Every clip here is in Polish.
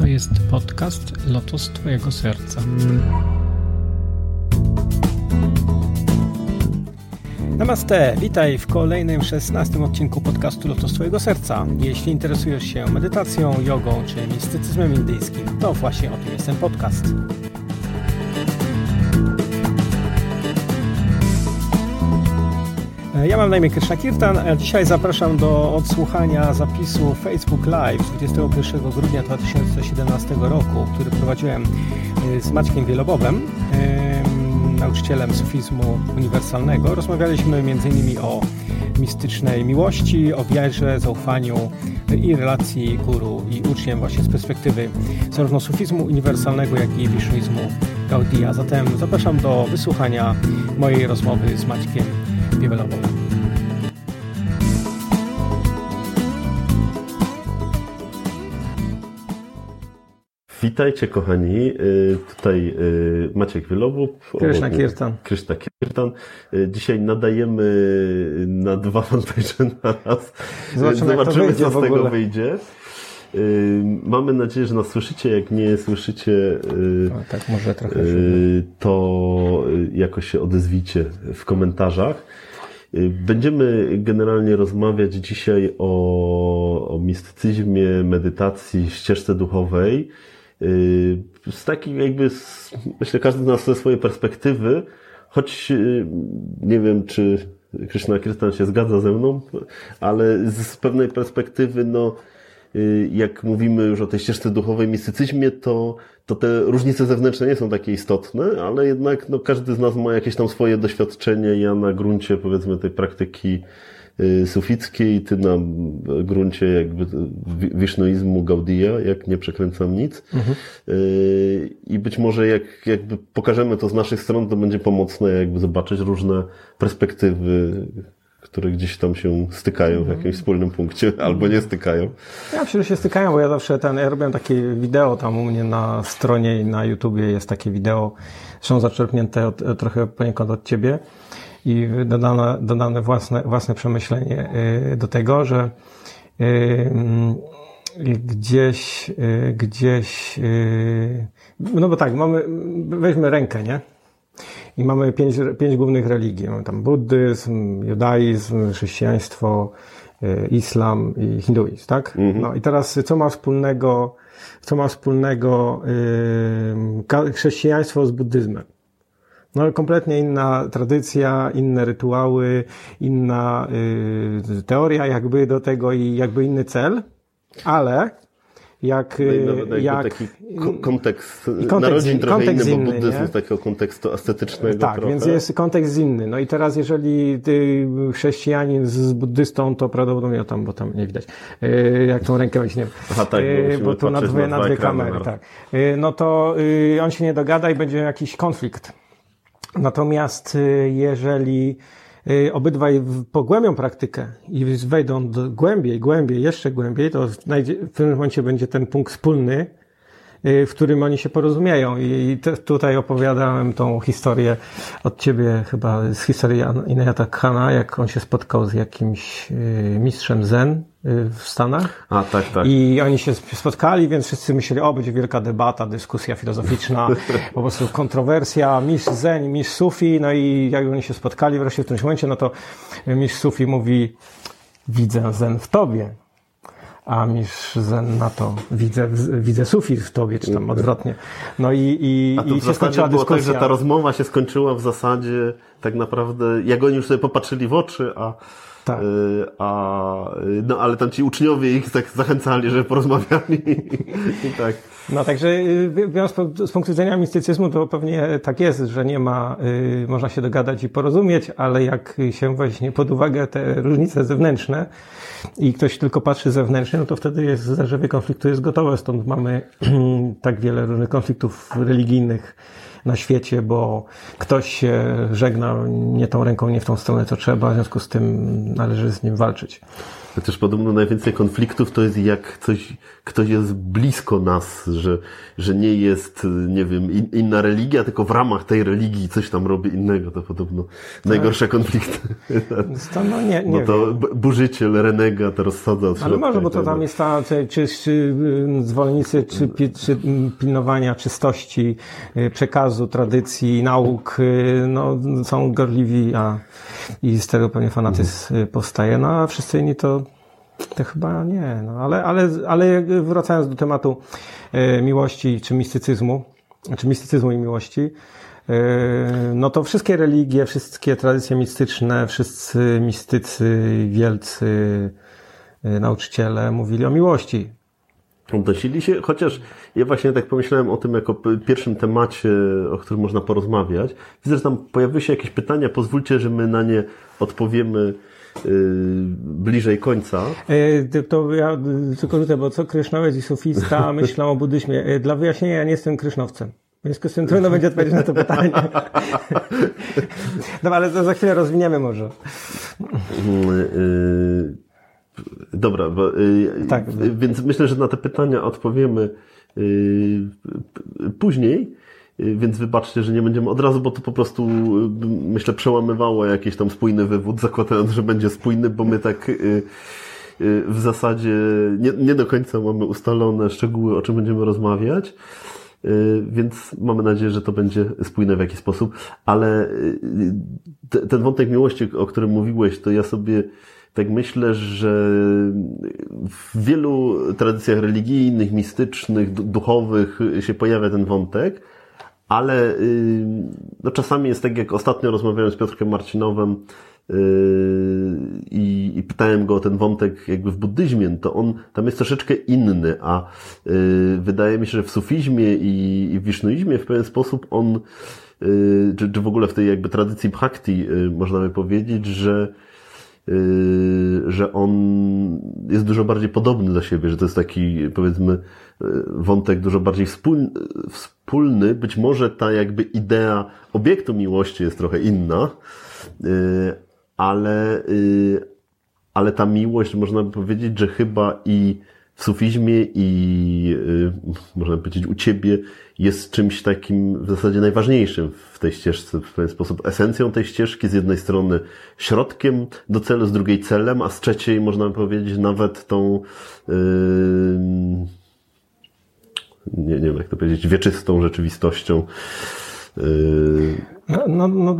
To jest podcast Lotos Twojego Serca. Namaste, witaj w kolejnym 16 odcinku podcastu Lotos Twojego Serca. Jeśli interesujesz się medytacją, jogą czy mistycyzmem indyjskim, to właśnie o tym jest ten podcast. Ja mam na imię Krishna Kirtan, dzisiaj zapraszam do odsłuchania zapisu Facebook Live z 21 grudnia 2017 roku, który prowadziłem y, z Maćkiem Wielobowem, nauczycielem sufizmu uniwersalnego. Rozmawialiśmy m.in. o mistycznej miłości, o wierze, zaufaniu i relacji guru i uczniem właśnie z perspektywy zarówno sufizmu uniwersalnego, jak i wisznuizmu Gaudia. Zatem zapraszam do wysłuchania mojej rozmowy z Maćkiem Wielobowem. Witajcie kochani, y, tutaj y, Maciek Wielobób. Kryszna Kirtan. Kryszna Kirtan. Y, dzisiaj nadajemy na dwa fanpage na raz. Zobaczymy, Zobaczymy co z tego ogóle. wyjdzie. Mamy nadzieję, że nas słyszycie. Jak nie słyszycie, O, tak, może trochę. to jakoś się odezwicie w komentarzach. Będziemy generalnie rozmawiać dzisiaj o, o mistycyzmie, medytacji, ścieżce duchowej. Z takiej jakby, myślę, każdy z nas ze swojej perspektywy, choć nie wiem, czy Krishna Kirtan się zgadza ze mną, ale z pewnej perspektywy, no, jak mówimy już o tej ścieżce duchowej, mistycyzmie, to, to te różnice zewnętrzne nie są takie istotne, ale jednak no, każdy z nas ma jakieś tam swoje doświadczenie. Ja na gruncie powiedzmy tej praktyki sufickiej, ty na gruncie jakby wisznoizmu Gaudia, jak nie przekręcam nic. Mhm. I być może jak jakby pokażemy to z naszych stron, to będzie pomocne jakby zobaczyć różne perspektywy które gdzieś tam się stykają w jakimś wspólnym punkcie, albo nie stykają. Ja myślę, że się stykają, bo ja zawsze ten, ja robiłem takie wideo tam u mnie na stronie i na YouTubie jest takie wideo, są zaczerpnięte od, trochę poniekąd od ciebie i dodane, dodane własne, własne przemyślenie do tego, że gdzieś, gdzieś, no bo tak, mamy, weźmy rękę, nie? I mamy pięć, pięć głównych religii. Mamy tam buddyzm, judaizm, chrześcijaństwo, islam i hinduizm, tak? Mhm. No i teraz co ma wspólnego, co ma wspólnego yy, chrześcijaństwo z buddyzmem? No kompletnie inna tradycja, inne rytuały, inna yy, teoria jakby do tego i jakby inny cel, ale jak, no jak taki kontekst, kontekst narodzin trochę kontekst inny, bo buddyzm nie? z takiego kontekstu ascetycznego Tak, trochę. więc jest kontekst inny. No i teraz jeżeli ty chrześcijanin z buddystą, to prawdopodobnie tam, bo tam nie widać, yy, jak tą rękę weźmie. Aha, tak, bo bo tu na dwie, na dwie ekrany kamery, naraz. tak. No to on się nie dogada i będzie jakiś konflikt. Natomiast jeżeli obydwaj w- pogłębią praktykę i wejdą do, głębiej, głębiej, jeszcze głębiej, to w pewnym momencie będzie ten punkt wspólny, y, w którym oni się porozumieją. I te, tutaj opowiadałem tą historię od ciebie, chyba z historii Inayata Khana, jak on się spotkał z jakimś y, mistrzem zen y, w Stanach. A, tak, tak. I oni się spotkali, więc wszyscy myśleli, o, będzie wielka debata, dyskusja filozoficzna, po prostu kontrowersja, mistrz Zen, mistrz Sufi, no i jak oni się spotkali wreszcie w którymś momencie, no to mistrz Sufi mówi, widzę Zen w tobie. A mistrz Zen na to, widzę, widzę Sufi w tobie, czy tam odwrotnie. No i, i, A to i się skończyła było tak, dyskusja. że ta rozmowa się skończyła w zasadzie tak naprawdę, jak oni już sobie popatrzyli w oczy, a, Tak. y, a y, no ale tam ci uczniowie ich tak zachęcali, żeby porozmawiali i tak. No także y, z punktu widzenia mistycyzmu, to pewnie tak jest, że nie ma, można się dogadać i porozumieć, ale jak się weźmie pod uwagę te różnice zewnętrzne i ktoś tylko patrzy zewnętrznie, no to wtedy jest zdarzewie konfliktu jest gotowe, stąd mamy tak wiele różnych konfliktów religijnych na świecie, bo ktoś się żegna nie tą ręką, nie w tą stronę, co trzeba, w związku z tym należy z nim walczyć. Chociaż podobno najwięcej konfliktów to jest jak coś, ktoś jest blisko nas, że, że nie jest, nie wiem, in, inna religia, tylko w ramach tej religii coś tam robi innego. To podobno najgorsze tak. konflikty. To, no nie, nie no to wiem. burzyciel, renega to rozsadza od Ale może, bo to tam jest ta, czy, czy y, zwolennicy, czy, czy pilnowania czystości y, przekazu, tradycji, nauk, y, no, są gorliwi, a i z tego pewnie fanatyzm mhm. powstaje. No a wszyscy inni to to chyba nie, no, ale, ale, ale wracając do tematu e, miłości czy mistycyzmu, czy mistycyzmu i miłości, e, no to wszystkie religie, wszystkie tradycje mistyczne, wszyscy mistycy, wielcy e, nauczyciele mówili o miłości. Odnosili się, chociaż ja właśnie tak pomyślałem o tym jako pierwszym temacie, o którym można porozmawiać. Widzę, że tam pojawiły się jakieś pytania, pozwólcie, że my na nie odpowiemy bliżej końca. Yy, to ja tylko rzucę, bo co Krysznowiec i sufista myślą o buddyzmie. Yy, dla wyjaśnienia, ja nie jestem Krysznowcem. Więc z trudno będzie odpowiedzieć na to pytanie. no ale to za chwilę rozwiniemy może. Yy, Dobra, bo, y, tak. więc myślę, że na te pytania odpowiemy y, później. Y, więc wybaczcie, że nie będziemy od razu, bo to po prostu myślę przełamywało jakiś tam spójny wywód, zakładając, że będzie spójny, bo my tak w zasadzie nie, nie do końca mamy ustalone szczegóły, o czym będziemy rozmawiać. Więc mamy nadzieję, że to będzie spójne w jakiś sposób, ale ten wątek miłości, o którym mówiłeś, to ja sobie tak myślę, że w wielu tradycjach religijnych, mistycznych, duchowych się pojawia ten wątek, ale y, no, czasami jest tak, jak ostatnio rozmawiałem z Piotrkiem Marcinowem y, i, i pytałem go o ten wątek jakby w buddyzmie, to on tam jest troszeczkę inny, a y, wydaje mi się, że w sufizmie i, i w wisznuizmie w pewien sposób on, czy, czy w ogóle w tej jakby tradycji bhakti można by powiedzieć, że że on jest dużo bardziej podobny do siebie, że to jest taki, powiedzmy, wątek dużo bardziej wspólny. Być może ta jakby idea obiektu miłości jest trochę inna, yy, ale, ale ta miłość, można by powiedzieć, że chyba i w sufizmie i można powiedzieć u Ciebie jest czymś takim w zasadzie najważniejszym w tej ścieżce, w pewien sposób esencją tej ścieżki, z jednej strony środkiem do celu, z drugiej celem, a z trzeciej można powiedzieć nawet tą yy, nie, nie wiem jak to powiedzieć, wieczystą rzeczywistością. Yy. No, no, no.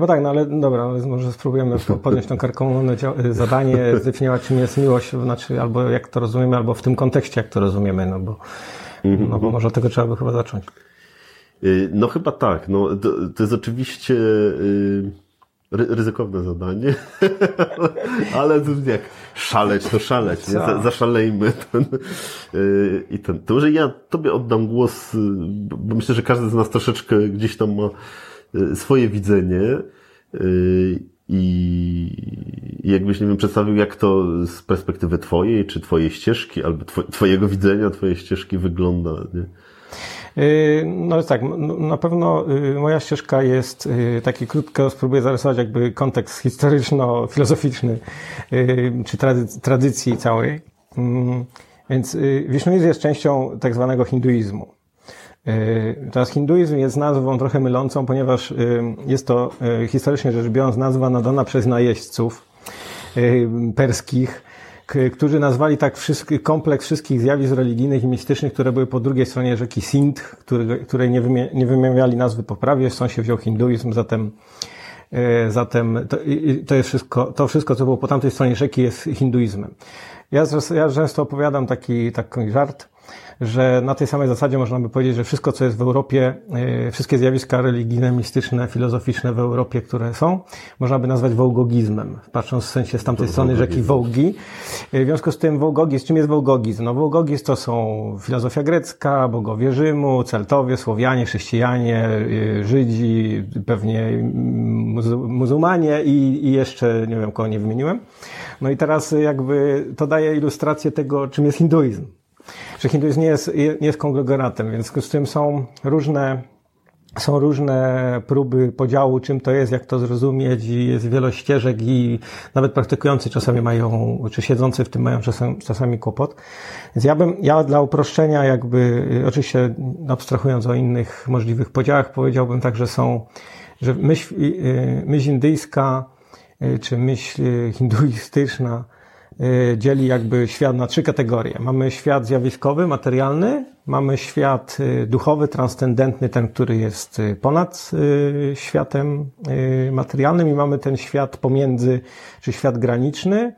Bo tak, no ale dobra, ale może spróbujemy podjąć tą karkołomne zadanie, zdefiniować czym jest miłość, znaczy albo jak to rozumiemy, albo w tym kontekście jak to rozumiemy, no bo no bo może od tego trzeba by chyba zacząć. Y, no chyba tak. No, to, to jest oczywiście y, ryzykowne zadanie, ale jak szaleć, to szaleć, nie? zaszalejmy. Ten, y, I ten. To może ja tobie oddam głos, bo myślę, że każdy z nas troszeczkę gdzieś tam ma swoje widzenie i jakbyś, nie wiem, przedstawił, jak to z perspektywy twojej, czy twojej ścieżki, albo twojego widzenia, twojej ścieżki wygląda, nie? Y, no tak, na pewno y, moja ścieżka jest y, taki krótko, spróbuję zarysować jakby kontekst historyczno-filozoficzny, czy tradycji całej. Mm, więc wisznuizm jest częścią tak zwanego hinduizmu. Teraz hinduizm jest nazwą trochę mylącą, ponieważ jest to historycznie rzecz biorąc nazwa nadana przez najeźdźców perskich, którzy nazwali tak kompleks wszystkich zjawisk religijnych i mistycznych, które były po drugiej stronie rzeki Sindh, której nie, nie wymawiali nazwy po prawie, stąd się wziął hinduizm, zatem, zatem to, to jest wszystko, to wszystko, co było po tamtej stronie rzeki jest hinduizmem. Ja, ja często opowiadam taki, taki żart, że na tej samej zasadzie można by powiedzieć, że wszystko, co jest w Europie, e, wszystkie zjawiska religijne, mistyczne, filozoficzne w Europie, które są, można by nazwać wołgogizmem, patrząc w sensie z tamtej strony rzeki Wołgi. E, w związku z tym wołgogizm, czym jest wołgogizm? No wołgogizm to są filozofia grecka, bogowie Rzymu, Celtowie, Słowianie, chrześcijanie, e, Żydzi, pewnie muzułmanie i, i jeszcze, nie wiem, kogo nie wymieniłem. No i teraz jakby to daje ilustrację tego, czym jest hinduizm że hinduizm nie jest, nie jest konglomeratem, więc z tym są różne są różne próby podziału, czym to jest, jak to zrozumieć i jest wiele ścieżek i nawet praktykujący czasami mają, czy siedzący w tym mają czasami, czasami kłopot. Więc ja bym, ja dla uproszczenia jakby, oczywiście abstrahując o innych możliwych podziałach, powiedziałbym tak, że są, że myśl, y, myśl indyjska, y, czy myśl hinduistyczna, Y, dzieli jakby świat na trzy kategorie. Mamy świat zjawiskowy, materialny, mamy świat y, duchowy, transcendentny, ten, który jest y, ponad światem materialnym i mamy ten świat pomiędzy, czy świat graniczny.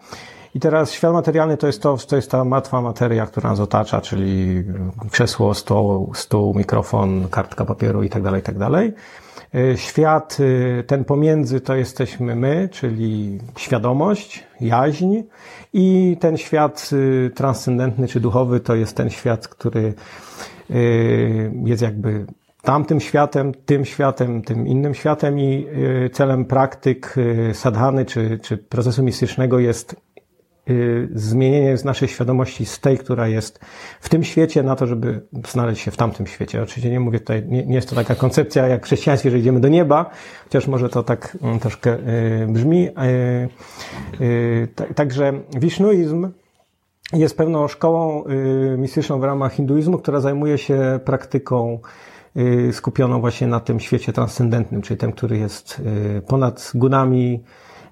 I teraz świat materialny to jest to, to jest ta martwa materia, która nas otacza, czyli krzesło, stół, stół mikrofon, kartka papieru i tak dalej, tak dalej. E, świat e, ten pomiędzy to jesteśmy my, czyli świadomość, jaźń i ten świat e, transcendentny czy duchowy to jest ten świat, który jest jakby tamtym światem, tym światem, tym innym światem i celem praktyk sadhany czy, czy procesu mistycznego jest zmienienie z naszej świadomości z tej, która jest w tym świecie, na to, żeby znaleźć się w tamtym świecie. Oczywiście nie mówię tutaj, nie, nie jest to taka koncepcja jak chrześcijańskie, że idziemy do nieba, chociaż może to tak mm, troszkę y, brzmi. Y, także wisznuizm jest pewną szkołą mistyczną w ramach hinduizmu, która zajmuje się praktyką skupioną właśnie na tym świecie transcendentnym, czyli tym, który jest ponad gunami,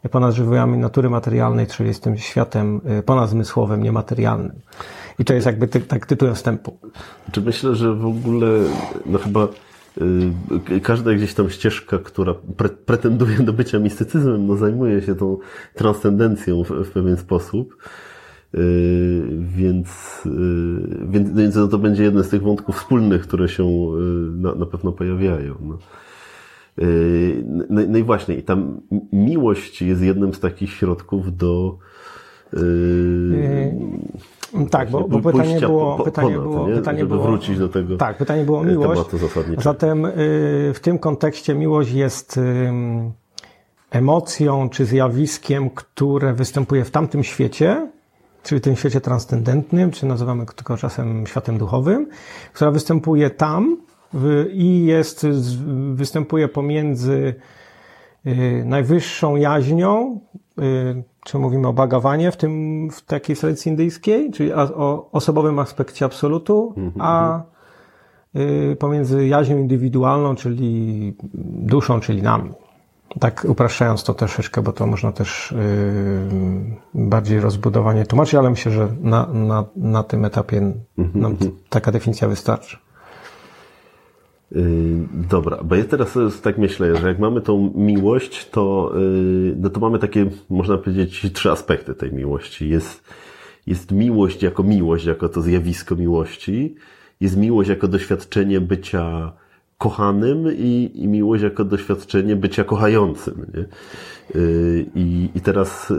ponad żywiołami natury materialnej, czyli jest tym światem y, ponadzmysłowym, niematerialnym. I to jest jakby ty, tak tytułem wstępu. Czy myślę, że w ogóle, no chyba y, każda gdzieś tam ścieżka, która pre, pretenduje do bycia mistycyzmem, no zajmuje się tą transcendencją w, w pewien sposób. Yy, więc, więc, no to będzie jeden z tych wątków wspólnych, które się na, na pewno pojawiają. No. Yy, no, no, i właśnie, i tam miłość jest jednym z takich środków do. Yy, tak, bo, bo pytanie było, po, pytanie ponad, było, nie? pytanie Żeby było, wrócić do tego. Tak, pytanie było miłość. Zatem yy, w tym kontekście miłość jest yy, emocją czy zjawiskiem, które występuje w tamtym świecie, czyli tym świecie transcendentnym, czy nazywamy go czasem światem duchowym, która występuje tam, i jest, występuje pomiędzy y, najwyższą jaźnią, y, czy mówimy o bagawanie w tym, w takiej tradycji indyjskiej, czyli o osobowym aspekcie absolutu, mhm, a. Y, pomiędzy jaźnią indywidualną, czyli duszą, czyli nami. Tak upraszczając to troszeczkę, bo to można też bardziej rozbudowanie tłumaczyć, ale myślę, że na, na, na tym etapie nam mhm, taka definicja wystarczy. Yy, dobra, bo ja teraz tak myślę, że jak mamy tą miłość, to, yy, no to mamy takie, można powiedzieć, trzy aspekty tej miłości. Jest, jest miłość jako miłość, jako to zjawisko miłości. Jest miłość jako doświadczenie bycia kochanym i, i miłość jako doświadczenie bycia kochającym. Nie? Yy, I, I teraz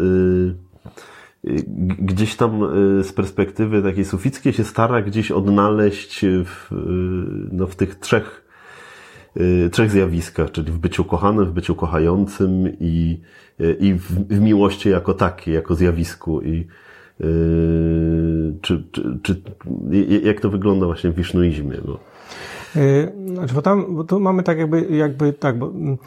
gdzieś tam z perspektywy takiej sufickiej się stara gdzieś odnaleźć w, no, w tych trzech Y, trzech zjawiskach, czyli w byciu kochanym, w byciu kochającym i, y, i w, w miłości jako takiej, jako zjawisku. I czy, czy, czy, jak to wygląda właśnie w wisznuizmie? Bo... Znaczy, bo tam, bo tu mamy tak jakby, jakby tak, bo mm,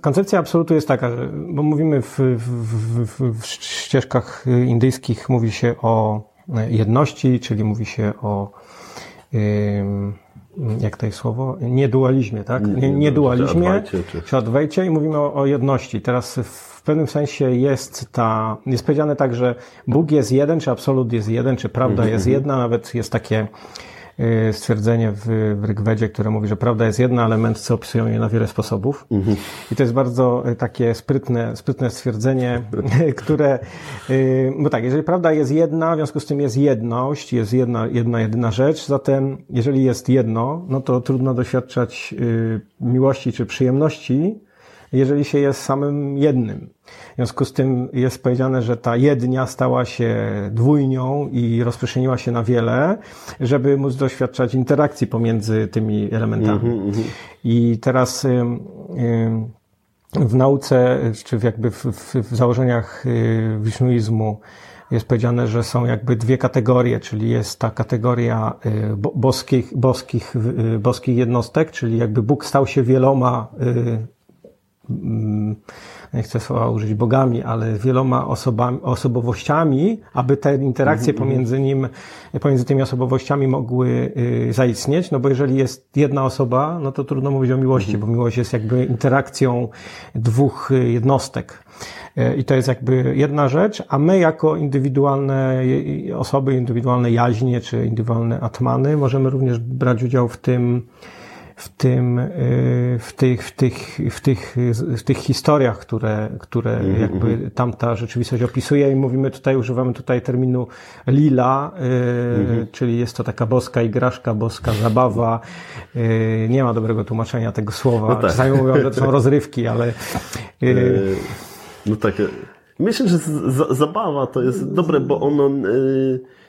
koncepcja absolutu jest taka, że, bo mówimy w, w, w, w ścieżkach indyjskich mówi się o jedności, czyli mówi się o jak to jest słowo? Niedualizmie, tak? Nie, niedualizmie, czy, odwejcie i mówimy o, o, jedności. Teraz w pewnym sensie jest ta, jest powiedziane tak, że Bóg jest jeden, czy absolut jest jeden, czy prawda mhm, jest mhm. jedna, nawet jest takie y, stwierdzenie w, w Rygwedzie, które mówi, że prawda jest jedna, ale mędrcy opisują je na wiele sposobów. Mhm. I to jest bardzo y, takie sprytne, sprytne stwierdzenie, które, bo tak, jeżeli prawda jest jedna, w związku z tym jest jedność, jest jedna, jedna, jedyna rzecz, zatem jeżeli jest jedno, no to trudno doświadczać miłości czy przyjemności, jeżeli się jest samym jednym. W związku z tym jest powiedziane, że ta jednia stała się dwójnią i rozprzestrzeniła się na wiele, żeby móc doświadczać interakcji pomiędzy tymi elementami. Mm -hmm. I teraz w nauce, czy jakby w, w, w założeniach y, wisznuizmu jest powiedziane, że są jakby dwie kategorie, czyli jest ta kategoria y, boskich, boskich, y, boskich jednostek, czyli jakby Bóg stał się wieloma Mm, nie chcę słowa użyć bogami, ale wieloma osobami, osobowościami, aby te interakcje mhm, pomiędzy nim, pomiędzy tymi osobowościami mogły y, zaistnieć, no bo jeżeli jest jedna osoba, no to trudno mówić o miłości, bo miłość jest jakby interakcją dwóch y, jednostek. Y, I to jest jakby jedna rzecz, a my jako indywidualne osoby, indywidualne jaźnie czy indywidualne atmany możemy również brać udział w tym, w tym, y, w tych, w tych, w tych, w tych historiach, które, które -hmm. jakby mhm. tamta rzeczywistość opisuje i mówimy tutaj, używamy tutaj terminu lila, mm -hmm. czyli jest to taka boska igraszka, boska zabawa. Y, nie ma dobrego tłumaczenia tego słowa. No tak. Czasami mówią, że to są rozrywki, ale... No tak. Myślę, że zabawa to jest dobre, bo ono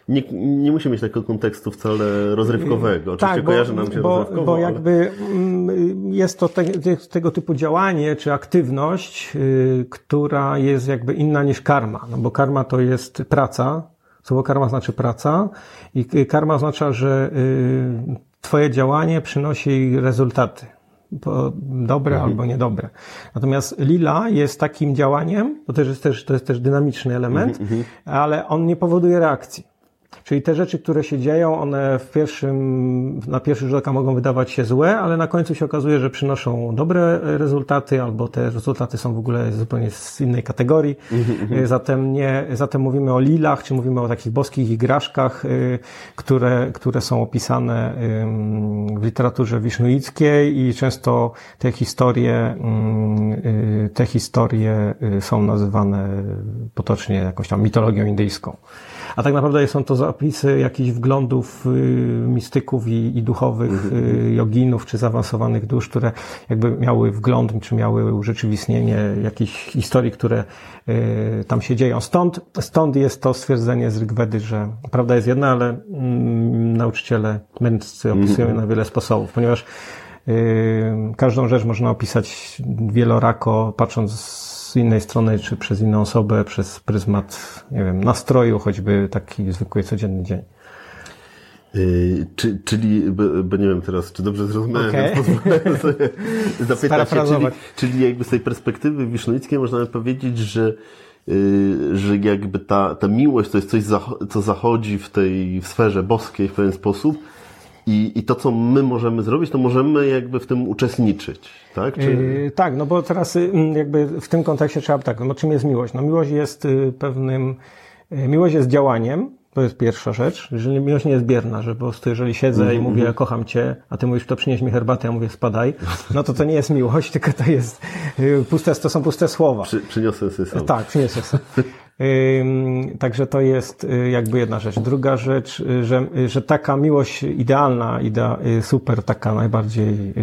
nie, nie musi mieć takiego kontekstu wcale rozrywkowego. Oczywiście tak, kojarzy nam się bo, rozrywkowo. Bo jakby ale... jest to te, tego typu działanie czy aktywność, yy, która jest jakby inna niż karma. No bo karma to jest praca. Słowo karma znaczy praca i karma oznacza, że yy, twoje działanie przynosi rezultaty dobre mhm. albo niedobre. Natomiast lila jest takim działaniem, to też jest też, to jest też dynamiczny element, mhm, mhm. ale on nie powoduje reakcji. Czyli te rzeczy, które się dzieją, one w pierwszym, na pierwszy rzut oka mogą wydawać się złe, ale na końcu się okazuje, że przynoszą dobre rezultaty, albo te rezultaty są w ogóle zupełnie z innej kategorii. Mhm, mhm. zatem nie, zatem mówimy o lilach, czy mówimy o takich boskich igraszkach, y, które, które są opisane w literaturze wisznuickiej i często te historie, y, te historie są nazywane potocznie jakąś tam mitologią indyjską a tak naprawdę są to zapisy jakichś wglądów y, mistyków i, i duchowych mm-hmm. joginów czy zaawansowanych dusz, które jakby miały wgląd, czy miały urzeczywistnienie jakichś historii, które y, tam się dzieją. Stąd, stąd jest to stwierdzenie z Rigvedy, że prawda jest jedna, ale mm, nauczyciele mędrcy opisują mm-hmm. na wiele sposobów, ponieważ każdą rzecz można opisać wielorako, patrząc z innej strony, czy przez inną osobę, przez pryzmat, nie wiem, nastroju, choćby taki zwykły, codzienny dzień. Yy, czy, czyli, bo, bo, nie wiem teraz, czy dobrze zrozumiałem, okay. więc pozwolę sobie zapytać się, czyli, czyli jakby z tej perspektywy wisznoickiej można by powiedzieć, że yy, że jakby ta, ta miłość to jest coś, co zachodzi w tej w sferze boskiej w pewien sposób, i, I to, co my możemy zrobić, to możemy jakby w tym uczestniczyć, tak? Czy... Yy, tak, no bo teraz y, jakby w tym kontekście trzeba tak, no czym jest miłość? No miłość jest y, pewnym, y, miłość jest działaniem, to jest pierwsza rzecz. Jeżeli miłość nie jest bierna, że po prostu jeżeli siedzę mm -hmm. i mówię, mhm. kocham cię, a ty mówisz, to przynieś mi herbatę, ja mówię, spadaj, no to to nie jest miłość, tylko to jest puste, to są puste słowa. Przy, przyniosę sobie sam. Tak, przyniosę sobie. Także to jest y, jakby jedna rzecz. Druga rzecz, y, że, y, że taka miłość idealna, idea, super, taka najbardziej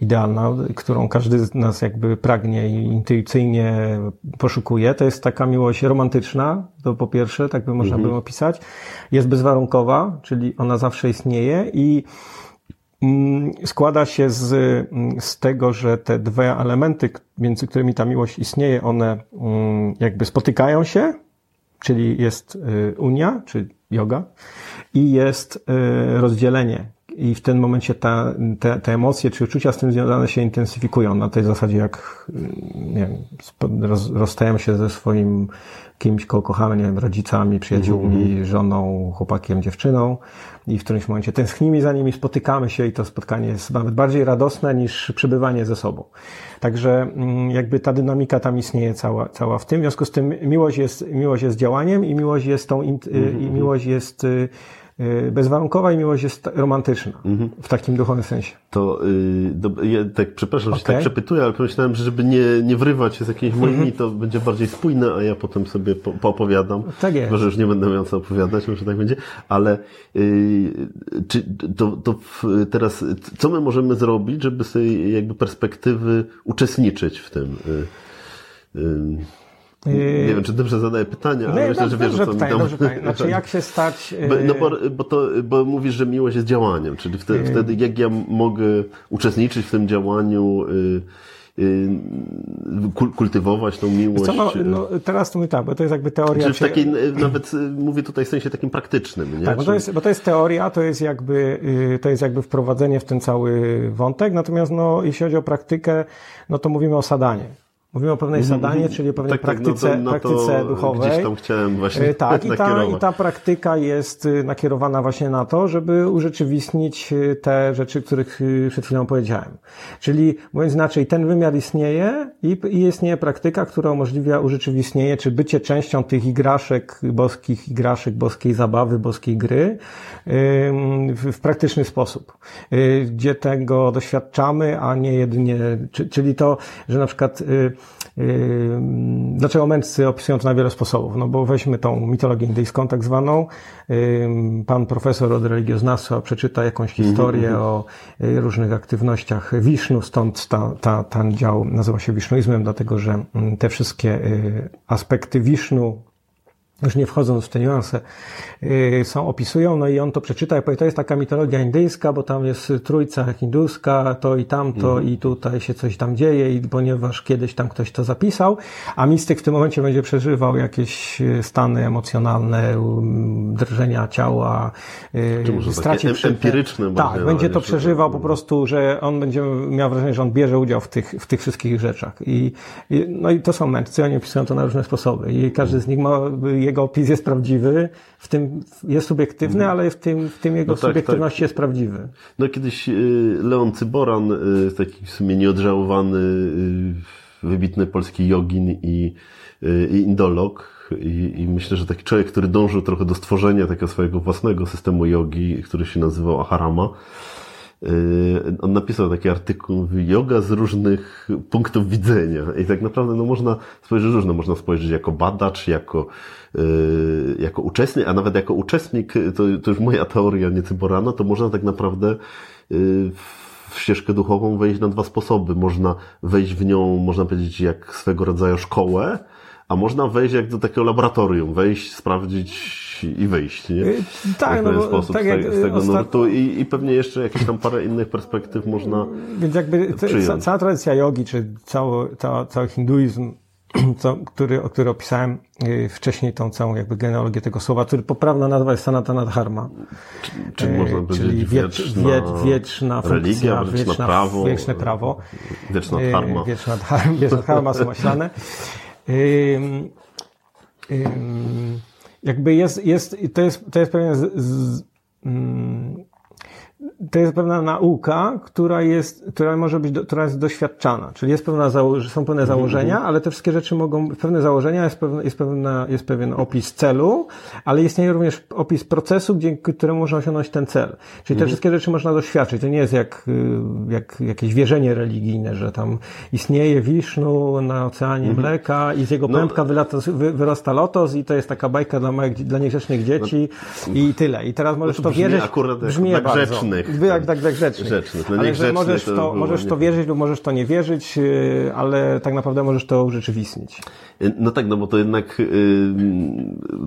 idealna, którą każdy z nas jakby pragnie i intuicyjnie poszukuje, to jest taka miłość romantyczna, to po pierwsze, tak by można mhm. by opisać. Jest bezwarunkowa, czyli ona zawsze istnieje i składa się z, mm, z tego, że te dwa elementy, między którymi ta miłość istnieje, one mm, jakby spotykają się, czyli jest y, unia, czy yoga, i jest y, rozdzielenie. I w tym momencie ta, te, te emocje czy uczucia z tym związane się intensyfikują. Na tej zasadzie, jak y, nie wiem, roz, rozstajemy się ze swoim kimś, kogo kochamy, nie wiem, rodzicami, przyjaciółmi, mm -hmm. żoną, chłopakiem, dziewczyną i w którymś momencie tęsknimy za nimi, spotykamy się i to spotkanie jest nawet bardziej radosne niż przebywanie ze sobą. Także mm, jakby ta dynamika tam istnieje cała, cała w tym. W związku z tym miłość jest, miłość jest działaniem i miłość jest tą, mm -hmm. i mhm. miłość jest y, y, bezwarunkowa i miłość jest romantyczna Mhm. w takim duchowym sensie. To yy, do, ja tak, przepraszam, że się Okej. tak przepytuję, ale pomyślałem, że żeby nie, nie wrywać się z jakiejś Mhm. linii, to będzie bardziej spójne, a ja potem sobie po, poopowiadam. Tak jest. Może już nie będę miał co opowiadać, może tak będzie, ale yy, czy to, to teraz, co my możemy zrobić, żeby z tej jakby perspektywy uczestniczyć w tym? Yy, yy, nie wiem, czy dobrze zadaję pytania, ale Nie, myślę, że wiesz, dobrze co mi pytanie, tam... dobrze pytanie. Znaczy, jak się stać... Bo, y, no bo, bo, to, bo mówisz, że miłość jest działaniem, czyli wtedy, wtedy jak ja mogę uczestniczyć w tym działaniu, y, y, kul- kultywować tą miłość. Co, no, y, no, teraz to mówię tak, bo to jest jakby teoria... czy w takiej, y, nawet y, mówię tutaj w sensie takim praktycznym, nie? Tak, bo to, jest, bo to jest teoria, to jest jakby, y, to jest jakby wprowadzenie w ten cały wątek, natomiast no, jeśli chodzi o praktykę, no to mówimy o sadanie. Mówimy o pewnej sadanie, czyli o pewnej tak, tak, praktyce, no to, no praktyce duchowej. Gdzieś tam chciałem właśnie Y, Tak, i ta, i ta praktyka jest y, nakierowana właśnie na to, żeby urzeczywistnić y, te rzeczy, których y, przed chwilą powiedziałem. Czyli mówiąc inaczej, ten wymiar istnieje i, i istnieje praktyka, która umożliwia urzeczywistnienie, czy bycie częścią tych igraszek, boskich igraszek, boskiej zabawy, boskiej gry w, w praktyczny sposób, gdzie tego doświadczamy, a nie jedynie, czy, czyli to, że na przykład dlaczego mędrcy opisują to na wiele sposobów? No bo weźmy tą mitologię indyjską tak zwaną, pan profesor od religioznawstwa przeczyta jakąś historię o y, różnych aktywnościach Wisznu, stąd ta, ta, ten dział nazywa się wisznuizmem, dlatego że mm, te wszystkie y, aspekty Wisznu już nie wchodząc w te niuanse, yy, są, opisują, no i on to przeczyta i powie, to jest taka mitologia indyjska, bo tam jest trójca hinduska, to i tamto i tutaj się coś tam dzieje i ponieważ kiedyś tam ktoś to zapisał, a mistyk w tym momencie będzie przeżywał jakieś yy, stany emocjonalne, drżenia ciała, Czy może straci takie empiryczne Tak, będzie to przeżywał po prostu, że on będzie miał wrażenie, że on bierze udział w tych, w tych wszystkich rzeczach. I, i, no i to są mędrcy, oni opisują to na różne sposoby. I każdy z nich ma, jego opis jest prawdziwy, w tym jest subiektywny, ale w tym, w tym jego No tak, subiektywności jest prawdziwy. No kiedyś y, Leon Cyboran, y, taki w sumie nieodżałowany, y, wybitny polski jogin i, i indolog. I, I myślę, że taki człowiek, który dążył trochę do stworzenia takiego swojego własnego systemu jogi, który się nazywał Aharama. Y, On napisał taki artykuł, yoga z różnych punktów widzenia. I tak naprawdę no, można spojrzeć różno. Można spojrzeć jako badacz, jako, y, jako uczestnik, a nawet jako uczestnik, to, to już moja teoria, nie Cyborana, to można tak naprawdę y, w ścieżkę duchową wejść na dwa sposoby. Można wejść w nią, można powiedzieć, jak swego rodzaju szkołę, a można wejść jak do takiego laboratorium, wejść, sprawdzić i wyjść, nie? Y, tak, w no bo sposób tak z, tego- z tego y, ostat- nurtu i, i pewnie jeszcze jakieś tam parę innych perspektyw można Więc jakby te, ca, cała tradycja jogi, czy cały, ca, cały hinduizm, co, który, który opisałem y, wcześniej, tą całą jakby genealogię tego słowa, który poprawna nazwa jest Sanatana Dharma. czy E, można powiedzieć czyli wiecz, wieczna, wiecz, wieczna religia, funkcja, wieczne wieczna, prawo, wieczne prawo. wieczna dharma. Wieczna dharma, wieczna dharma są maślane. Ym, ym, jakby jest, jest, to jest, to jest pewien z, z, mm, to jest pewna nauka, która jest, która może być, do, która jest doświadczana. Czyli jest pewna zało- są pewne założenia, ale te wszystkie rzeczy mogą, pewne założenia, jest, pewne, jest, pewna, jest pewien opis celu, ale istnieje również opis procesu, dzięki któremu można osiągnąć ten cel. Czyli te wszystkie rzeczy można doświadczyć. To nie jest jak, y, jak jakieś wierzenie religijne, że tam istnieje Wisznu na oceanie mleka i z jego No. pępka wylata, wy, wyrasta lotos i to jest taka bajka dla, małych, dla niegrzecznych dzieci i tyle. I teraz możesz to to brzmi wierzyć. akurat brzmi bardzo. grzecznych. Jak tak dla grzecznych. Grzecznych. No ale że możesz to to, możesz to wierzyć lub możesz to nie wierzyć, yy, ale tak naprawdę możesz to urzeczywistnić. No tak, no bo to jednak, yy,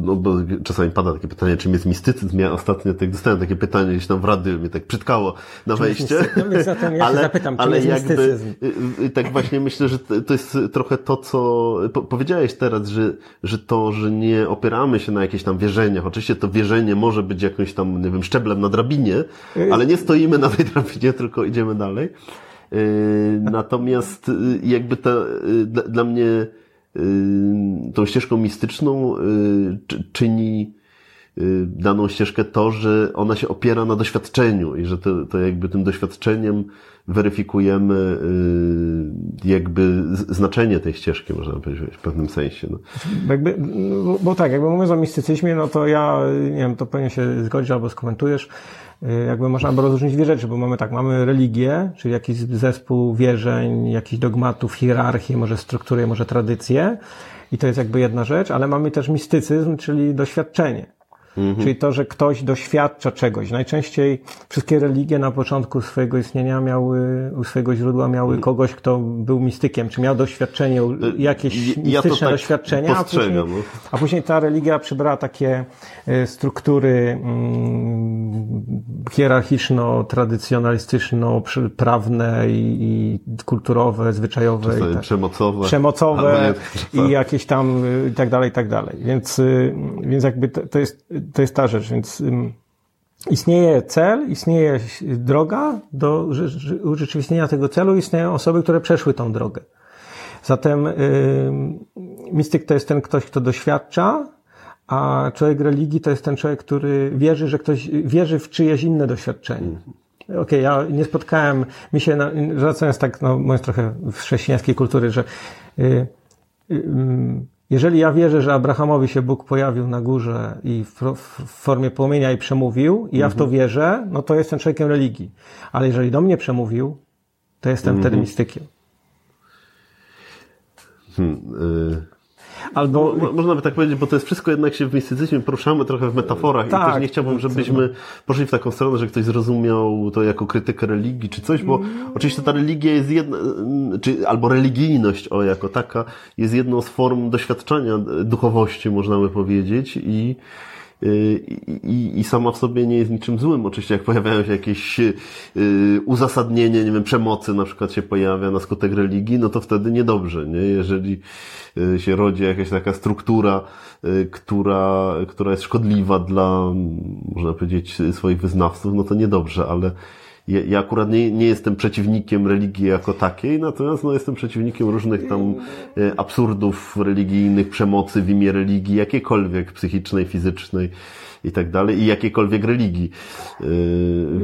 no bo czasami pada takie pytanie, czym jest mistycyzm. Ja ostatnio tak dostałem takie pytanie gdzieś tam w radiu, mnie tak przytkało na wejście. mistycyzm? No zatem ja się zapytam, czym jest mistycyzm? y, y, tak właśnie myślę, że to jest trochę to, co po, powiedziałeś teraz, że, że to, że nie opieramy się na jakichś tam wierzeniach. Oczywiście to wierzenie może być jakimś tam, nie wiem, szczeblem na drabinie, Y, ale nie stoimy na tej drabinie, tylko idziemy dalej. Natomiast y, jakby to y, dla, dla mnie y, tą ścieżką mistyczną y, czy- czyni daną ścieżkę to, że ona się opiera na doświadczeniu i że to, to jakby tym doświadczeniem weryfikujemy jakby znaczenie tej ścieżki, można powiedzieć, w pewnym sensie. No. Jakby, bo, tak, jakby mówiąc o mistycyzmie, no to ja, nie wiem, to pewnie się zgodzisz albo skomentujesz, jakby można by rozróżnić dwie rzeczy, bo mamy tak, mamy religię, czyli jakiś zespół wierzeń, jakichś dogmatów, hierarchii, może struktury, może tradycje i to jest jakby jedna rzecz, ale mamy też mistycyzm, czyli doświadczenie. Mhm. Czyli to, że ktoś doświadcza czegoś. Najczęściej wszystkie religie na początku swojego istnienia miały, u swojego źródła miały mhm. kogoś, kto był mistykiem, czy miał doświadczenie, jakieś ja mistyczne tak doświadczenia, a później, a później ta religia przybrała takie e, struktury mm, hierarchiczno-tradycjonalistyczno-prawne i, i kulturowe, zwyczajowe. I tak, przemocowe. Przemocowe i jakieś tam i tak dalej, i tak dalej. Więc, y, więc jakby to, to jest to jest ta rzecz, więc istnieje cel, istnieje droga do urzeczywistnienia tego celu, istnieją osoby, które przeszły tą drogę. Zatem mistyk to jest ten ktoś, kto doświadcza, a człowiek religii to jest ten człowiek, który wierzy, że ktoś wierzy w czyjeś inne doświadczenie. Okej, okay, ja nie spotkałem, mi się, wracając tak, no, mówiąc trochę w chrześcijańskiej kultury, że y, y, jeżeli ja wierzę, że Abrahamowi się Bóg pojawił na górze i w, w formie płomienia i przemówił, i ja w to mhm. wierzę, no to jestem człowiekiem religii. Ale jeżeli do mnie przemówił, to jestem wtedy mhm. mistykiem. Hmm, y Albo... Mo, można by tak powiedzieć, bo to jest wszystko jednak się w mistycyzmie poruszamy trochę w metaforach tak, i też nie chciałbym, żebyśmy poszli w taką stronę, że ktoś zrozumiał to jako krytykę religii czy coś, bo mm. oczywiście ta religia jest jedna, czy, albo religijność o jako taka jest jedną z form doświadczenia duchowości, można by powiedzieć i i, i sama w sobie nie jest niczym złym. Oczywiście jak pojawiają się jakieś y, uzasadnienie, nie wiem, przemocy na przykład się pojawia na skutek religii, no to wtedy niedobrze, nie? Jeżeli y, się rodzi jakaś taka struktura, y, która, która jest szkodliwa dla, można powiedzieć, swoich wyznawców, no to niedobrze, ale ja, ja akurat nie, nie jestem przeciwnikiem religii jako takiej, natomiast no, jestem przeciwnikiem różnych tam e, absurdów religijnych, przemocy w imię religii, jakiejkolwiek psychicznej, fizycznej i tak dalej, i jakiejkolwiek religii. Yy,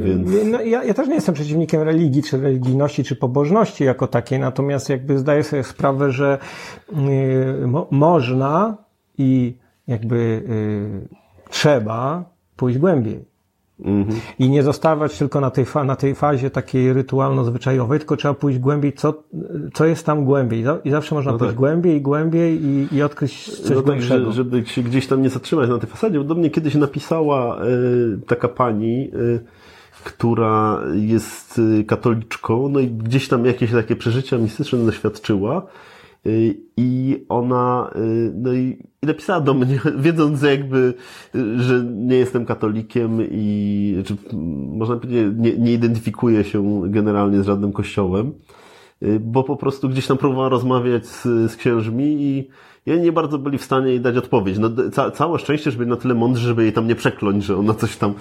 więc... No, ja, ja też nie jestem przeciwnikiem religii, czy religijności, czy pobożności jako takiej, natomiast jakby zdaję sobie sprawę, że yy, mo można i jakby yy, trzeba pójść głębiej. I nie zostawać tylko na tej, na tej fazie takiej rytualno-zwyczajowej, tylko trzeba pójść głębiej, co, co jest tam głębiej. I zawsze można no pójść tak. głębiej i głębiej i, i odkryć coś no tak, żeby się gdzieś tam nie zatrzymać na tej fasadzie, bo do mnie kiedyś napisała y, taka pani, y, która jest y, katoliczką, no i gdzieś tam jakieś takie przeżycia mistyczne doświadczyła I ona, no i, i napisała do mnie, wiedząc jakby, y, że nie jestem katolikiem i, czy, można powiedzieć, nie, nie identyfikuję się generalnie z żadnym kościołem, bo po prostu gdzieś tam próbowała rozmawiać z, z księżmi i i oni nie bardzo byli w stanie jej dać odpowiedź. No, ca całe szczęście, żeby na tyle mądrzy, żeby jej tam nie przekląć, że ona coś tam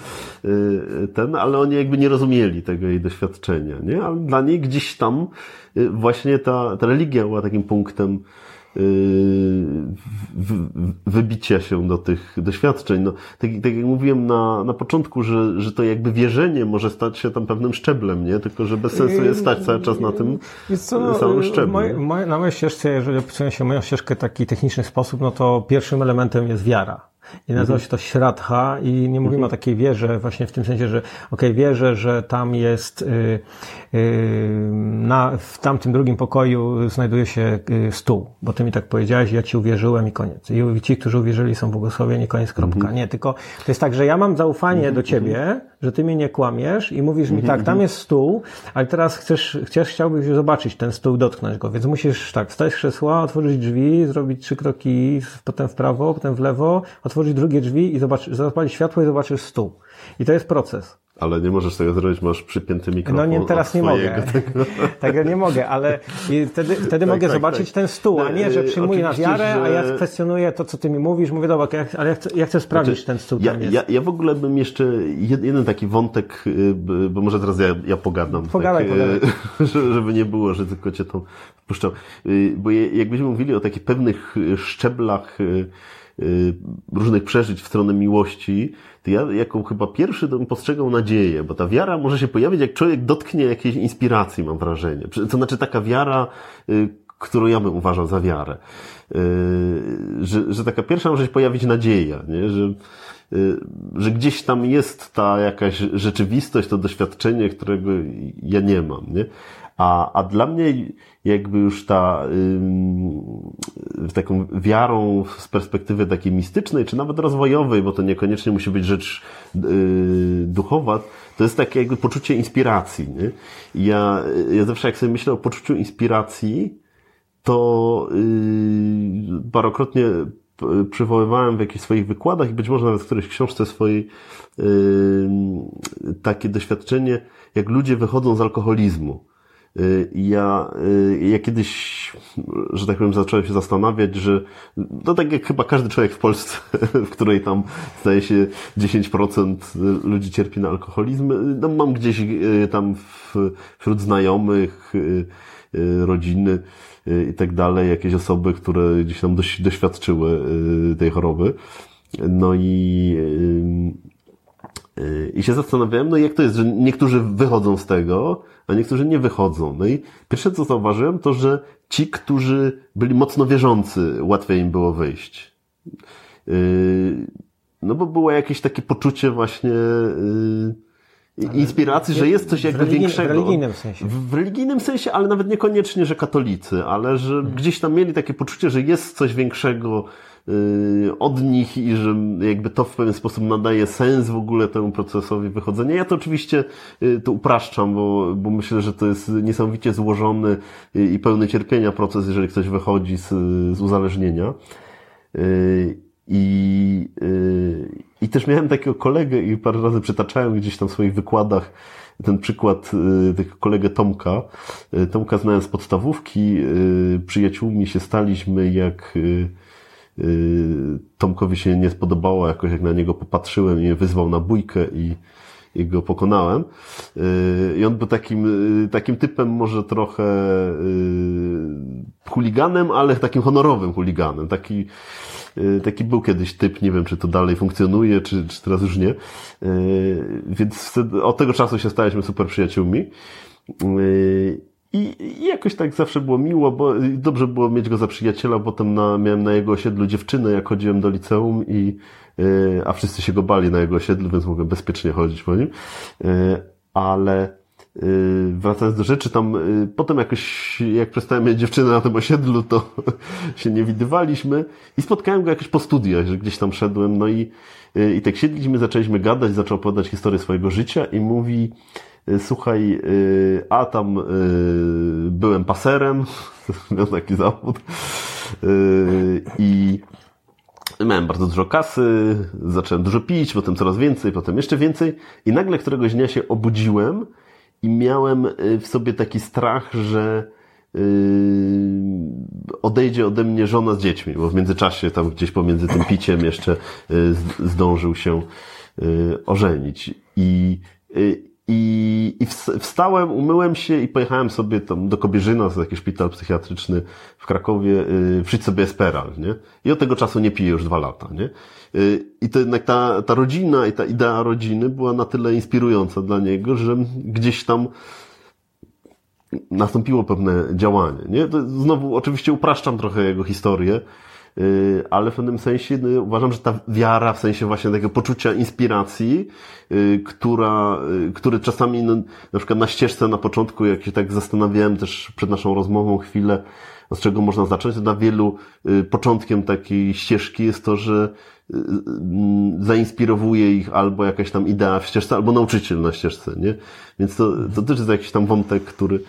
yy, ten, ale oni jakby nie rozumieli tego jej doświadczenia, nie? Ale dla niej gdzieś tam yy, właśnie ta, ta religia była takim punktem wybicia się do tych doświadczeń. No, tak, tak jak mówiłem na, na początku, że, że to jakby wierzenie może stać się tam pewnym szczeblem, nie? Tylko, że bez sensu jest stać cały czas na tym co, no, samym szczeblu. Moje, moje, na mojej ścieżce, jeżeli opisuję się moją ścieżkę w taki techniczny sposób, no to pierwszym elementem jest wiara. I nazywa mhm. się to Śradha i nie mówimy mhm. o takiej wierze właśnie w tym sensie, że ok, wierzę, że tam jest y, y, na, w tamtym drugim pokoju znajduje się y, stół, bo ty mi tak powiedziałeś, ja ci uwierzyłem i koniec. I ci, którzy uwierzyli są błogosławieni, koniec, kropka. Mhm. Nie, tylko to jest tak, że ja mam zaufanie do ciebie, że ty mnie nie kłamiesz i mówisz mi tak, tam jest stół, ale teraz chcesz, chcesz, chciałbyś zobaczyć ten stół, dotknąć go, więc musisz tak, wstać z krzesła, otworzyć drzwi, zrobić trzy kroki, potem w prawo, potem w lewo, otworzyć drugie drzwi i zobaczyć, zapalić światło i zobaczysz stół. I to jest proces. Ale nie możesz tego zrobić, masz przypięty mikrofon. No nie, teraz nie mogę. Tego. tego nie mogę, ale wtedy, wtedy tak, mogę tak, zobaczyć tak. ten stół, a nie, że przyjmuję na wiarę, że... a ja kwestionuję to, co ty mi mówisz. Mówię, dobra, ale ja chcę, ja chcę sprawdzić znaczy, ten stół. Ja, ja, ja, w ogóle bym jeszcze jeden taki wątek, y, bo może teraz ja, ja pogadam. Pogadaj, tak, pogadaj. Żeby nie było, że tylko cię tam wpuszczam. Y, bo jakbyśmy mówili o takich pewnych szczeblach y, różnych przeżyć w stronę miłości, to ja jako chyba pierwszy bym postrzegał nadzieję, bo ta wiara może się pojawić, jak człowiek dotknie jakiejś inspiracji, mam wrażenie. To znaczy taka wiara, którą ja bym uważał za wiarę. Że, że taka pierwsza może się pojawić nadzieja, nie? że Y, że gdzieś tam jest ta jakaś rzeczywistość, to doświadczenie, którego ja nie mam, nie? A, a dla mnie jakby już ta yy, taką wiarą z perspektywy takiej mistycznej, czy nawet rozwojowej, bo to niekoniecznie musi być rzecz yy, duchowa, to jest takie jakby poczucie inspiracji. Nie? Ja, ja zawsze jak sobie myślę o poczuciu inspiracji, to yy, parokrotnie przywoływałem w jakichś swoich wykładach i być może nawet w którejś książce swojej yy, takie doświadczenie, jak ludzie wychodzą z alkoholizmu. Yy, ja, yy, ja kiedyś, że tak powiem, zacząłem się zastanawiać, że no tak jak chyba każdy człowiek w Polsce, w której tam zdaje się 10% ludzi cierpi na alkoholizm, no mam gdzieś tam wśród znajomych, rodziny, i tak dalej, jakieś osoby, które gdzieś tam doświadczyły y, tej choroby. No i, y, y, i się zastanawiałem, no jak to jest, że niektórzy wychodzą z tego, a niektórzy nie wychodzą. No i pierwsze co zauważyłem, to że ci, którzy byli mocno wierzący, łatwiej im było wyjść. No bo było jakieś takie poczucie właśnie inspiracji, że jest coś jakby większego. W religijnym sensie. W religijnym sensie, ale nawet niekoniecznie, że katolicy, ale że hmm. gdzieś tam mieli takie poczucie, że jest coś większego y, od nich i że jakby to w pewien sposób nadaje sens w ogóle temu procesowi wychodzenia. Ja to oczywiście y, to upraszczam, bo, bo myślę, że to jest niesamowicie złożony i pełny cierpienia proces, jeżeli ktoś wychodzi z, z uzależnienia. Y, I, i też miałem takiego kolegę i parę razy przytaczałem gdzieś tam w swoich wykładach ten przykład y, tego kolegę Tomka. Y, Tomka znałem z podstawówki, y, przyjaciółmi się staliśmy, jak Tomkowi się nie spodobało jakoś, jak na niego popatrzyłem i wyzwał na bójkę i, i go pokonałem. I on był takim, takim typem może trochę chuliganem, ale takim honorowym chuliganem. Taki, Y, taki był kiedyś typ, nie wiem czy to dalej funkcjonuje, czy, czy teraz już nie. Y, więc od tego czasu się staliśmy super przyjaciółmi. I, I jakoś tak zawsze było miło, bo dobrze było mieć go za przyjaciela. Potem na, miałem na jego osiedlu dziewczynę, jak chodziłem do liceum i, a wszyscy się go bali na jego osiedlu, więc mogłem bezpiecznie chodzić po nim. Ale Y, wracając do rzeczy, tam potem jakoś, jak przestałem mieć dziewczynę na tym osiedlu, to się nie widywaliśmy i spotkałem go jakoś po studiach, że gdzieś tam szedłem, no i, i tak siedliśmy, zaczęliśmy gadać, zaczął opowiadać historię swojego życia i mówi, słuchaj, a tam byłem paserem, miał taki zawód i miałem bardzo dużo kasy, zacząłem dużo pić, potem coraz więcej, potem jeszcze więcej i nagle któregoś dnia się obudziłem i miałem y, w sobie taki strach, że y, odejdzie ode mnie żona z dziećmi, bo w międzyczasie tam gdzieś pomiędzy tym piciem jeszcze y, zdążył się ożenić. I, i, i wstałem, umyłem się i pojechałem sobie tam do Kobierzyna, to taki szpital psychiatryczny w Krakowie, yy, sobie Esperal, nie? I od tego czasu nie piję już dwa lata, nie? Yy, I to jednak ta, ta rodzina i ta idea rodziny była na tyle inspirująca dla niego, że gdzieś tam nastąpiło pewne działanie, nie? To znowu oczywiście upraszczam trochę jego historię, Y, ale w pewnym sensie no, uważam, że ta wiara, w sensie właśnie takiego poczucia inspiracji, y, która, y, który czasami, no, na przykład na ścieżce na początku, jak się tak zastanawiałem też przed naszą rozmową chwilę, od czego można zacząć, to dla wielu początkiem takiej ścieżki jest to, że zainspirowuje ich albo jakaś tam idea w ścieżce, albo nauczyciel na ścieżce, nie? Więc to, to też jest jakiś tam wątek, który,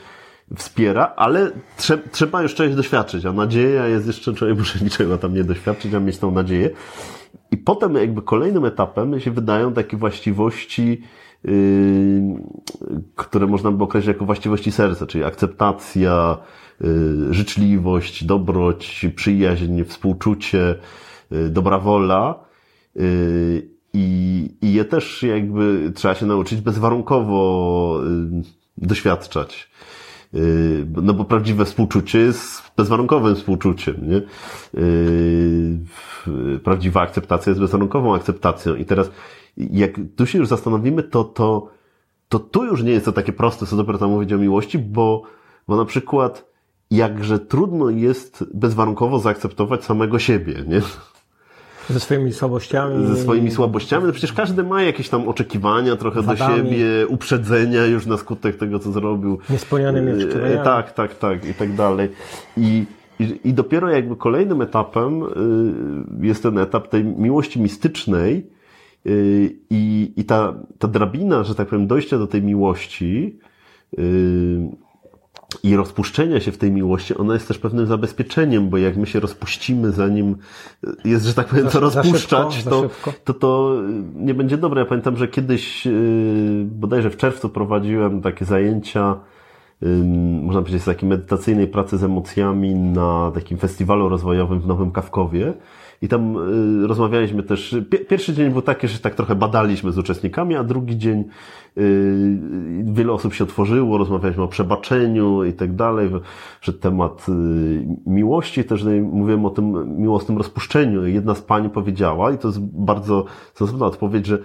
wspiera, ale trze trzeba jeszcze ich doświadczyć, a nadzieja jest jeszcze, człowiek muszę niczego tam nie doświadczyć, a mieć tą nadzieję. I potem jakby kolejnym etapem się wydają takie właściwości, yy, które można by określić jako właściwości serca, czyli akceptacja, yy, życzliwość, dobroć, przyjaźń, współczucie, yy, dobra wola. Yy, i, I je też jakby trzeba się nauczyć bezwarunkowo yy, doświadczać. No bo prawdziwe współczucie jest bezwarunkowym współczuciem, nie? Prawdziwa akceptacja jest bezwarunkową akceptacją. I teraz, jak tu się już zastanowimy, to, to, to tu już nie jest to takie proste, co dopiero tam mówić o miłości, bo, bo na przykład jakże trudno jest bezwarunkowo zaakceptować samego siebie, nie? Ze swoimi słabościami. Ze swoimi słabościami. No przecież każdy ma jakieś tam oczekiwania trochę wadami. do siebie, uprzedzenia już na skutek tego, co zrobił. Niespełnionymi e, oczekiwaniami. Tak, tak, tak i tak dalej. I, i, dopiero jakby kolejnym etapem y, jest ten etap tej miłości mistycznej y, i, i ta, ta drabina, że tak powiem, dojścia do tej miłości i rozpuszczenia się w tej miłości, ona jest też pewnym zabezpieczeniem, bo jak my się rozpuścimy, zanim jest, że tak powiem, to rozpuszczać, to, to, to nie będzie dobre. Ja pamiętam, że kiedyś, yy, bodajże w czerwcu prowadziłem takie zajęcia, można powiedzieć, z takiej medytacyjnej pracy z emocjami na takim festiwalu rozwojowym w Nowym Kawkowie. I tam y, rozmawialiśmy też. Pierwszy dzień był taki, że tak trochę badaliśmy z uczestnikami, a drugi dzień y, wiele osób się otworzyło, rozmawialiśmy o przebaczeniu i tak dalej, że temat y, miłości, też mówiłem o tym miłosnym rozpuszczeniu. Jedna z pań powiedziała, i to jest bardzo sensowna odpowiedź, że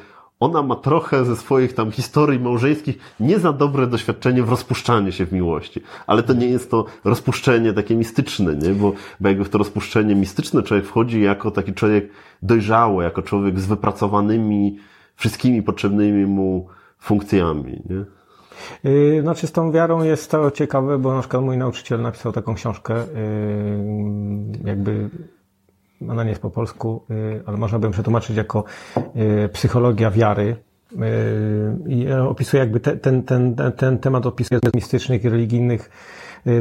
ona ma trochę ze swoich tam historii małżeńskich nie za dobre doświadczenie w rozpuszczaniu się w miłości. Ale to nie jest to rozpuszczenie takie mistyczne, nie? Bo, bo jakby w to rozpuszczenie mistyczne człowiek wchodzi jako taki człowiek dojrzały, jako człowiek z wypracowanymi wszystkimi potrzebnymi mu funkcjami, nie? Y, znaczy z tą wiarą jest to ciekawe, bo na przykład mój nauczyciel napisał taką książkę, y, jakby ona nie jest po polsku, y, ale można by ją przetłumaczyć jako y, psychologia wiary. Y, I opisuje jakby ten, ten, ten, ten temat opisuje z mistycznych i religijnych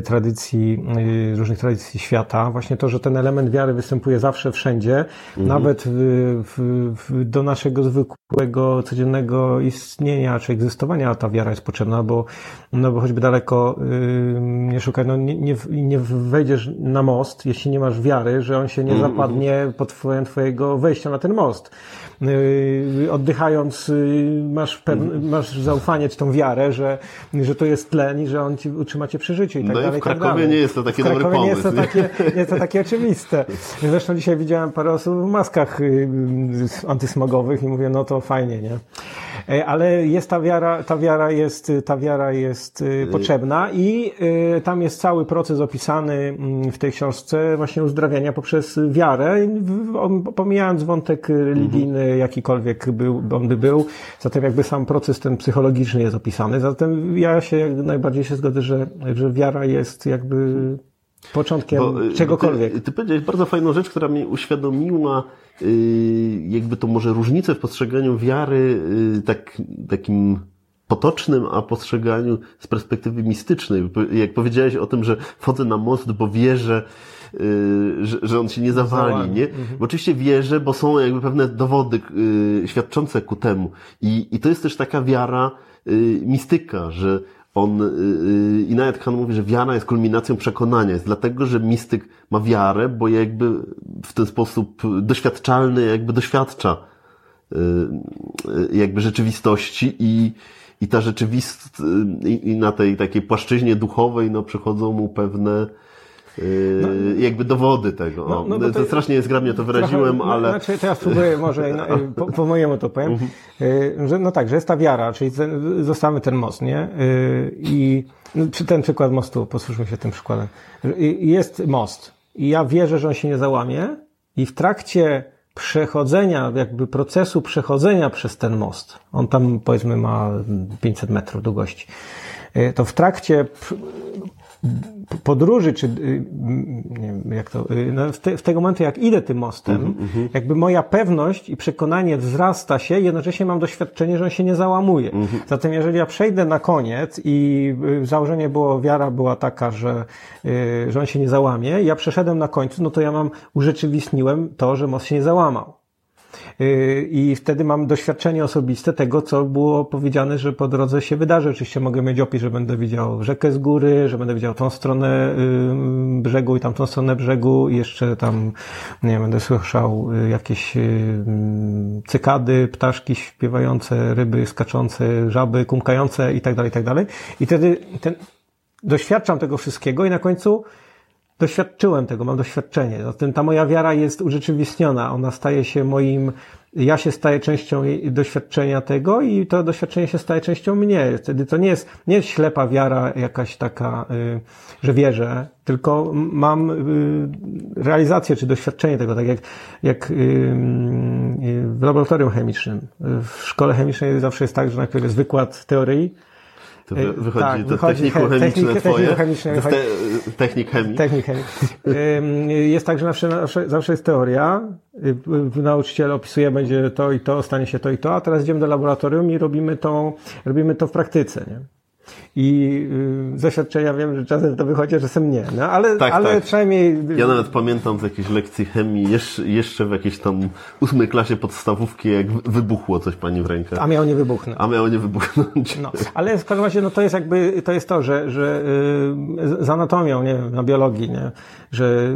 tradycji, y, różnych tradycji świata. Właśnie to, że ten element wiary występuje zawsze, wszędzie, mhm. nawet w, w, do naszego zwykłego, codziennego istnienia czy egzystowania ta wiara jest potrzebna, bo, no bo choćby daleko y, nie szukaj, no nie, nie, nie wejdziesz na most, jeśli nie masz wiary, że on się nie mhm. zapadnie pod wpływem twojego wejścia na ten most. Oddychając masz, pewne, mhm. masz zaufanie czy tą wiarę, że, że to jest tlen i że on ci utrzyma cię przy życiu i tak no dalej. w tak Krakowie tak nie jest to taki dobry pomysł. Nie jest to takie, nie jest to takie oczywiste. Zresztą dzisiaj widziałem parę osób w maskach y, antysmogowych i mówię, no to fajnie, nie? E, ale jest ta wiara, ta wiara jest, ta wiara jest y, y. potrzebna i tam jest cały proces opisany mm, w tej książce właśnie uzdrawiania poprzez wiarę, pomijając wątek religijny, mhm. jakikolwiek był, on by był, zatem jakby sam proces ten psychologiczny jest opisany, zatem ja się jak najbardziej się zgodzę, że, że wiara jest jakby początkiem Bo, czegokolwiek. Ty, ty powiedziałeś bardzo fajną rzecz, która mi uświadomiła Y, jakby to może różnicę w postrzeganiu wiary y, tak, takim potocznym, a postrzeganiu z perspektywy mistycznej. Jak powiedziałeś o tym, że wchodzę na most, bo wierzę, y, że, że on się nie zawali, nie? Mhm. Bo oczywiście wierzę, bo są jakby pewne dowody świadczące ku temu. I, i to jest też taka wiara mistyka, że on, yy, i nawet Khan mówi, że wiara jest kulminacją przekonania. Jest dlatego, że mistyk ma wiarę, bo jakby w ten sposób doświadczalny jakby doświadcza yy, jakby rzeczywistości i, i ta rzeczywistość, yy, i na tej takiej płaszczyźnie duchowej, no, przychodzą mu pewne, no, jakby dowody tego. No, no, to, to strasznie zgrabnie to wyraziłem, trochę, ale... Znaczy, to ja spróbuję może po, po mojemu to powiem, mhm. y, że no tak, że jest ta wiara, czyli zostawmy ten most, nie? Y, I no, ten przykład mostu, posłuchajmy się tym przykładem. Jest most i ja wierzę, że on się nie załamie i w trakcie przechodzenia, jakby procesu przechodzenia przez ten most, on tam powiedzmy ma 500 metrów długości, to w trakcie podróży, czy y, nie wiem, jak to, y, no w, te, w tego momentu, jak idę tym mostem, mm -hmm. jakby moja pewność i przekonanie wzrasta się, jednocześnie mam doświadczenie, że on się nie załamuje. Mm -hmm. Zatem jeżeli ja przejdę na koniec i y, założenie było, wiara była taka, że, że on się nie załamie, ja przeszedłem na końcu, no to ja mam, urzeczywistniłem to, że most się nie załamał. Y, I wtedy mam doświadczenie osobiste tego, co było powiedziane, że po drodze się wydarzy. Oczywiście mogę mieć opis, że będę widział rzekę z góry, że będę widział tą stronę y, brzegu i tamtą stronę brzegu i jeszcze tam, nie wiem, będę słyszał y, jakieś cykady, ptaszki śpiewające, ryby skaczące, żaby kumkające i tak dalej, i tak dalej. I wtedy ten, doświadczam tego wszystkiego i na końcu doświadczyłem tego, mam doświadczenie. Zatem ta moja wiara jest urzeczywistniona, ona staje się moim, ja się staję częścią doświadczenia tego i to doświadczenie się staje częścią mnie. Wtedy to nie jest, nie jest ślepa wiara jakaś taka, y, że wierzę, tylko mam y, realizację czy doświadczenie tego, tak jak, jak y, w laboratorium chemicznym. W szkole chemicznej zawsze jest tak, że najpierw jest wykład teorii, to wy, wychodzi tak, to wychodzi techniko-chemiczne twoje? Techniko te, technik chemii. Technik chemii. Jest tak, że zawsze, zawsze jest teoria. Y, nauczyciel opisuje, będzie to i to, stanie się to i to, a teraz idziemy do laboratorium i robimy to, robimy to w praktyce. Nie? I y, z doświadczenia wiem, że czasem to wychodzi, że czasem nie. No, ale, tak, ale tak. przynajmniej. Ja nawet pamiętam z jakiejś lekcji chemii, jeszcze, jeszcze w jakiejś tam ósmej klasie podstawówki, jak wybuchło coś pani w rękę. A miało nie wybuchnąć. A miało nie wybuchnąć. No, ale w każdym razie, no to jest jakby, to jest to, że, że y, z anatomią, nie wiem, na biologii, nie? że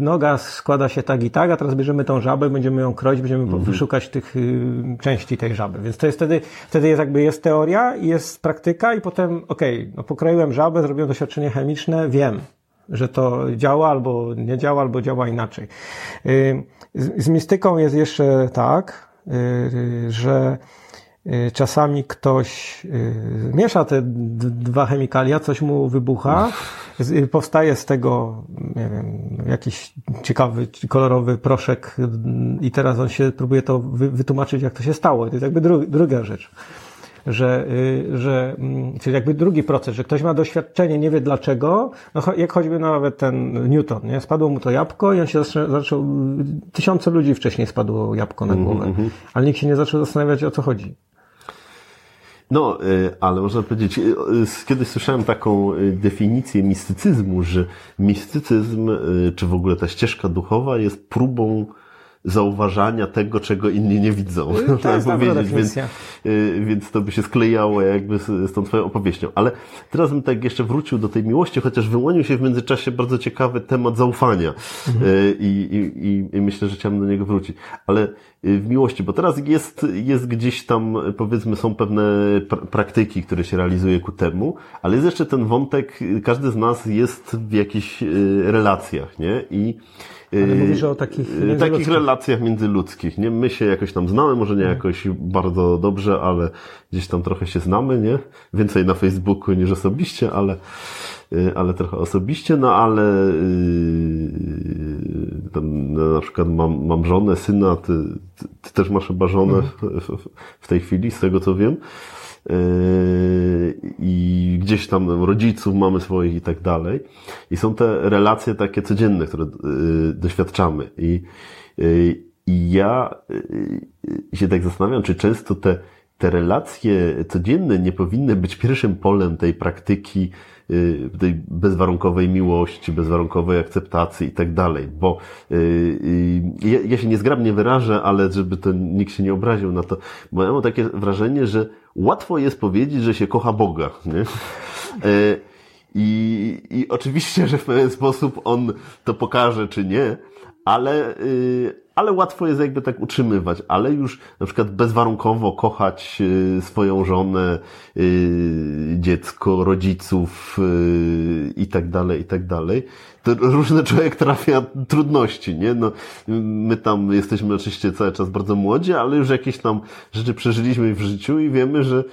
noga składa się tak i tak, a teraz bierzemy tą żabę, będziemy ją kroić, będziemy mhm. wyszukać tych y, części tej żaby. Więc to jest wtedy, wtedy jest jakby jest teoria, jest praktyka i potem, okej, okay, no pokroiłem żabę, zrobiłem doświadczenie chemiczne, wiem, że to działa albo nie działa, albo działa inaczej. Y, z, z mistyką jest jeszcze tak, y, że Y, czasami ktoś miesza te dwa chemikalia, coś mu wybucha, powstaje z tego, nie wiem, jakiś ciekawy, kolorowy proszek i teraz on się próbuje to wytłumaczyć, jak to się stało. To jest jakby druga rzecz że, że, mm, czyli jakby drugi proces, że ktoś ma doświadczenie, nie wie dlaczego, no jak choćby nawet ten Newton, nie? Spadło mu to jabłko i on się zaczął, zaczął tysiące ludzi wcześniej spadło jabłko na głowę, mm -hmm. ale nikt się nie zaczął zastanawiać o co chodzi. No, y, ale można powiedzieć, y, y, kiedyś słyszałem taką definicję mistycyzmu, że mistycyzm, czy w ogóle ta ścieżka duchowa jest próbą zauważania tego, czego inni nie widzą. To tak jest powiedzieć, więc, więc to by się sklejało jakby z, z tą twoją opowieścią. Ale teraz bym tak jeszcze wrócił do tej miłości, chociaż wyłonił się w międzyczasie bardzo ciekawy temat zaufania mhm. I, i, i, i myślę, że chciałbym do niego wrócić. Ale Y, w miłości, bo teraz jest, jest gdzieś tam, powiedzmy, są pewne praktyki, które się realizuje ku temu, ale jest jeszcze ten wątek, każdy z nas jest w jakichś y, relacjach, nie? I y, ale mówisz o takich takich relacjach międzyludzkich, nie? My się jakoś tam znamy, może nie jakoś bardzo dobrze, ale gdzieś tam trochę się znamy, nie? Więcej na Facebooku niż osobiście, ale Y, ale trochę osobiście, no ale yy, tam, na przykład mam, mam żonę, syna, ty, ty, ty też masz chyba żonę mhm. w, w, w, tej chwili, z tego co wiem. Yy, I gdzieś tam rodziców mamy swoich i tak dalej. I są te relacje takie codzienne, które yy, doświadczamy. I, yy, i ja się tak zastanawiam, czy często te, te relacje codzienne nie powinny być pierwszym polem tej praktyki tej bezwarunkowej miłości, bezwarunkowej akceptacji i tak dalej, bo y, y, ja się niezgrabnie wyrażę, ale żeby to nikt się nie obraził na to, bo ja mam takie wrażenie, że łatwo jest powiedzieć, że się kocha Boga, nie? I, I oczywiście, że w pewien sposób on to pokaże, czy nie, ale, ale łatwo jest jakby tak utrzymywać, ale już na przykład bezwarunkowo kochać y, swoją żonę, y, dziecko, rodziców y, i tak dalej, i tak dalej. To różny człowiek trafia trudności, nie? No, my tam jesteśmy oczywiście cały czas bardzo młodzi, ale już jakieś tam rzeczy przeżyliśmy w życiu i wiemy, że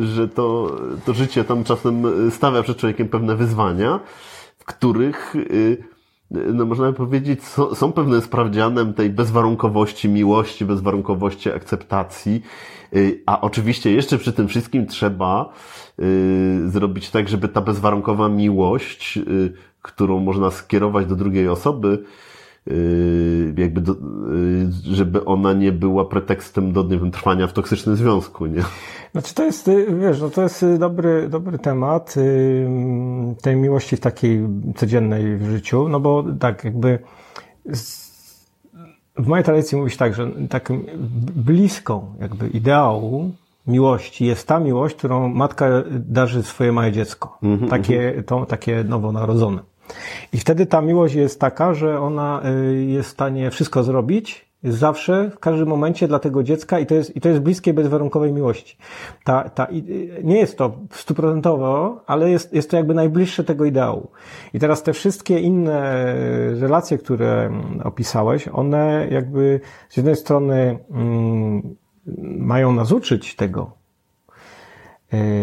że to, to życie tam czasem stawia przed człowiekiem pewne wyzwania, w których no można powiedzieć, są, są sprawdzianem tej bezwarunkowości miłości, bezwarunkowości akceptacji, y, a oczywiście jeszcze przy tym wszystkim trzeba y, zrobić tak, żeby ta bezwarunkowa miłość, y, którą można skierować do drugiej osoby, jakby do, żeby ona nie była pretekstem do nie wiem, trwania w toksycznym związku, nie? Znaczy to jest, y, wiesz, no to jest y, dobry, dobry temat y, tej miłości takiej codziennej w życiu, no bo tak jakby w mojej tradycji mówić tak, że taką bliską jakby ideału miłości jest ta miłość, którą matka darzy swoje małe dziecko. Mm -hmm. Takie, to, takie nowonarodzone. I wtedy ta miłość jest taka, że ona jest w stanie wszystko zrobić, zawsze, w każdym momencie dla tego dziecka i to jest, i to jest bliskie bezwarunkowej miłości. Ta, ta, nie jest to stuprocentowo, ale jest, jest to jakby najbliższe tego ideału. I teraz te wszystkie inne relacje, które opisałeś, one jakby z jednej strony mm, mają nas uczyć tego,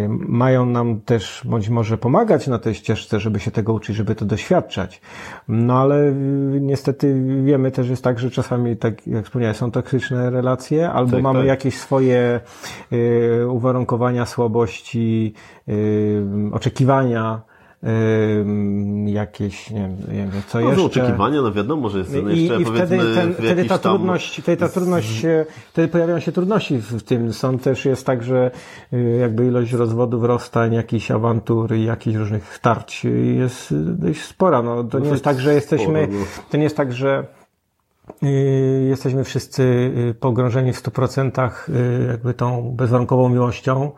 mają nam też bądź może pomagać na tej ścieżce, żeby się tego uczyć, żeby to doświadczać. No ale niestety wiemy też jest tak, że czasami, tak jak wspomniałem, są toksyczne relacje, albo tak, mamy tak. jakieś swoje y, uwarunkowania, słabości, y, oczekiwania, jakieś, nie wiem, co no, jeszcze. oczekiwania, no wiadomo, że jest I, jeszcze, i wtedy, ten, wtedy ta tam... trudność, wtedy ta trudność, wtedy pojawiają się trudności w tym. Są też jest tak, że y, jakby ilość rozwodów, rozstań, jakichś awantur i jakichś różnych starć jest dość spora. No, to no nie jest tak, że jesteśmy, sporo, no. to nie jest tak, że jesteśmy wszyscy y, pogrążeni w stu procentach jakby tą bezwarunkową miłością.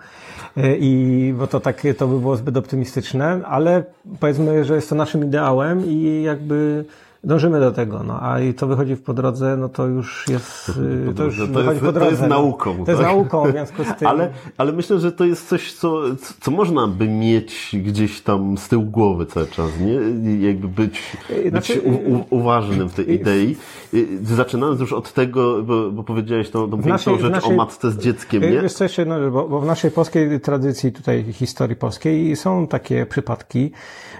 I bo to tak, to by było zbyt optymistyczne, ale powiedzmy, że jest to naszym ideałem i jakby dążymy do tego, no a i co wychodzi po drodze, no to już jest, to już to wychodzi jest, po drodze. To jest no. nauką. To jest tak? nauką, w związku z tym. Ale, ale myślę, że to jest coś, co, co można by mieć gdzieś tam z tyłu głowy cały czas, nie? Jakby być, znaczy, być u, u, uważnym w tej idei. Zaczynając już od tego, bo, bo powiedziałeś tą, tą piękną rzecz naszej, o matce z dzieckiem, nie? Wiesz co jeszcze, no, bo, bo w naszej polskiej tradycji, tutaj historii polskiej są takie przypadki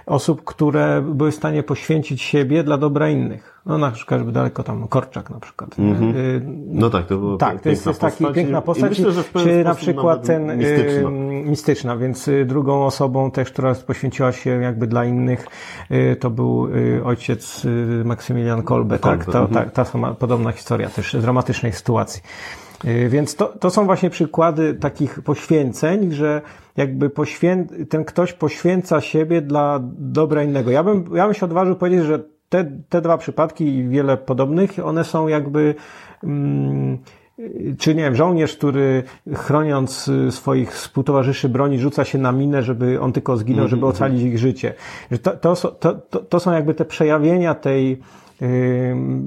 osób, które były w stanie poświęcić siebie dla dobra innych. No na przykład, żeby daleko tam Korczak na przykład. Mm -hmm. No tak, to było Tak, to jest, jest taki piękna postać. Myślę, czy na przykład ten mistyczna. mistyczna, więc y, drugą osobą też, która poświęciła się jakby dla innych, y, to był ojciec Maksymilian Kolbe, tak? To, mm -hmm. ta, ta sama podobna historia też dramatycznej sytuacji. Więc to, to są właśnie przykłady takich poświęceń, że jakby poświę... ten ktoś poświęca siebie dla dobra innego. Ja bym, ja bym się odważył powiedzieć, że te, te dwa przypadki i wiele podobnych, one są jakby, mm, czy nie wiem, żołnierz, który chroniąc swoich współtowarzyszy broni, rzuca się na minę, żeby on tylko zginął, mm -hmm. żeby ocalić ich życie. To, to, to, to są jakby te przejawienia tej,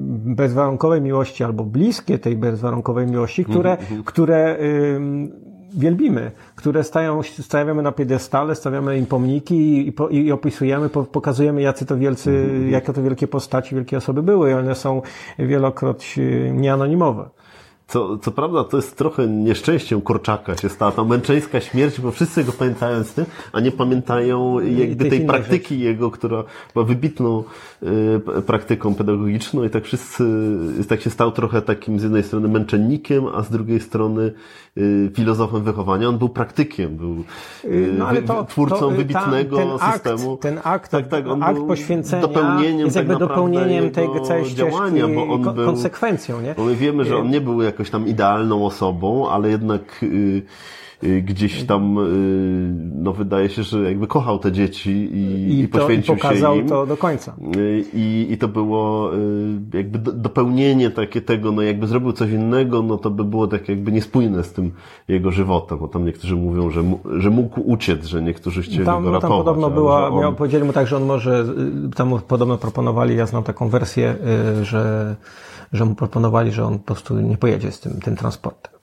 bezwarunkowej miłości albo bliskie tej bezwarunkowej miłości, które, mm -hmm. które wielbimy, które stają, stawiamy na piedestale, stawiamy im pomniki i, i, i opisujemy, pokazujemy, jacy to wielcy, mm-hmm. jakie to wielkie postaci, wielkie osoby były i one są wielokroć nieanonimowe. Co, co prawda to jest trochę nieszczęściem Korczaka się stała, ta męczeńska śmierć, bo wszyscy go pamiętają z tym, a nie pamiętają jakby tej praktyki rzeczy. jego, która była wybitną y, praktyką pedagogiczną i tak wszyscy, tak się stał trochę takim z jednej strony męczennikiem, a z drugiej strony y, filozofem wychowania. On był praktykiem, był y, no, to, twórcą to, wybitnego ten systemu. Akt, ten akt, tak, tak, on akt poświęcenia dopełnieniem jest jakby tak dopełnieniem tej całej działania, bo on był konsekwencją, nie? Bo my wiemy, że on nie był jakoś tam idealną osobą, ale jednak y, y, gdzieś tam, y, no wydaje się, że jakby kochał te dzieci i, I, i poświęcił to, i pokazał się im. to do końca. I, I to było jakby dopełnienie takie tego, no jakby zrobił coś innego, no to by było tak jakby niespójne z tym jego żywotem, bo tam niektórzy mówią, że, że mógł uciec, że niektórzy chcieli tam, go ratować. Tam podobno była, on... miał, powiedzieli mu tak, że on może, tam podobno proponowali, ja znam taką wersję, że że mu proponowali, że on po prostu nie pojedzie z tym, tym transportem.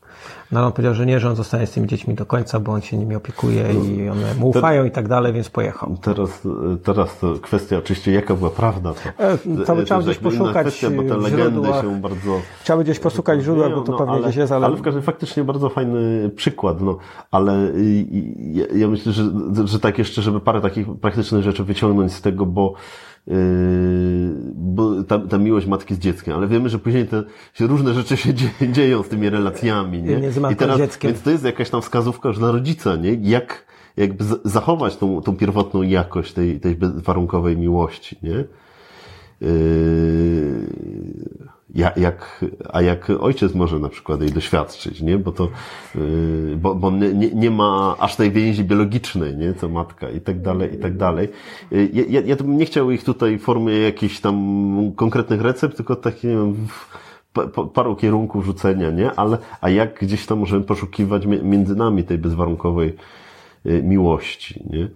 No on powiedział, że nie, że on zostanie z tymi dziećmi do końca, bo on się nimi opiekuje i one mu ufają i tak dalej, więc pojechał. Teraz, teraz to kwestia oczywiście, jaka była prawda. To, e, to trzeba gdzieś poszukać kwestia, bo te legendy się bardzo... Trzeba by gdzieś poszukać źródła, bo to no, pewnie ale, gdzieś jest, ale... Ale w każdym faktycznie bardzo fajny przykład, no, ale ja, ja myślę, że, że tak jeszcze, żeby parę takich praktycznych rzeczy wyciągnąć z tego, bo bo ta, ta miłość matki z dzieckiem, ale wiemy, że później te się różne rzeczy się dzieją z tymi relacjami, nie? Między matką I teraz, dzieckiem. Więc to jest jakaś tam wskazówka już dla rodzica, nie? Jak jakby zachować tą, tą pierwotną jakość tej, tej bezwarunkowej miłości, nie? Yy, jak, a jak ojciec może na przykład jej doświadczyć, nie? Bo to, yy, bo, bo nie, nie ma aż tej więzi biologicznej, nie? Co matka i tak dalej, i tak dalej. Yy, ja, ja bym nie chciał ich tutaj w formie jakichś tam konkretnych recept, tylko takie, nie wiem, paru kierunków rzucenia, nie? Ale, a jak gdzieś tam możemy poszukiwać między nami tej bezwarunkowej yy, miłości, nie?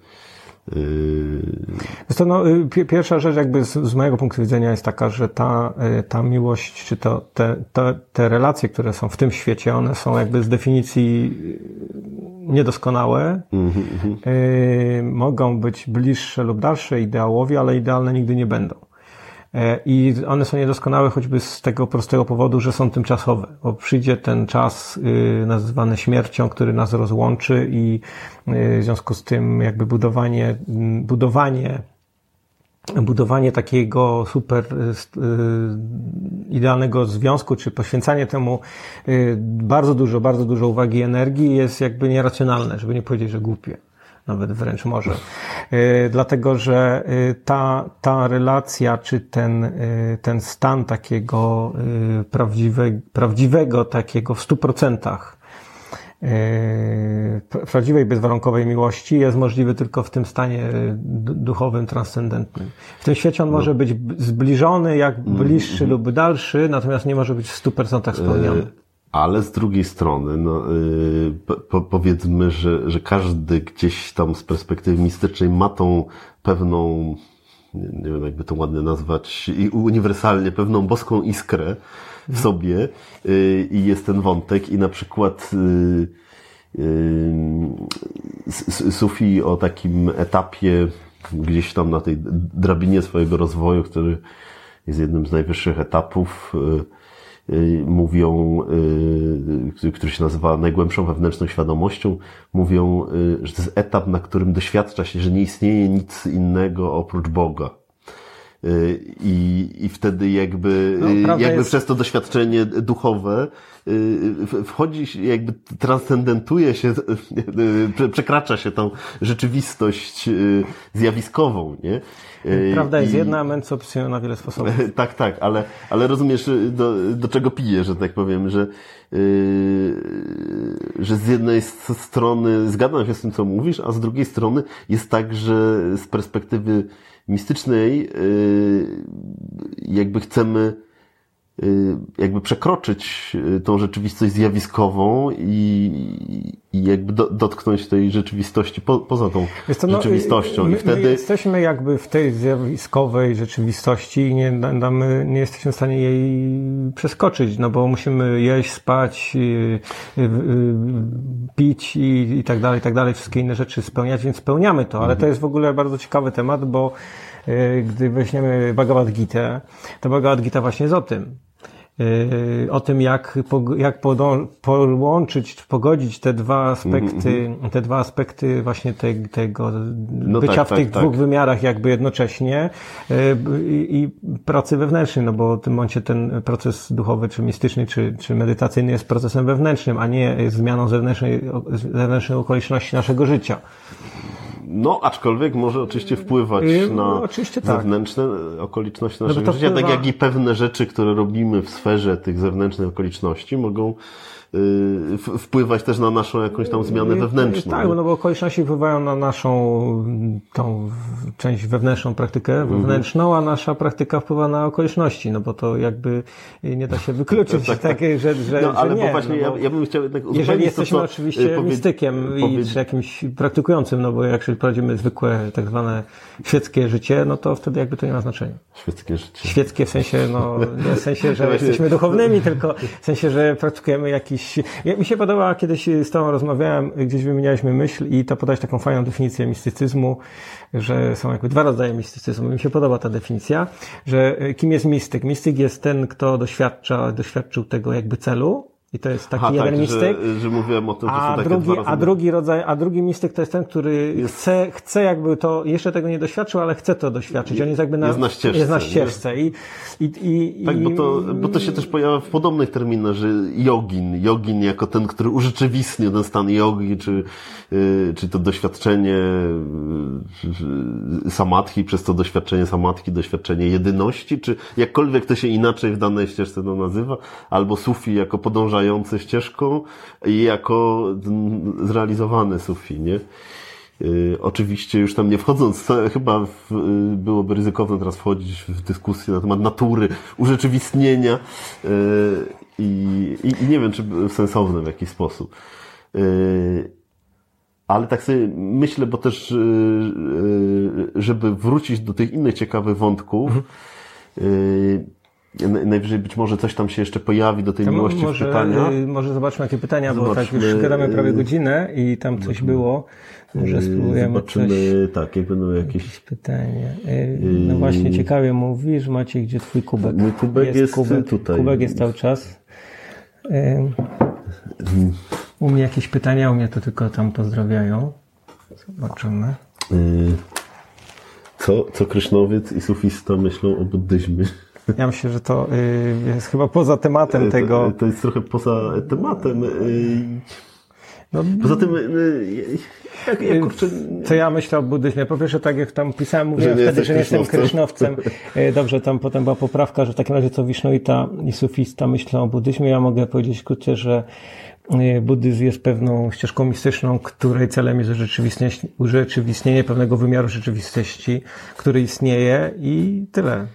Jest to, no, y, pierwsza rzecz jakby z, z, mojego punktu widzenia jest taka, że ta, y, ta miłość, czy to, te, te, te relacje, które są w tym świecie, one są jakby z definicji y, niedoskonałe. Mm-hmm. Y, mogą być bliższe lub dalsze ideałowi, ale idealne nigdy nie będą. E, I one są niedoskonałe choćby z tego prostego powodu, że są tymczasowe, bo przyjdzie ten czas y, nazywany śmiercią, który nas rozłączy i y, w związku z tym jakby budowanie, budowanie budowanie takiego super y, idealnego związku, czy poświęcanie temu bardzo dużo, bardzo dużo uwagi i energii jest jakby nieracjonalne, żeby nie powiedzieć, że głupie nawet wręcz może. E, dlatego, że e, ta, ta relacja, czy ten, e, ten stan takiego prawdziwe, prawdziwego, takiego w stu procentach, prawdziwej, bezwarunkowej miłości jest możliwy tylko w tym stanie duchowym, transcendentnym. W tym świecie on no. może być zbliżony, jak mm, bliższy mm, lub dalszy, natomiast nie może być w stu procentach spełniony. Ale z drugiej strony, no, yy, po, powiedzmy, że, że każdy gdzieś tam z perspektywy mistycznej ma tą pewną, nie, wiem jakby to ładnie nazwać, i uniwersalnie pewną boską iskrę w mhm. sobie yy, i jest ten wątek i na przykład yy, Sufi o takim etapie gdzieś tam na tej drabinie swojego rozwoju, który jest jednym z najwyższych etapów, Y, mówią, y, który się nazywa najgłębszą wewnętrzną świadomością, mówią, y, że to jest etap, na którym doświadcza się, że nie istnieje nic innego oprócz Boga. I, i wtedy jakby, no, jakby jest... przez to doświadczenie duchowe wchodzi, jakby transcendentuje się, przekracza się tą rzeczywistość zjawiskową, nie? Prawda jest I... jedna, a mens na wiele sposobów. tak, tak, ale, ale rozumiesz, do, do czego piję, że tak powiem, że, że z jednej strony zgadzam się z tym, co mówisz, a z drugiej strony jest tak, że z perspektywy mistycznej yy, jakby chcemy Y, jakby przekroczyć y, tą rzeczywistość zjawiskową i, i jakby do, dotknąć tej rzeczywistości po, poza tą to, no, rzeczywistością. My, I wtedy... My jesteśmy jakby w tej zjawiskowej rzeczywistości i nie, damy, nie jesteśmy w stanie jej przeskoczyć, no bo musimy jeść, spać, pić i, i tak dalej, i tak dalej, wszystkie inne rzeczy spełniać, więc spełniamy to, ale mhm. to jest w ogóle bardzo ciekawy temat, bo gdy weźmiemy Bhagavad Gita, to Bhagavad Gita właśnie jest o tym. E, o tym, jak, jak połączyć, pogodzić te dwa aspekty, mm -hmm. te dwa aspekty właśnie te, tego no bycia tak, w tych tak, dwóch tak. wymiarach jakby jednocześnie e, i, i, pracy wewnętrznej, no bo w tym momencie ten proces duchowy, czy mistyczny, czy, czy medytacyjny jest procesem wewnętrznym, a nie zmianą zewnętrznej, zewnętrznej okoliczności naszego życia. No, aczkolwiek może oczywiście wpływać na no, oczywiście tak. zewnętrzne okoliczności naszego no, życia, tak wpływa... tak jak i pewne rzeczy, które robimy w sferze tych zewnętrznych okoliczności mogą wpływać też na naszą jakąś tam zmianę wewnętrzną. Tak, no bo okoliczności wpływają na naszą tą część wewnętrzną praktykę mhm. wewnętrzną, a nasza praktyka wpływa na okoliczności, no bo to jakby nie da się wykluczyć tak, tak, że, że, no, ale że nie. Bo właśnie no ja, ja bym chciał jednak Jeżeli jesteśmy to, oczywiście powie... mistykiem powie... czy jakimś praktykującym, no bo jak prowadzimy zwykłe tak zwane świeckie życie, no to wtedy jakby to nie ma znaczenia. Świeckie życie. Świeckie w sensie, no nie w sensie, że jesteśmy duchownymi, tylko w sensie, że praktykujemy jakiś Ja, mi się podoba, kiedyś z Tobą rozmawiałem, gdzieś wymienialiśmy myśl i to podać taką fajną definicję mistycyzmu, że są jakby dwa rodzaje mistycyzmu. Mi się podoba ta definicja, że kim jest mistyk? Mistyk jest ten, kto doświadcza, doświadczył tego jakby celu, i to jest taki Aha, jeden tak, mistyk. Że, że mówiłem o tym, że a drugi, a drugi rodzaj, a drugi mistyk to jest ten, który jest... chce, chce jakby to, jeszcze tego nie doświadczył, ale chce to doświadczyć. On jest jakby na, jest na ścieżce. Jest na ścieżce. I, i, i, tak, bo to, bo to się też pojawia w podobnych terminach, że jogin, jogin jako ten, który urzeczywistnia ten stan jogi, czy, y, czy to doświadczenie y, samatki, przez to doświadczenie samatki, doświadczenie jedyności, czy jakkolwiek to się inaczej w danej ścieżce to nazywa, albo sufi jako podążanie podążający ścieżką i jako zrealizowany sufi, nie? Yy, oczywiście już tam nie wchodząc, chyba w, yy, byłoby ryzykowne teraz wchodzić w dyskusję na temat natury, urzeczywistnienia yy, i, i, nie wiem, czy sensowne w jakiś sposób. Ale tak sobie myślę, bo też, żeby wrócić do tych innych ciekawych wątków, mhm. Najwyżej być może coś tam się jeszcze pojawi do tej to miłości może, w pytania. Może zobaczmy jakie pytania, zobaczmy, bo tak już gadamy prawie godzinę i tam coś było. Może spróbujemy Zobaczymy, coś, tak, jak będą jakieś... jakieś pytania. No właśnie, ciekawie mówisz, macie gdzie twój kubek? Mój kubek jest, jest kubek, tutaj. Kubek jest cały czas. U mnie jakieś pytania, u mnie to tylko tam pozdrawiają. Zobaczymy. Co, co Krysznowiec i sufista myślą o buddyzmie? Ja myślę, że to jest chyba poza tematem tego. To, to jest trochę poza tematem. No, Poza tym, jak, jak kurczę... Co ja myślę o buddyzmie? Po pierwsze, tak jak tam pisałem, mówiłem że wtedy, że nie jestem krysznowcem. Dobrze, tam potem była poprawka, że w takim razie co Wisznuita i Sufista myślą o buddyzmie. Ja mogę powiedzieć krótko, że buddyzm jest pewną ścieżką mistyczną, której celem jest urzeczywistnienie pewnego wymiaru rzeczywistości, który istnieje i tyle.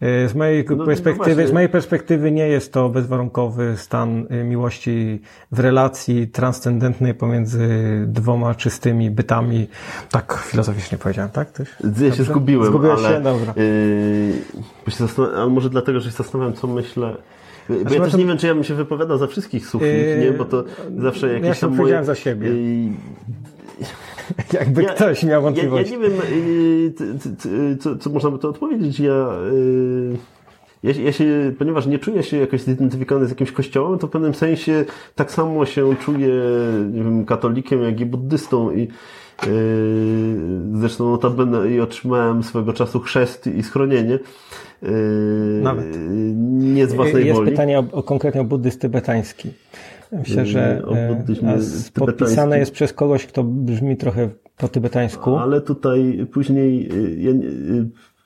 Z mojej no, no perspektywy, no z mojej perspektywy nie jest to bezwarunkowy stan y, miłości w relacji transcendentnej pomiędzy dwoma czystymi bytami. Tak filozoficznie powiedziałem, tak? Ja się zgubiłem, Zgubiłeś ale, się? Dobra. Yy, ale może dlatego, że się zastanawiam, co myślę. Bo znaczy, ja też nie wiem, czy ja bym się wypowiadał za wszystkich sufit, yy, nie? Bo to zawsze jakieś ja tam moje... za siebie. Yy, Jakby ja, ktoś miał wątpliwości. Ja, ja nie wiem, y, co, co można by to odpowiedzieć. Ja, y, ja, ja się, ponieważ nie czuję się jakoś zidentyfikowany z jakimś kościołem, to w pewnym sensie tak samo się czuję, nie wiem, katolikiem, jak i buddystą i yy, zresztą notabene i otrzymałem swego czasu chrzest i schronienie. Yy, Nawet. Nie z własnej Jest woli. Jest pytanie o, o konkretnie o buddyst tybetański. Myślę, że e, podpisane jest przez kogoś, kto brzmi trochę po tybetańsku. Ale tutaj później e, ja,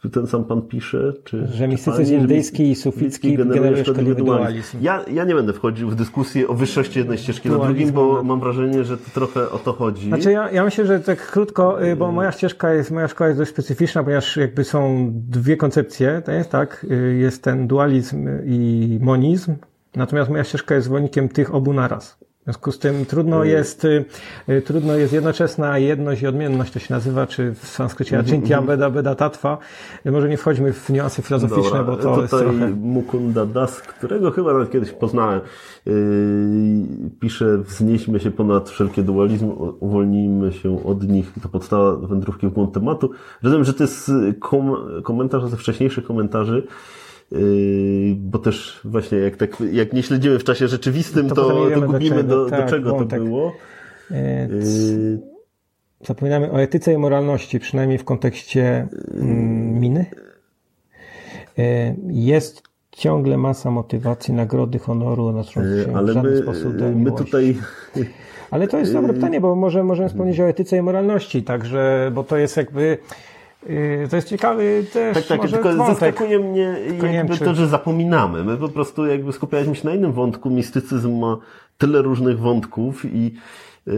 e, ten sam pan pisze, czy, że mistycyzm indyjski i suficki generuje szkodliwy dualizm. Ja, ja nie będę wchodził w dyskusję o wyższości jednej ścieżki na drugim, bo no. mam wrażenie, że to trochę o to chodzi. Znaczy ja, ja myślę, że tak krótko, bo moja ścieżka jest, moja szkoła jest dość specyficzna, ponieważ jakby są dwie koncepcje, to jest tak, jest ten dualizm i monizm, Natomiast moja ścieżka jest zwolennikiem tych obu naraz. W związku z tym trudno mm. jest, y, y, trudno jest jednoczesna jedność i odmienność, to się nazywa, czy w sanskrycie mhm, Achintya mm -hmm. Beda Beda Tatwa. Może nie wchodźmy w niuanse filozoficzne, Dobra, bo to tutaj jest trochę... Mukunda Das, którego chyba nawet kiedyś poznałem, yy, pisze wznieśmy się ponad wszelkie dualizm, uwolnijmy się od nich. To podstawa wędrówki w błąd tematu. Rozumiem, że to jest kom komentarz ze wcześniejszych komentarzy, bo też właśnie jak, tak, jak nie śledzimy w czasie rzeczywistym, to, to, to gubimy do, do, tak, do czego to było. Yy, zapominamy o etyce i moralności, przynajmniej w kontekście mm, miny. Yy, jest ciągle masa motywacji, nagrody, honoru, na się Ale w żaden my, sposób do my tutaj... Ale to jest dobre pytanie, bo może możemy wspomnieć o etyce i moralności, także, bo to jest jakby Yy, to jest ciekawy też Tak, tak, może tylko wątek. zaskakuje mnie jakby to, że zapominamy. My po prostu jakby skupialiśmy się na innym wątku. Mistycyzm ma tyle różnych wątków i yy,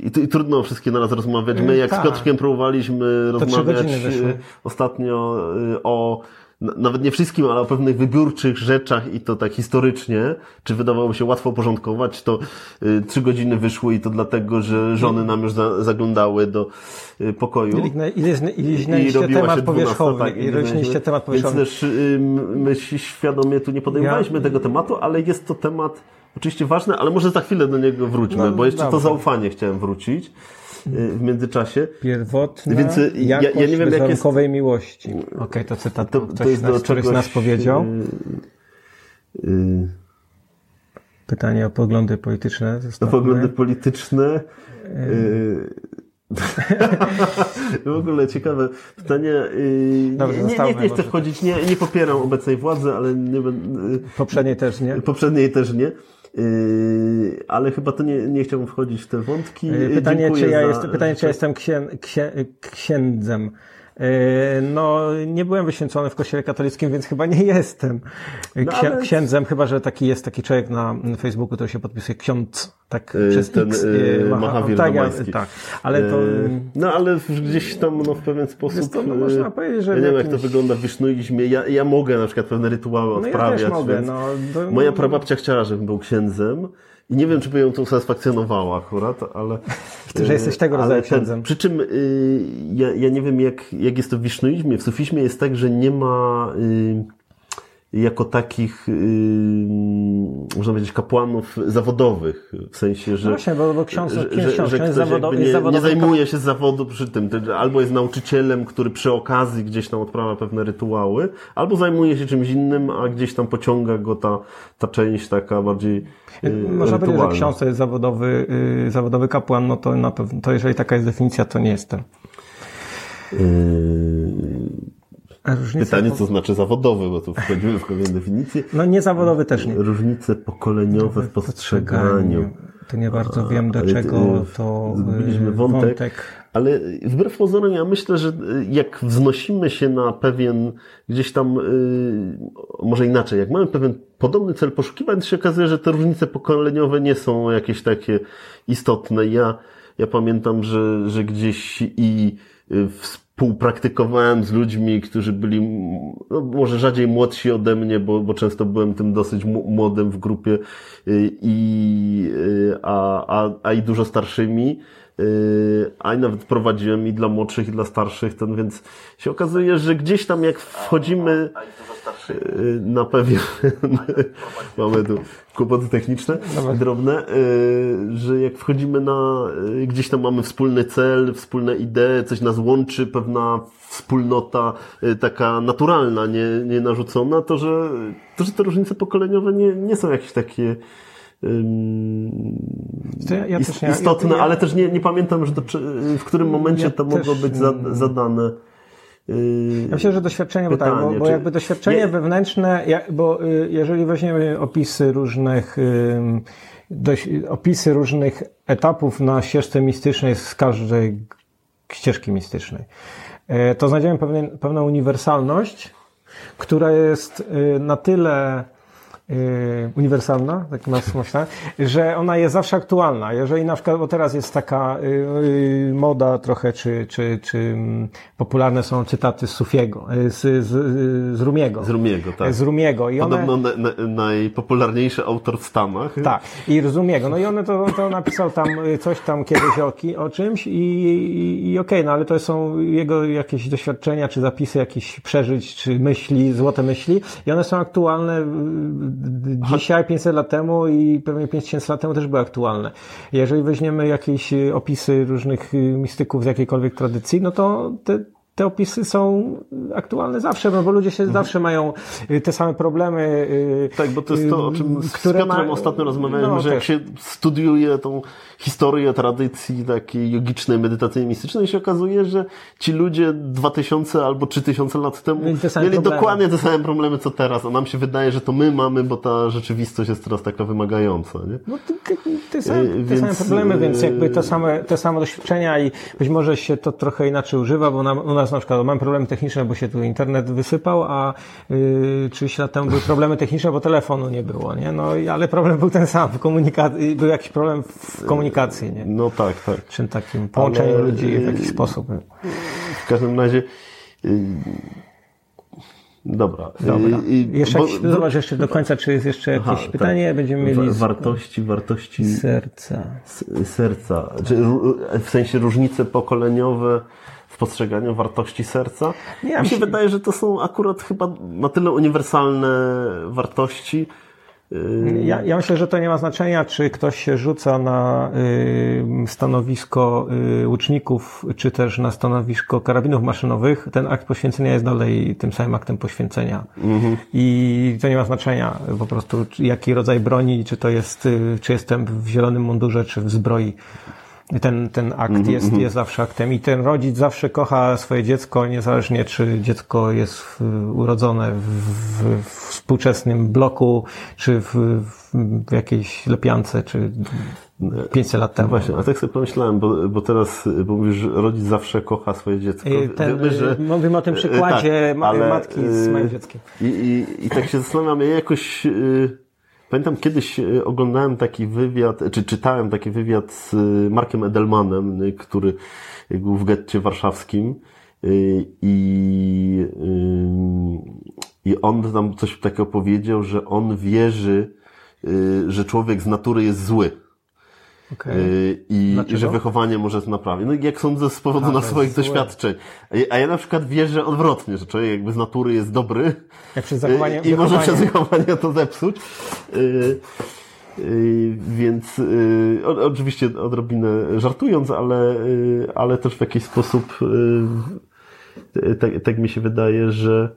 i, i, trudno wszystkie naraz rozmawiać. My jak z tak. Piotrkiem próbowaliśmy rozmawiać yy, ostatnio o nawet nie wszystkim, ale o pewnych wybiórczych rzeczach i to tak historycznie, czy wydawało się łatwo porządkować, to y, trzy godziny wyszły i to dlatego, że żony nam już za, zaglądały do y, pokoju. I temat powierzchowny. Tak, temat powierzchowny. Więc też my świadomie tu nie podejmowaliśmy ja... tego tematu, ale jest to temat oczywiście ważny, ale może za chwilę do niego wróćmy, no, bo jeszcze to zaufanie chciałem wrócić. Y, w międzyczasie. Pierwotna Więc y, ja, ja nie wiem, jak jest... miłości. Okej, okay, to cytat to, to jest nas, któryś z nas powiedział. Yy, Pytanie o poglądy polityczne. O poglądy polityczne. Yy, w ogóle ciekawe pytanie. Dobrze, nie, nie, nie chcę wchodzić, nie, nie popieram obecnej władzy, ale nie będę. Poprzedniej też nie. Poprzedniej też nie. Yy, ale chyba to nie, nie chciałbym wchodzić w te wątki. Yy, pytanie, czy ja, jest, pytanie, czy ja jestem księ, księ, księdzem. E, no, nie byłem wyświęcony w kościele katolickim, więc chyba nie jestem no, ale... księdzem, chyba że taki jest taki człowiek na Facebooku, który się podpisuje ksiądz, tak yy, przez ten, X. Yy, Mahawir tak, ja, tak, ale to... No, ale gdzieś tam no, w pewien sposób... To, no, można powiedzieć, że... Ja nie wiem, jakimś... jak to wygląda w wisznuizmie. Ja, ja mogę na przykład pewne rytuały odprawiać. No, ja też mogę. No. Moja prababcia chciała, żebym był księdzem, i nie wiem, czy by ją to usatysfakcjonowało akurat, ale... że jesteś tego rodzaju księdzem. Przy czym y, ja, ja nie wiem, jak, jak jest to w wisznuizmie. W sufizmie jest tak, że nie ma... Y, jako takich, yy, można powiedzieć, kapłanów zawodowych, w sensie, że, no właśnie, bo, bo ksiądz, że, ksiądz, że, że ktoś zawodowy, nie, nie zajmuje się zawodu przy tym, albo jest nauczycielem, który przy okazji gdzieś tam odprawia pewne rytuały, albo zajmuje się czymś innym, a gdzieś tam pociąga go ta, ta część taka bardziej yy, Można powiedzieć, że ksiądz to jest zawodowy, yy, zawodowy kapłan, no to na pewno, to jeżeli taka jest definicja, to nie jestem. Yy... Pytanie, co znaczy zawodowy, bo tu wchodzimy w kolejne definicje. No niezawodowy też nie. Różnice pokoleniowe w postrzeganiu. To nie bardzo wiem, do czego to Zgubiliśmy wątek, wątek. Ale wbrew pozorom ja myślę, że jak wznosimy się na pewien gdzieś tam, może inaczej, jak mamy pewien podobny cel poszukiwań, to się okazuje, że te różnice pokoleniowe nie są jakieś takie istotne. Ja, ja pamiętam, że, że gdzieś i w współpraktykowałem z ludźmi, którzy byli no, może rzadziej młodsi ode mnie, bo, bo często byłem tym dosyć młodym w grupie y, i, y, a, a, a i dużo starszymi. Y, a i nawet prowadziłem i dla młodszych, i dla starszych, ten, więc się okazuje, że gdzieś tam jak wchodzimy Y, na pewno mamy tu kłopoty techniczne, drobne, y, że jak wchodzimy na, gdzieś tam mamy wspólny cel, wspólne idee, coś nas łączy, pewna wspólnota taka naturalna, nie, nie narzucona, to że, to, że te różnice pokoleniowe nie, nie są jakieś takie ja, ja istotne, ale też nie, nie pamiętam, że to, w którym momencie to mogło być zadane. Ja myślę, że doświadczenie, pytanie, bo, tak, bo, bo jakby doświadczenie nie... wewnętrzne, bo y, jeżeli weźmiemy opisy różnych, opisy różnych etapów na ścieżce mistycznej z każdej ścieżki mistycznej, e, to znajdziemy pewną uniwersalność, która jest y, na tyle Y, uniwersalna, tak myślę, że ona jest zawsze aktualna. Jeżeli na przykład, bo teraz jest taka y, y, moda trochę, czy, czy, czy mm, popularne są cytaty z Sufiego, z, z, z Rumiego. Z Rumiego, tak. Z Rumiego. I one... Podobno na, na, najpopularniejszy autor w Stanach. Tak, i z Rumiego. No i on to, to napisał tam coś tam kiedyś o, o czymś i, i, i okej, okay, no ale to są jego jakieś doświadczenia, czy zapisy jakichś przeżyć, czy myśli, złote myśli i one są aktualne dzisiaj, 500 lat temu i pewnie 5000 lat temu też były aktualne. Jeżeli weźmiemy jakieś opisy różnych mistyków z jakiejkolwiek tradycji, no to te te opisy są aktualne zawsze, no bo ludzie się mhm. zawsze mają y, te same problemy. Y, tak, bo to jest to, o czym z Piotrem ma... ostatnio rozmawiałem, no, że jak się studiuje tą historię tradycji takiej jogicznej, medytacyjnej, mistycznej, się okazuje, że ci ludzie 2000 albo 3000 lat temu mieli, mieli dokładnie te same problemy, co teraz, a nam się wydaje, że to my mamy, bo ta rzeczywistość jest teraz taka wymagająca. Nie? No, te, te, same, te więc, same problemy, więc jakby te same, te same doświadczenia i być może się to trochę inaczej używa, bo nam, u nas na przykład mam problemy techniczne, bo się tu internet wysypał, a yy, 30 lat temu były problemy techniczne, bo telefonu nie było, nie? No ale problem był ten sam, w komunikacji, był jakiś problem w komunikacji, nie? No tak, tak. Czym takim połączeniu ale, ludzi w jakiś sposób. W każdym razie yy, Dobra. Dobra. I, jeszcze bo, jakieś, zobacz jeszcze do końca, czy jest jeszcze jakieś aha, pytanie. Tak. Będziemy mieli... Wartości, wartości... Serca. Serca. Czy, w sensie różnice pokoleniowe postrzeganiu wartości serca. Nie, Mi się wydaje, że to są akurat chyba na tyle uniwersalne wartości, ja, ja, myślę, że to nie ma znaczenia, czy ktoś się rzuca na y, stanowisko y, łuczników, czy też na stanowisko karabinów maszynowych. Ten akt poświęcenia jest dalej tym samym aktem poświęcenia. Mhm. I to nie ma znaczenia po prostu, jaki rodzaj broni, czy to jest, y, czy jestem w zielonym mundurze, czy w zbroi ten, ten akt mm -hmm. jest, jest zawsze aktem i ten rodzic zawsze kocha swoje dziecko, niezależnie czy dziecko jest urodzone w, w, współczesnym bloku, czy w, w jakiejś lepiance, czy 500 lat temu. Właśnie, a tak sobie pomyślałem, bo, bo teraz, bo mówisz, że rodzic zawsze kocha swoje dziecko. Ten, Wiemy, że, mówimy o tym przykładzie tak, ale, matki z moim dzieckiem. I, i, I tak się zastanawiam, ja jakoś Pamiętam kiedyś e, oglądałem taki wywiad, czy czytałem taki wywiad z e, Markiem Edelmanem, e, który był w getcie warszawskim i, i on tam coś takiego powiedział, że on wierzy, że człowiek z natury jest zły. Okay. I, że wychowanie może to naprawić. No jak sądzę z powodu na swoich doświadczeń. A ja na przykład wierzę odwrotnie, że człowiek jakby z natury jest dobry jak przez zachowanie, i wychowanie... może przez wychowanie to zepsuć. Więc oczywiście odrobinę żartując, ale, ale też w jakiś sposób tak, tak mi się wydaje, że,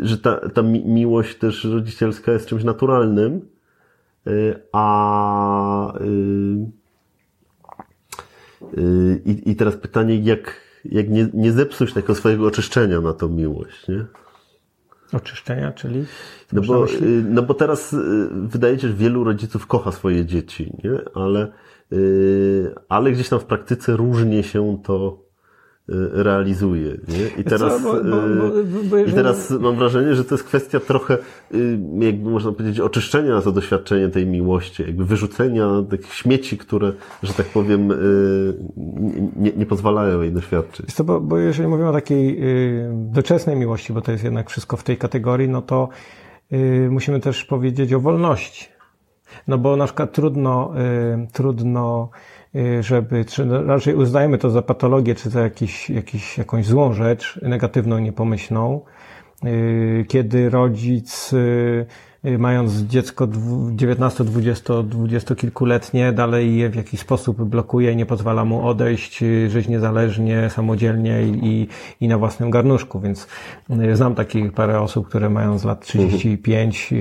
że ta, ta miłość też rodzicielska jest czymś naturalnym Y, a y, y, i, i teraz pytanie, jak, jak nie, nie zepsuć tego swojego oczyszczenia na tą miłość, nie? Oczyszczenia, czyli? No bo, no bo teraz wydaje się, że wielu rodziców kocha swoje dzieci, nie? Ale, ale gdzieś tam w praktyce różnie się to Y, realizuje. Nie? I teraz, bo, bo, bo, y, i teraz mam wrażenie, że to jest kwestia trochę, y, jakby można powiedzieć, oczyszczenia za doświadczenie tej miłości, jakby wyrzucenia tych śmieci, które, że tak powiem, nie, nie pozwalają jej doświadczyć. Co, bo, bo jeżeli mówimy o takiej doczesnej miłości, bo to jest jednak wszystko w tej kategorii, no to musimy też powiedzieć o wolności. No bo na przykład trudno, trudno Y, żeby, czy raczej uznajemy to za patologię, czy za jakiś, jakiś, jakąś złą rzecz, negatywną, niepomyślną, y, kiedy rodzic y, Y, mając dziecko 19, 20, 20 kilkuletnie, dalej je w jakiś sposób blokuje i nie pozwala mu odejść, y, żyć niezależnie, samodzielnie i, i na własnym garnuszku. Więc y, znam takich parę osób, które mają z lat 35,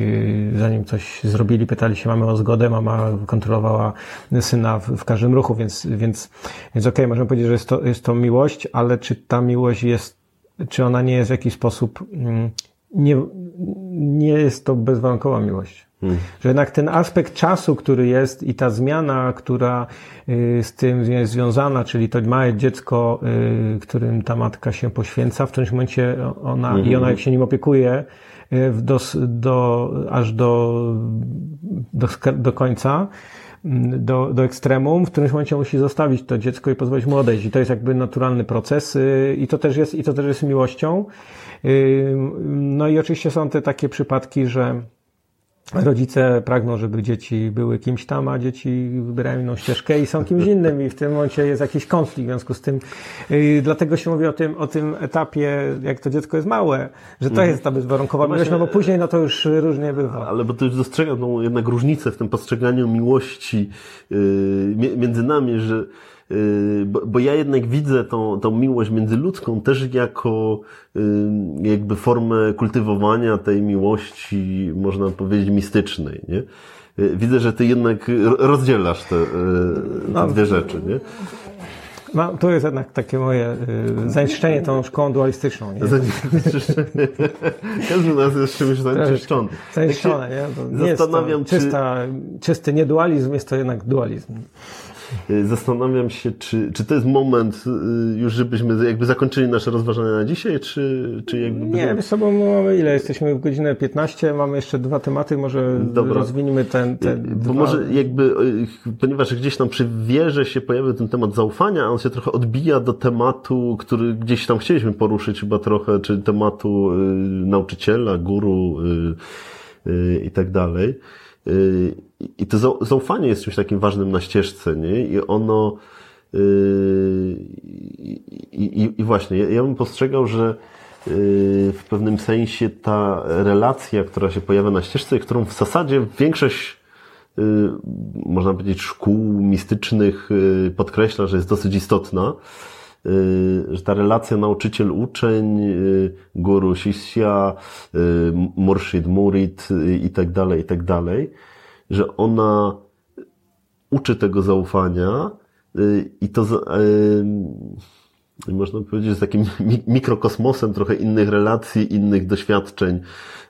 zanim coś zrobili, pytali się mamy o zgodę, mama kontrolowała syna w, w każdym ruchu, więc, więc, więc okej, okay, możemy powiedzieć, że jest to, jest to miłość, ale czy ta miłość jest, czy ona nie jest w jakiś sposób mm, nie, nie jest to bezwarunkowa miłość. Hmm. Że jednak ten aspekt czasu, który jest i ta zmiana, która y, z tym jest związana, czyli to małe dziecko, y, którym ta matka się poświęca, w którymś momencie ona, hmm. i ona jak się nim opiekuje, y, do, do, aż do, do, do końca, do, do ekstremum, w którymś momencie musi zostawić to dziecko i pozwolić mu odejść. I to jest jakby naturalny proces i to też jest, i to też jest miłością. No i oczywiście są te takie przypadki, że rodzice pragną, żeby dzieci były kimś tam, a dzieci wybierają inną ścieżkę i są kimś innym i w tym momencie jest jakiś konflikt w związku z tym. Y, dlatego się mówi o tym, o tym etapie, jak to dziecko jest małe, że to mhm. jest ta bezwarunkowa no miłość, no bo później no to już różnie bywa. Ale bo to już dostrzegam tą jednak różnicę w tym postrzeganiu miłości yy, między nami, że bo, bo ja jednak widzę tą, tą miłość międzyludzką też jako y, jakby formę kultywowania tej miłości, można powiedzieć, mistycznej, nie? Y, widzę, że ty jednak rozdzielasz te, te no, dwie rzeczy, nie? No, to jest jednak takie moje y, zanieczyszczenie tą szkołą dualistyczną. Nie? Zanieczyszczenie. Każdy nas jest czymś zanieczyszczony. Zanieczyszczone, nie? To zastanawiam nie czysta, czy... Czysty niedualizm, jest to jednak dualizm. Y, zastanawiam się, czy, czy to jest moment y, już, żebyśmy jakby zakończyli nasze rozważania na dzisiaj, czy, czy jakby... Nie, wiesz co, bo mamy ile? Jesteśmy w godzinę 15, mamy jeszcze dwa tematy, może Dobra. rozwiniemy ten, ten y, Bo dwa... może jakby, ponieważ gdzieś tam przy wierze się pojawił ten temat zaufania, a on się trochę odbija do tematu, który gdzieś tam chcieliśmy poruszyć chyba trochę, czyli tematu nauczyciela, guru i tak dalej. I to zaufanie jest czymś takim ważnym na ścieżce, nie? I ono, yy, i, i, właśnie, ja, ja bym postrzegał, że yy, w pewnym sensie ta relacja, która się pojawia na ścieżce, którą w zasadzie większość, można powiedzieć, szkół mistycznych podkreśla, że jest dosyć istotna, że ta relacja nauczyciel-uczeń, guru, shishya, murshid, murid i tak dalej, i tak dalej, że ona uczy tego zaufania y, i to y, można powiedzieć, z takim mikrokosmosem trochę innych relacji, innych doświadczeń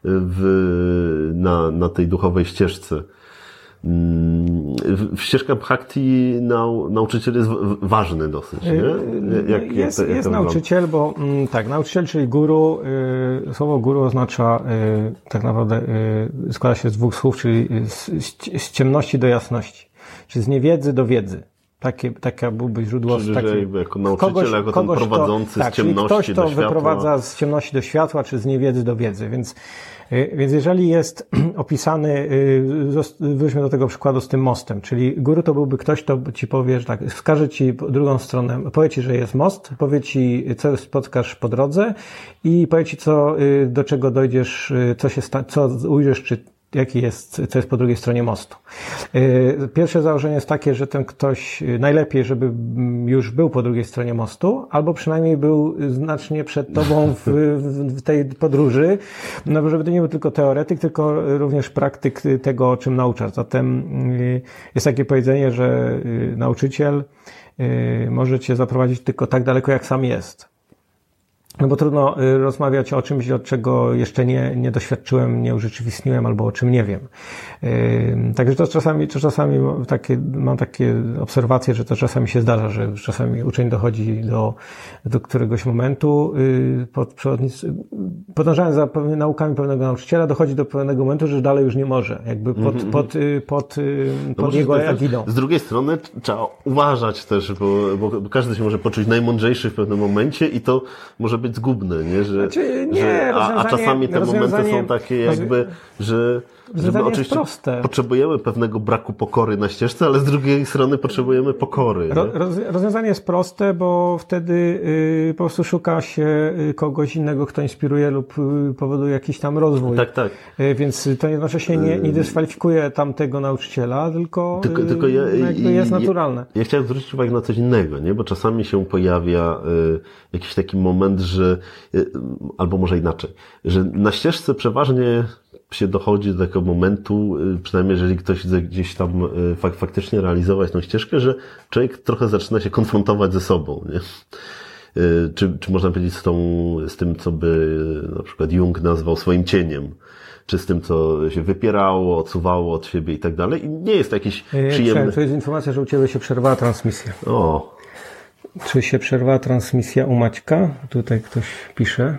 w, na, na tej duchowej ścieżce. Mm, ścieżka Bhakti nau, nauczyciel jest ważny dosyć, nie? Y, jak, jest jak to, jak jest nauczyciel, bo mm, tak, nauczyciel, czyli guru, y, słowo guru oznacza y, tak naprawdę składa się z dwóch słów, czyli z, z ciemności do jasności, czyli z niewiedzy do wiedzy. Takie, takie byłby źródło... Czyli, taki, że jako nauczyciel, kogoś, jako ten prowadzący to, tak, z ciemności ktoś, do to światła. wyprowadza z ciemności do światła, czy z niewiedzy do wiedzy, więc y, więc jeżeli jest opisany, y, wróćmy do tego przykładu z tym mostem, czyli guru to byłby ktoś, kto ci powie, że tak, wskaże ci drugą stronę, powie ci, że jest most, powie ci, co spotkasz po drodze i powie ci, co, y, do czego dojdziesz, co się sta, co ujrzysz, czy jaki jest, co jest po drugiej stronie mostu. Y, pierwsze założenie jest takie, że ten ktoś y, najlepiej, żeby już był po drugiej stronie mostu, albo przynajmniej był znacznie przed tobą w, w tej podróży, no żeby to nie był tylko teoretyk, tylko również praktyk tego, o czym nauczasz. Zatem y, jest takie powiedzenie, że nauczyciel może cię zaprowadzić tylko tak daleko, jak sam jest. No bo trudno y, rozmawiać o czymś, od czego jeszcze nie, nie doświadczyłem, nie urzeczywistniłem albo o czym nie wiem. Także to czasami, to czasami takie, mam takie obserwacje, że to czasami się zdarza, że czasami uczeń dochodzi do, do któregoś momentu, y, pod, podążając za pewnymi naukami pewnego nauczyciela, dochodzi do pewnego momentu, że dalej już nie może, jakby pod, mm -hmm. pod, y, pod, no pod jego egidą. Z drugiej strony trzeba uważać też, bo, bo każdy się może poczuć najmądrzejszy w pewnym momencie i to może być zgubne, nie? Że, znaczy, nie, że, a, a czasami te momenty są takie jakby, że my oczywiście proste. potrzebujemy pewnego braku pokory na ścieżce, ale z drugiej strony potrzebujemy pokory. Ro, roz, rozwiązanie jest proste, bo wtedy y, po prostu szuka się y, kogoś innego, kto inspiruje lub y, powoduje jakiś tam rozwój. Tak, tak. Y, więc to jednocześnie nie, nie dyskwalifikuje tamtego nauczyciela, tylko, tylko, tylko ja, jakby jest naturalne. Ja, ja, chciałem zwrócić uwagę na coś innego, nie? bo czasami się pojawia jakiś taki moment, że albo może inaczej, że na ścieżce przeważnie się dochodzi do takiego momentu, y, przynajmniej jeżeli ktoś chce gdzieś tam y, fak faktycznie realizować tą ścieżkę, że człowiek trochę zaczyna się konfrontować ze sobą. Nie? Y, czy, czy można powiedzieć z, tą, z tym, co by na przykład Jung nazwał swoim cieniem, czy z tym, co się wypierało, odsuwało od siebie i tak dalej. I nie jest to jakiś przyjemny... To jest informacja, że u Ciebie się przerwała transmisja. O. Czy się przerwała transmisja u Maćka? Tutaj ktoś pisze.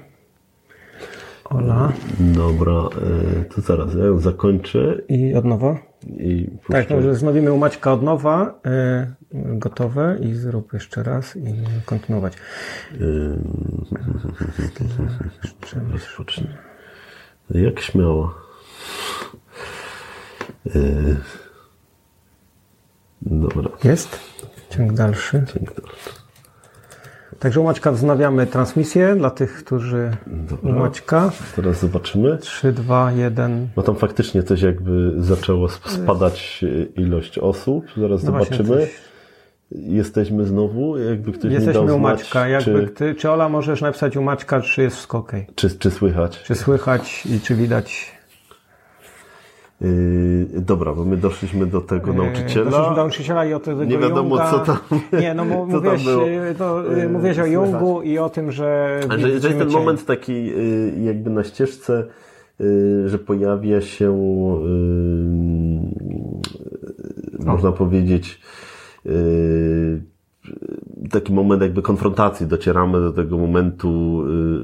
Ola. Dobra, e, to zaraz, ja ją zakończę. I od nowa? I tak, może no, znowimy u Maćka od nowa. E, gotowe i zrób jeszcze raz i kontynuować. Rozpocznę. Jak śmiało. E, dobra. Jest? Ciąg dalszy. Ciąg dalszy. Także u Maćka wznawiamy transmisję dla tych, którzy Dobra. u Maćka. Teraz zobaczymy. 3, 2, 1. No tam faktycznie coś jakby zaczęło spadać ilość osób. Zaraz no zobaczymy. Jesteśmy znowu, jakby ktoś Jesteśmy mi dał u Maćka. Jakby czy... Ty, czy Ola możesz napisać u Maćka, czy jest wszystko ok? Czy, czy słychać? Czy słychać i czy widać dobra, bo my doszliśmy do tego yy, nauczyciela. Doszliśmy do nauczyciela i o tego Nie wiadomo, Junga. co tam Nie, no co mówiłeś, to, yy, mówiłeś o Jungu i o tym, że... że, że jest ten moment taki yy, jakby na ścieżce, yy, że pojawia się można powiedzieć taki moment jakby konfrontacji, docieramy do tego momentu,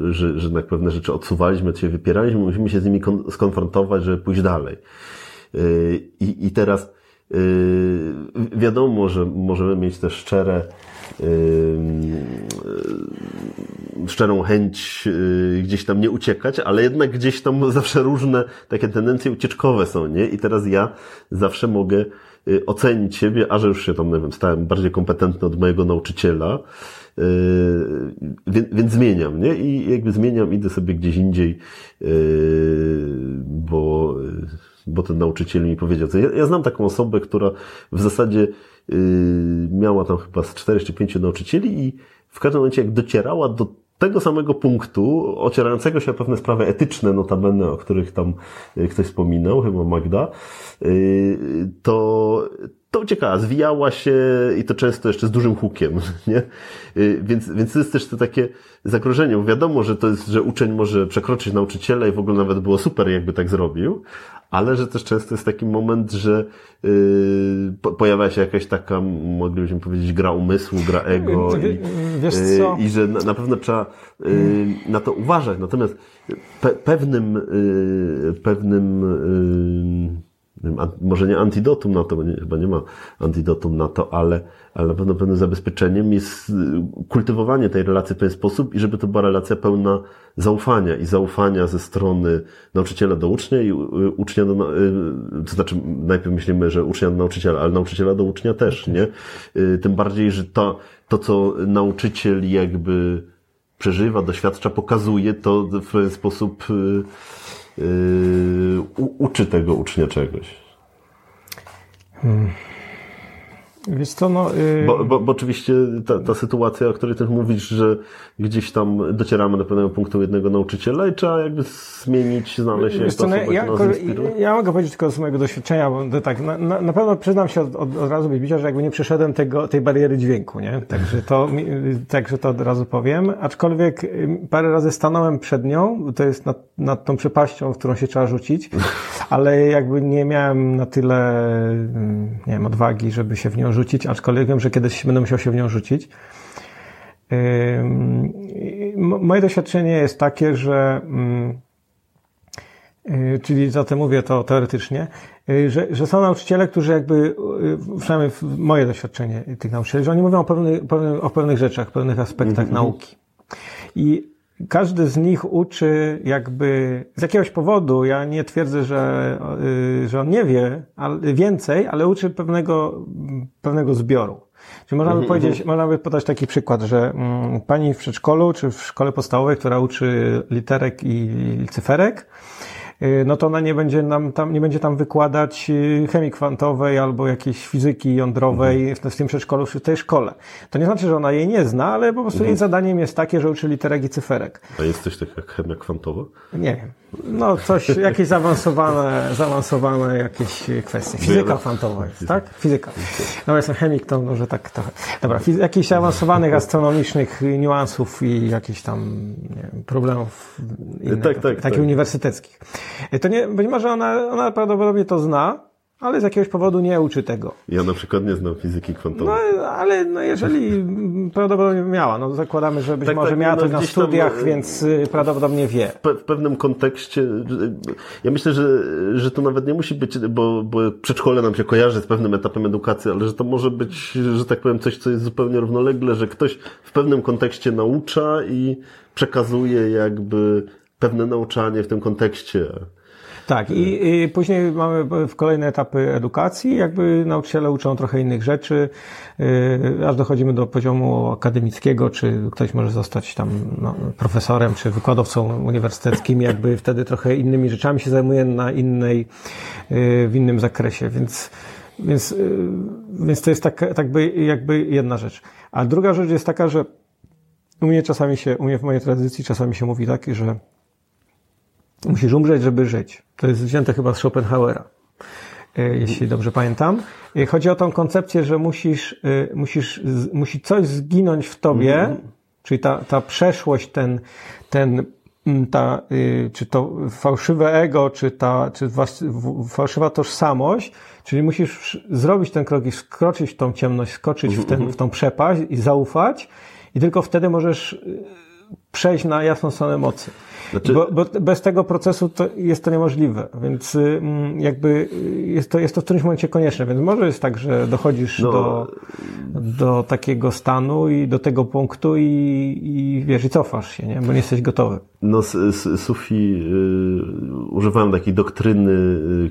y, że, że na pewne rzeczy odsuwaliśmy, się wypieraliśmy, musimy się z nimi skonfrontować, żeby pójść dalej. Y, I, i teraz y, wiadomo, że możemy mieć też szczere, szczerą chęć gdzieś tam nie uciekać, ale jednak gdzieś tam zawsze różne takie tendencje ucieczkowe są, nie? I teraz ja zawsze mogę ocenić siebie, a że już się tam, nie wiem, stałem bardziej kompetentny od mojego nauczyciela, y, więc, więc zmieniam, nie? I jakby zmieniam, idę sobie gdzieś indziej, y, bo, bo ten nauczyciel mi powiedział. Ja, ja znam taką osobę, która w zasadzie miała tam chyba z 4 czy 5 nauczycieli i w każdym momencie jak docierała do tego samego punktu, ocierającego się o pewne sprawy etyczne, notabene, o których tam y, ktoś wspominał, chyba Magda, y, to, to uciekała, zwijała się i to często jeszcze z dużym hukiem, nie? Y, więc, więc to jest też to takie zagrożenie. Bo wiadomo, że to jest, że uczeń może przekroczyć nauczyciela i w ogóle nawet było super, jakby tak zrobił, ale że też często jest taki moment, że yy, pojawia się jakaś taka, moglibyśmy powiedzieć, gra umysłu, gra ego i, Wiesz co? Yy, i że na, na pewno trzeba yy, na to uważać. Natomiast pe, pewnym, yy, pewnym yy, może nie antidotum na to, bo nie, chyba nie ma antidotum na to, ale, ale na pewno pewnym zabezpieczeniem jest y, kultywowanie tej relacji w pewien sposób i żeby to była relacja pełna zaufania i zaufania ze strony nauczyciela do ucznia i y, ucznia do, to znaczy najpierw myślimy, że ucznia do nauczyciela, ale nauczyciela do ucznia też, nie? Tym bardziej, że to, to co nauczyciel jakby przeżywa, doświadcza, pokazuje, to w pewien sposób uczy tego ucznia czegoś. Hmm. Wiesz co, no... Yy... Bo, bo, bo oczywiście ta, ta sytuacja, o której też mówisz, że gdzieś tam docieramy do pewnego punktu jednego nauczyciela i trzeba jakby zmienić, znaleźć Wiesz co, no, ja, ja mogę powiedzieć tylko z mojego doświadczenia, bo tak, na, na, na pewno przyznam się od, od, od razu być że jakby nie przeszedłem tego, tej bariery dźwięku, nie? Także to, także to od razu powiem. Aczkolwiek parę razy stanąłem przed nią, to jest nad, nad tą przepaścią, w którą się trzeba rzucić, ale jakby nie miałem na tyle, nie wiem, odwagi, żeby się w nią rzucić, aczkolwiek wiem, że kiedyś będę musiał się w nią rzucić. Moje doświadczenie jest takie, że y, czyli zatem mówię to teoretycznie, y, że, że są nauczyciele, którzy jakby, y, przynajmniej moje doświadczenie tych nauczycieli, że oni mówią o, pewnych, o pewnych rzeczach, pewnych aspektach mm -hmm. nauki. I każdy z nich uczy jakby z jakiegoś powodu, ja nie twierdzę, że, że on nie wie ale, więcej, ale uczy pewnego, pewnego zbioru. Czyli można by mhm, powiedzieć, mhm. można by podać taki przykład, że mm, pani w przedszkolu czy w szkole podstawowej, która uczy literek i cyferek, Y, no to ona nie będzie nam tam, nie będzie tam wykładać y, chemii kwantowej albo jakiejś fizyki jądrowej w, w tym przedszkolu czy w tej szkole. To nie znaczy, że ona jej nie zna, ale po prostu mhm. jej zadaniem jest takie, że uczy literek i cyferek. A jest coś takiego jak chemia kwantowa? Nie wiem. No coś, jakieś zaawansowane, zaawansowane jakieś kwestie. Fizyka kwantowa jest, tak? Fizyka. No jestem chemik, to może tak trochę. Dobra, jakichś zaawansowanych astronomicznych niuansów i jakichś tam nie wiem, problemów innych, tak, tak, takich tak. uniwersyteckich. To nie, być może ona, ona prawdopodobnie to zna, ale z jakiegoś powodu nie uczy tego. Ja na przykład nie znam fizyki kwantowej. No, ale no, jeżeli prawdopodobnie miała, no zakładamy, że być tak, może tak, miała no, to na studiach, tam, więc y, prawdopodobnie wie. W, pewnym kontekście, ja myślę, że, że to nawet nie musi być, bo, bo przedszkole nam się kojarzy z pewnym etapem edukacji, ale że to może być, że tak powiem, coś, co jest zupełnie równolegle, że ktoś w pewnym kontekście naucza i przekazuje jakby pewne nauczanie w tym kontekście. Tak, i, i, później mamy w kolejne etapy edukacji, jakby nauczyciele uczą trochę innych rzeczy, yy, aż dochodzimy do poziomu akademickiego, czy ktoś może zostać tam no, profesorem, czy wykładowcą uniwersyteckim, jakby wtedy trochę innymi rzeczami się zajmuje na innej, yy, w innym zakresie, więc, więc, yy, więc to jest tak, tak by, jakby jedna rzecz. A druga rzecz jest taka, że u mnie czasami się, u mnie w mojej tradycji czasami się mówi tak, że Musisz umrzeć, żeby żyć. To jest wzięte chyba z Schopenhauera, e, jeśli dobrze pamiętam. E, chodzi o tą koncepcję, że musisz, e, musisz, musi coś zginąć w tobie, mm -hmm. czyli ta, ta przeszłość, ten, ten, ta, czy to fałszywe ego, czy ta, czy fałszywa tożsamość, czyli musisz zrobić ten krok i skroczyć w tą ciemność, skoczyć w, ten, mhm. w tą przepaść i zaufać i tylko wtedy możesz przejść na jasną stronę mocy. Znaczy... Bo, bo, bez tego procesu to jest to niemożliwe, więc mm, jakby jest to, jest to w którymś momencie konieczne, więc może jest tak, że dochodzisz no... do, do takiego stanu i do tego punktu i, i wiesz, i cofasz się, nie? bo nie jesteś gotowy. No, Sufi y, używają takiej doktryny, y,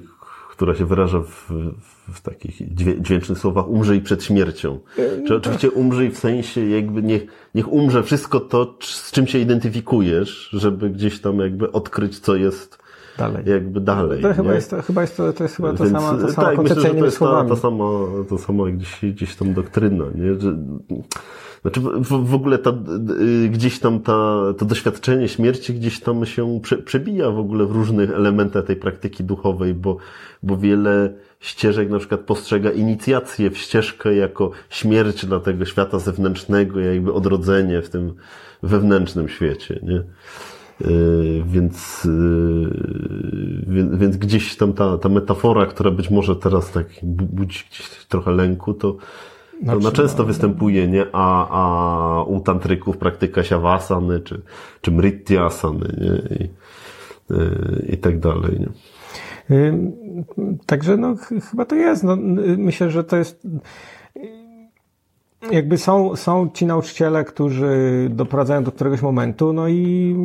która się wyraża w, w takich dźwięcznych słowach umrzyj przed śmiercią. Czy oczywiście umrzyj w sensie jakby niech, niech umrze wszystko to, z czym się identyfikujesz, żeby gdzieś tam jakby odkryć, co jest dalej. jakby dalej. To chyba jest, to, chyba jest to, to jest chyba to Więc, sama, to sama tak, myślę, że to jest ta, ta, sama, to sama gdzieś, gdzieś tam doktryna, nie? Że, znaczy w, w ogóle ta, y, gdzieś tam ta, to doświadczenie śmierci gdzieś tam się prze, przebija w ogóle w różnych elementach tej praktyki duchowej, bo, bo wiele ścieżek na przykład postrzega inicjację w ścieżkę jako śmierć dla tego świata zewnętrznego, jakby odrodzenie w tym wewnętrznym świecie, nie? Więc, yy, więc, więc gdzieś tam ta, ta metafora, która być może teraz tak budzi gdzieś trochę lęku, to, to ona często występuje, nie? A, a u tantryków praktyka siawasany, czy, czy mrityasany, nie? I, yy, i tak dalej, nie? Także no, chyba to jest. No, myślę, że to jest jakby są, są ci nauczyciele, którzy doprowadzają do któregoś momentu, no i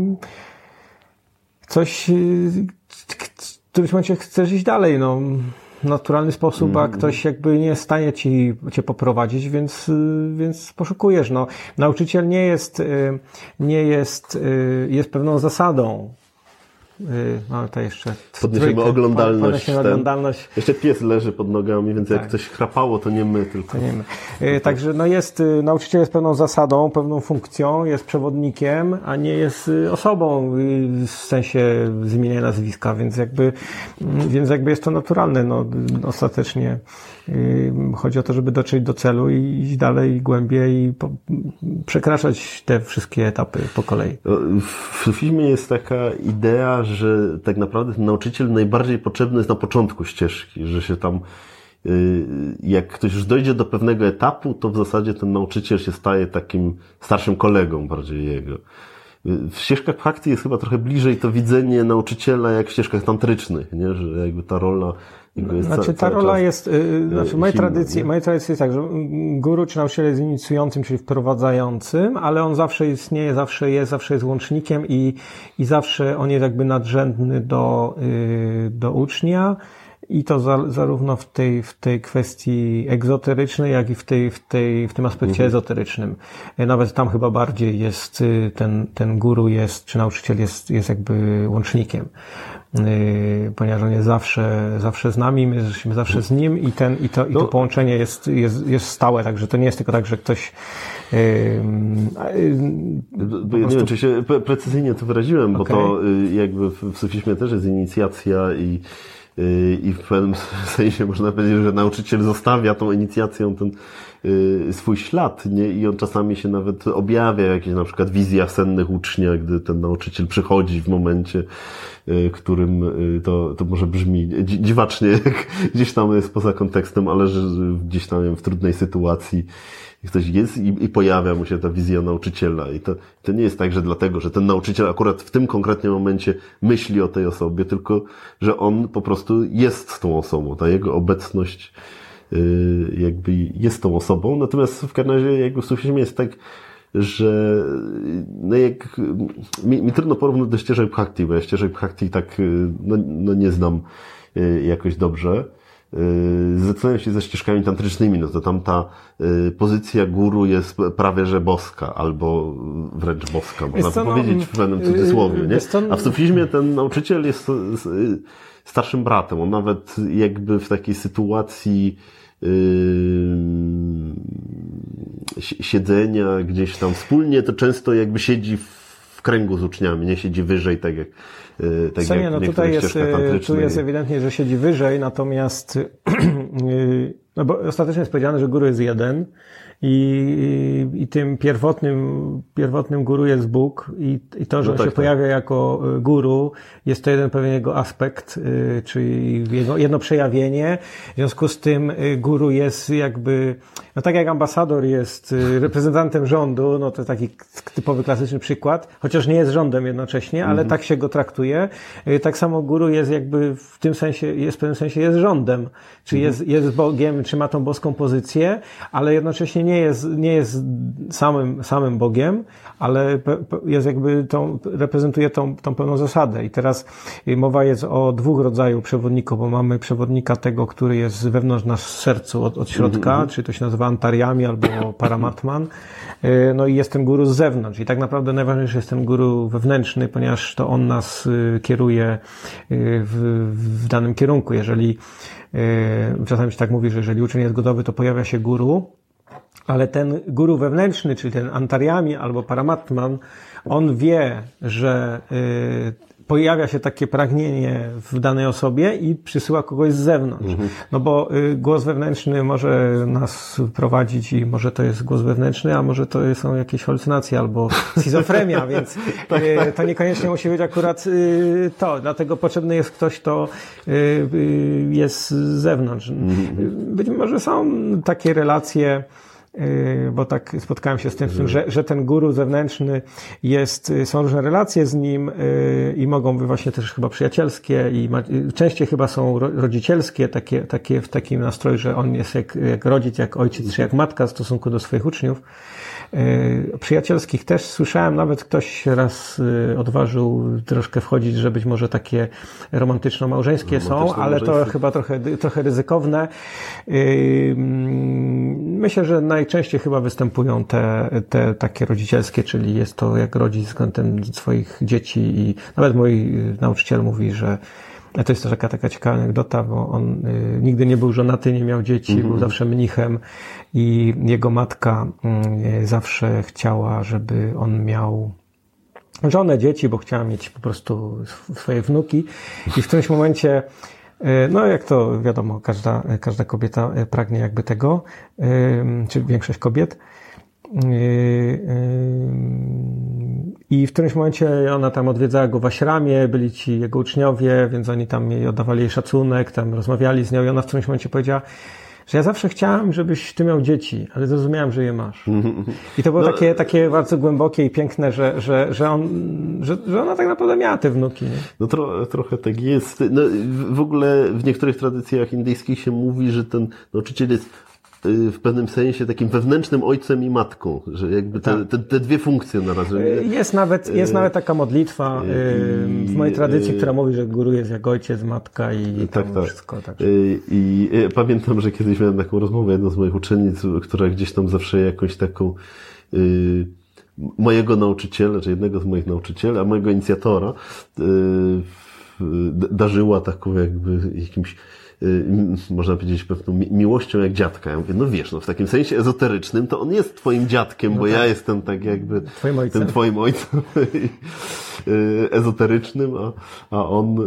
coś, w którymś momencie chcesz iść dalej, no naturalny sposób, mm. a mhm. ktoś jakby nie jest w stanie ci, cię poprowadzić, więc, więc poszukujesz. No, nauczyciel nie jest, nie jest, jest pewną zasadą. Mamy to jeszcze. Podniesiemy trójkę, oglądalność. Podniesiemy oglądalność. Jeszcze pies leży pod nogami, więc tak. jak coś chrapało, to nie my tylko. To nie my. Także no jest, nauczyciel jest pewną zasadą, pewną funkcją, jest przewodnikiem, a nie jest osobą w sensie zmieniania nazwiska, więc jakby, więc jakby jest to naturalne, no ostatecznie. Chodzi o to, żeby dotrzeć do celu i iść dalej głębiej i przekraczać te wszystkie etapy po kolei. W filmie jest taka idea, że tak naprawdę ten nauczyciel najbardziej potrzebny jest na początku ścieżki, że się tam y, jak ktoś już dojdzie do pewnego etapu, to w zasadzie ten nauczyciel się staje takim starszym kolegą bardziej jego. W ścieżkach praktyki jest chyba trochę bliżej to widzenie nauczyciela jak w ścieżkach tantrycznych, nie? że jakby ta rola jest znaczy ta rola jest, yy, znaczy moje tradycje, moje tradycje jest tak, że guru czy nauczyciel jest inicjującym, czyli wprowadzającym, ale on zawsze istnieje, zawsze jest, zawsze jest łącznikiem i, i zawsze on jest jakby nadrzędny do, yy, do ucznia i to za, zarówno w tej, w tej kwestii egzoterycznej, jak i w, tej, w, tej, w tym aspekcie mhm. ezoterycznym. E, nawet tam chyba bardziej jest y, ten, ten guru jest, czy nauczyciel jest, jest jakby łącznikiem. Y, ponieważ on jest zawsze, zawsze z nami, my jesteśmy zawsze z nim i, ten, i, to, i to no. połączenie jest, jest, jest stałe, także to nie jest tylko tak, że ktoś yy, yy, nie wiem, czy się precyzyjnie to wyraziłem, okay. bo to y, jakby w sufizmie też jest inicjacja i i w pewnym sensie można powiedzieć, że nauczyciel zostawia tą inicjacją ten swój ślad, nie? I on czasami się nawet objawia w jakichś na przykład wizjach sennych ucznia, gdy ten nauczyciel przychodzi w momencie, Y, którym y, to, to może brzmi dziwacznie, gdzieś tam jest poza kontekstem, ale gdzieś tam w trudnej sytuacji ktoś jest i, i, pojawia mu się ta wizja nauczyciela. I to, to nie jest tak, że dlatego, że ten nauczyciel akurat w tym konkretnym momencie myśli o tej osobie, tylko że on po prostu jest tą osobą. Ta jego obecność yy, jakby jest tą osobą. Natomiast w każdym razie jakby w sufizmie jest tak, że no jak, mi, mi trudno porównać do ścieżek Bhakti, bo ja ścieżek Bhakti tak no, no nie znam y, jakoś dobrze. Y, zdecyduję się ze ścieżkami tantrycznymi, no to tam ta y, pozycja guru jest prawie że boska, albo wręcz boska, można by powiedzieć w pewnym cudzysłowie, nie? A w sufizmie ten nauczyciel jest starszym bratem, on nawet jakby w takiej sytuacji siedzenia gdzieś tam wspólnie, to często jakby siedzi w kręgu z uczniami, nie siedzi wyżej, tak jak y, tak Co jak nie, no tutaj jest, y, tu jest ewidentnie, że siedzi wyżej, natomiast y, no bo ostatecznie jest powiedziane, że guru jest jeden i, i, tym pierwotnym, pierwotnym guru jest Bóg i, i to, że no on tak, się tak. pojawia jako y, guru, jest to jeden pewien jego aspekt, y, czyli jego, jedno przejawienie. W związku z tym y, guru jest jakby, no tak jak ambasador jest reprezentantem rządu, no to taki typowy klasyczny przykład, chociaż nie jest rządem jednocześnie, ale mhm. tak się go traktuje. Tak samo guru jest jakby w tym sensie, jest w pewnym sensie jest rządem, czy mhm. jest, jest Bogiem, czy ma tą boską pozycję, ale jednocześnie nie nie jest, nie jest samym, samym Bogiem, ale jest jakby tą, reprezentuje tą, tą pełną zasadę. I teraz mowa jest o dwóch rodzajach przewodników, bo mamy przewodnika tego, który jest wewnątrz nas w sercu od, od środka, mm -hmm. czyli to się nazywa antariami albo paramatman. E, no i jest ten guru z zewnątrz. I tak naprawdę najważniejszy jest ten guru wewnętrzny, ponieważ to on nas e, kieruje w, w danym kierunku. Jeżeli czasami się tak mówi, że jeżeli uczeń jest gotowy, to pojawia się guru, ale ten guru wewnętrzny, czyli ten antariami albo paramatman, on wie, że y, pojawia się takie pragnienie w danej osobie i przysyła kogoś z zewnątrz. Mhm. No bo y, głos wewnętrzny może nas prowadzić i może to jest głos wewnętrzny, a może to są jakieś halucynacje albo schizofrenia, więc tak, y, tak. to niekoniecznie musi być akurat y, to. Dlatego potrzebny jest ktoś, kto y, y, jest z zewnątrz. Mhm. Być może są takie relacje, bo tak spotkałem się z tym, że, że ten guru zewnętrzny jest, są różne relacje z nim i mogą być właśnie też chyba przyjacielskie i ma, częściej chyba są rodzicielskie, takie, takie w takim nastroju, że on jest jak, jak rodzic, jak ojciec, czy jak matka w stosunku do swoich uczniów. Przyjacielskich też słyszałem, nawet ktoś raz odważył troszkę wchodzić, że być może takie romantyczno-małżeńskie są, ale to chyba trochę, trochę ryzykowne. Myślę, że najczęściej chyba występują te, te takie rodzicielskie, czyli jest to jak rodzic względem swoich dzieci i nawet mój nauczyciel mówi, że to jest też taka, taka ciekawa anegdota, bo on y, nigdy nie był żonaty, nie miał dzieci, mm -hmm. był zawsze mnichem i jego matka y, zawsze chciała, żeby on miał żonę, dzieci, bo chciała mieć po prostu swoje wnuki i w którymś momencie y, no, jak to wiadomo, każda, każda kobieta pragnie jakby tego, y, czy większość kobiet. I w którymś momencie ona tam odwiedzała go w aśramie, byli ci jego uczniowie, więc oni tam jej oddawali jej szacunek, tam rozmawiali z nią i ona w którymś momencie powiedziała, że ja zawsze chciałam, żebyś ty miał dzieci, ale zrozumiałam, że je masz. I to było no, takie, takie bardzo głębokie i piękne, że, że, że, on, że, że ona tak naprawdę miała te wnuki. Nie? No tro, trochę tak jest. No, w ogóle w niektórych tradycjach indyjskich się mówi, że ten nauczyciel jest w pewnym sensie takim wewnętrznym ojcem i matką, że jakby te, tak. te, te dwie funkcje na razie. Jest nawet, jest y, nawet taka modlitwa y, w mojej tradycji, która mówi, że guru jest jak ojciec, matka i tak, tak. wszystko. Tak. I pamiętam, że kiedyś miałem taką rozmowę, jedna z moich uczennic, która gdzieś tam zawsze jakąś taką mojego nauczyciela, czy jednego z moich nauczycieli, a mojego inicjatora darzyła taką jakby jakimś Y, można powiedzieć, pewną miłością jak dziadka. Ja mówię, no wiesz, no w takim sensie ezoterycznym to on jest twoim dziadkiem, no bo tak. ja jestem tak jakby twoim ojcem. tym twoim ojcem y, ezoterycznym, a, a on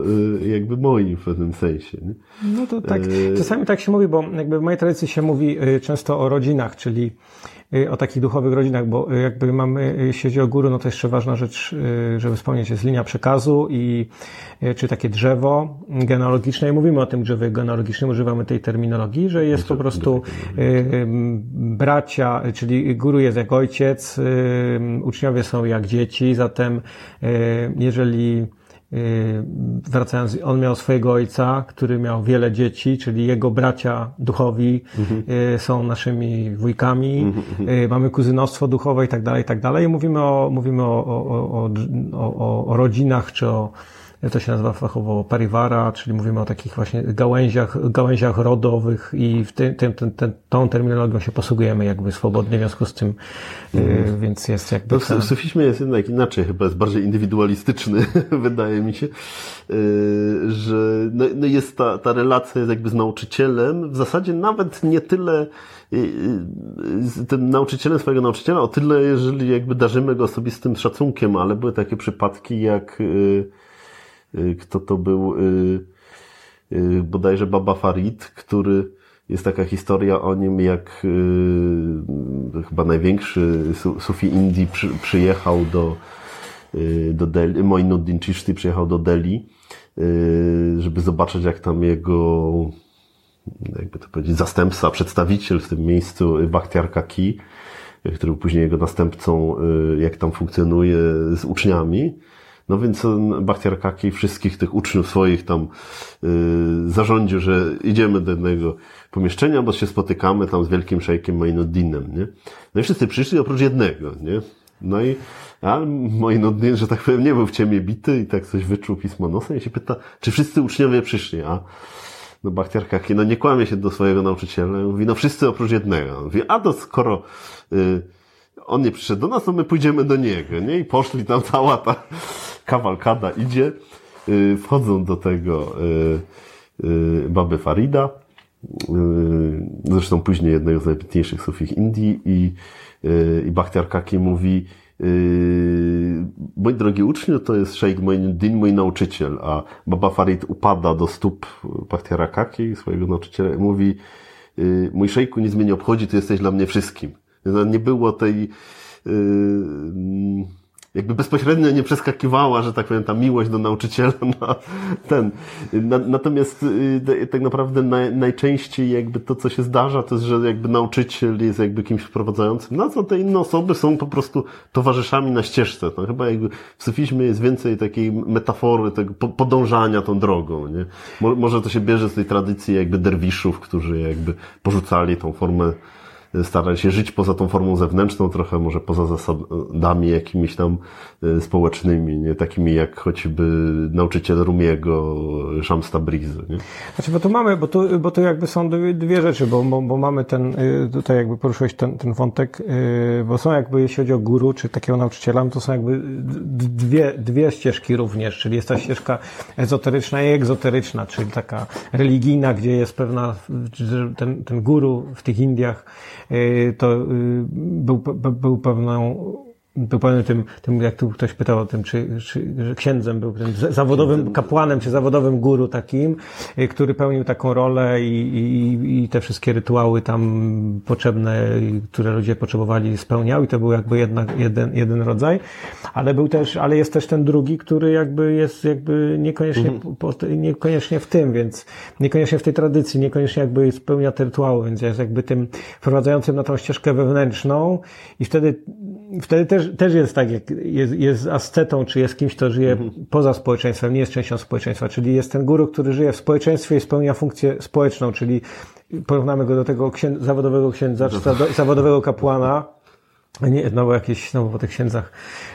y, jakby moim w pewnym sensie. Nie? No to tak, czasami tak się mówi, bo jakby w mojej tradycji się mówi często o rodzinach, czyli Y, o takich duchowych rodzinach, bo y, jakby mamy, y, jeśli chodzi o góry, no to jeszcze ważna rzecz, żeby wspomnieć, jest linia przekazu i czy takie drzewo genealogiczne. I mówimy o tym drzewie genealogicznym, używamy tej terminologii, że jest po prostu bracia, czyli guru jest jak ojciec, uczniowie są jak dzieci, zatem jeżeli Y, wracając, on miał swojego ojca, który miał wiele dzieci, czyli jego bracia duchowi mhm. Y, są naszymi wujkami, mhm. Y, mamy kuzynostwo duchowe i tak dalej, i tak dalej. Mówimy o, mówimy o, o, o, o, o rodzinach czy o to się nazywa fachowo parivara, czyli mówimy o takich właśnie gałęziach, gałęziach rodowych i w tym, tym, tym, tym tą terminologią się posługujemy jakby swobodnie w związku z tym, mm. więc jest jakby... No, w, w sufizmie jest jednak inaczej, chyba jest bardziej indywidualistyczny, wydaje mi się, y, że no, no jest ta, ta relacja jest jakby z nauczycielem, w zasadzie nawet nie tyle y, z tym nauczycielem swojego nauczyciela, o tyle, jeżeli jakby darzymy go osobistym szacunkiem, ale były takie przypadki jak kto to był, y, y, bodajże Baba Farid, który jest taka historia o nim, jak chyba największy Sufi Indii przy, przyjechał do, do Delhi, Moinuddin Chishti przyjechał do Delhi, żeby zobaczyć jak tam jego, jakby to powiedzieć, zastępca, przedstawiciel w tym miejscu, Bakhtiar Kaki, który był później jego następcą, jak tam funkcjonuje z uczniami. No więc Bachtiar Kaki wszystkich tych uczniów swoich tam yy, zarządził, że idziemy do jednego pomieszczenia, bo się spotykamy tam z wielkim szejkiem Mainuddinem, nie? No i wszyscy przyszli oprócz jednego, nie? No i a Mainuddin, że tak powiem, nie był w ciemie bity i tak coś wyczuł pismo nosem i się pyta, czy wszyscy uczniowie przyszli, a no Bachtiar Kaki, no nie kłamie się do swojego nauczyciela, mówi, no wszyscy oprócz jednego. Mówi, a to skoro yy, on nie przyszedł do nas, to my pójdziemy do niego, nie? I poszli tam cała ta kawalkada idzie, y, wchodzą do tego y, y, baby Farida, zresztą później jednego z najpiękniejszych sufich Indii i, i Bachtiar Kaki mówi mój drogi uczniu, to jest Sheikh Moinuddin, mój nauczyciel, a Baba Farid upada do stóp Bachtiara Kaki, swojego nauczyciela i mówi mój szejku, nic mnie nie obchodzi, ty jesteś dla mnie wszystkim. Nie było tej jakby bezpośrednio nie przeskakiwała, że tak powiem, ta miłość do nauczyciela na ten. Na, natomiast y, tak naprawdę naj, najczęściej jakby to, co się zdarza, to jest, że jakby nauczyciel jest jakby kimś wprowadzającym, no co te inne osoby są po prostu towarzyszami na ścieżce. No, chyba jakby w sufizmie jest więcej takiej metafory, tego podążania tą drogą, nie? Może to się bierze z tej tradycji jakby derwiszów, którzy jakby porzucali tą formę starali się żyć poza tą formą zewnętrzną, trochę może poza zasadami jakimiś tam e, społecznymi, nie takimi jak choćby nauczyciel Rumiego, Shams Tabrizy. Nie? Znaczy, bo tu mamy, bo tu, bo tu jakby są dwie rzeczy, bo, bo, bo mamy ten, e, tutaj jakby poruszyłeś ten, ten wątek, e, bo są jakby, jeśli chodzi o guru, czy takiego nauczyciela, no to są jakby dwie, dwie ścieżki również, czyli jest ta ścieżka ezoteryczna i egzoteryczna, czyli taka religijna, gdzie jest pewna, ten, ten guru w tych Indiach to y, był, był pewną był pewnym tym, tym, jak tu ktoś pytał o tym, czy, czy że księdzem był tym zawodowym kapłanem, czy zawodowym guru takim, y, który pełnił taką rolę i, i, i te wszystkie rytuały tam potrzebne, które ludzie potrzebowali, spełniał i to był jakby jedna, jeden, jeden rodzaj, ale był też, ale jest też ten drugi, który jakby jest jakby niekoniecznie, mhm. po, niekoniecznie w tym, więc niekoniecznie w tej tradycji, niekoniecznie jakby spełnia te rytuały, więc jest jakby tym wprowadzającym na tą ścieżkę wewnętrzną i wtedy, wtedy też też, też jest tak, jak jest, jest ascetą, czy jest kimś, kto żyje mhm. poza społeczeństwem, nie jest częścią społeczeństwa, czyli jest ten guru, który żyje w społeczeństwie i spełnia funkcję społeczną, czyli porównamy go do tego zawodowego księdza, czy zawodowego kapłana, nie, no bo jakieś, no bo po tych księdzach,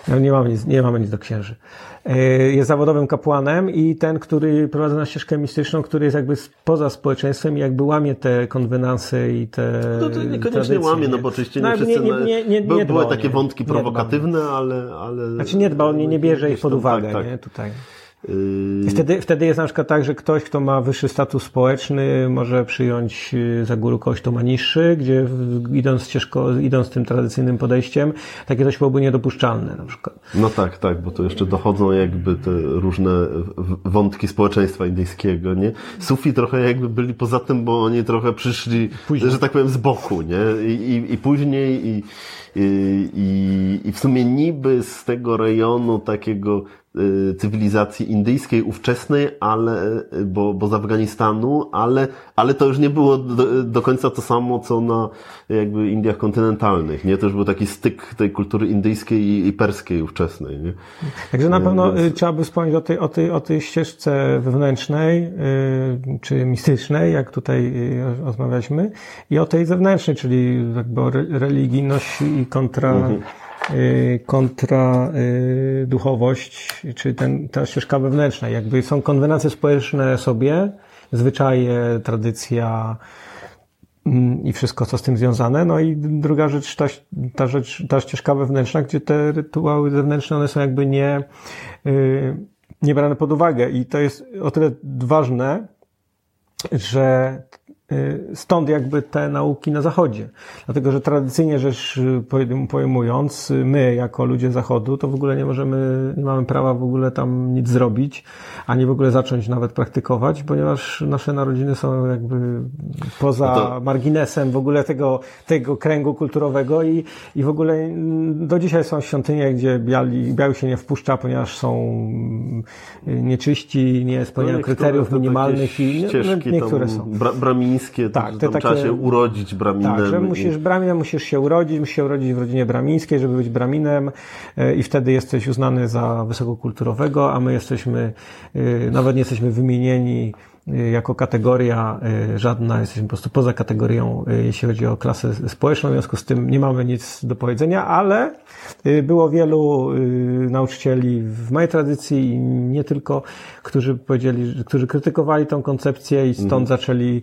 no nie mamy nic, nie mamy nic do księży. E, jest zawodowym kapłanem i ten, który prowadzi na ścieżkę mistyczną, który jest jakby poza społeczeństwem i jakby łamie te konwenansy i te No to niekoniecznie tradycje, łamie, no bo oczywiście nie no, wszyscy... Nie, nie, nie, nie, były takie wątki prowokatywne, ale, ale... Znaczy nie dba, on nie, nie bierze ich pod uwagę, tak, tak. nie, tutaj. I wtedy, wtedy jest na przykład tak, że ktoś, kto ma wyższy status społeczny, może przyjąć y, za górę kogoś, kto ma niższy, gdzie idąc ścieżko, idąc tym tradycyjnym podejściem, takie coś byłoby niedopuszczalne na przykład. No tak, tak, bo to jeszcze dochodzą jakby te różne wątki społeczeństwa indyjskiego, nie? Sufi trochę jakby byli poza tym, bo oni trochę przyszli, później. że tak powiem, z boku, nie? I, i, i później i, i, i w sumie niby z tego rejonu takiego Y, cywilizacji indyjskiej ówczesnej, ale, bo, bo z Afganistanu, ale, ale to już nie było do, do, końca to samo, co na jakby Indiach kontynentalnych, nie? To już był taki styk tej kultury indyjskiej i, i perskiej ówczesnej, nie? Także na pewno Więc... Y, trzeba by wspomnieć o tej, o tej, o tej ścieżce wewnętrznej, czy mistycznej, jak tutaj rozmawialiśmy, i o tej zewnętrznej, czyli jakby religijność i kontra mhm Y, kontra y, duchowość, czy ten, ta ścieżka wewnętrzna. Jakby są konwencje społeczne sobie, zwyczaje, tradycja mm, i wszystko, co z tym związane. No i druga rzecz, ta, ta rzecz, ta ścieżka wewnętrzna, gdzie te rytuały zewnętrzne, one są jakby nie, y, nie brane pod uwagę. I to jest o tyle ważne, że stąd jakby te nauki na Zachodzie. Dlatego, że tradycyjnie rzecz y, pojmując, y, my jako ludzie Zachodu, to w ogóle nie możemy, nie mamy prawa w ogóle tam nic zrobić, ani w ogóle zacząć nawet praktykować, ponieważ nasze narodziny są jakby poza no to... marginesem w ogóle tego, tego kręgu kulturowego i, i w ogóle mm, do dzisiaj są świątynie, gdzie biali, biały się nie wpuszcza, ponieważ są nieczyści, nie spełniają no kryteriów minimalnych i no, niektóre są. Bra bramińskie, tak, to, takie, trzeba się urodzić braminem. Tak, że musisz braminem, musisz się urodzić, musisz się urodzić w rodzinie bramińskiej, żeby być braminem e, i wtedy jesteś uznany za wysokokulturowego, a my jesteśmy, e, nawet nie jesteśmy wymienieni e, jako kategoria żadna, jesteśmy po prostu poza kategorią, jeśli chodzi o klasę społeczną, w związku z tym nie mamy nic do powiedzenia, ale było wielu nauczycieli w mojej tradycji i nie tylko, którzy powiedzieli, którzy krytykowali tą koncepcję i stąd mhm. zaczęli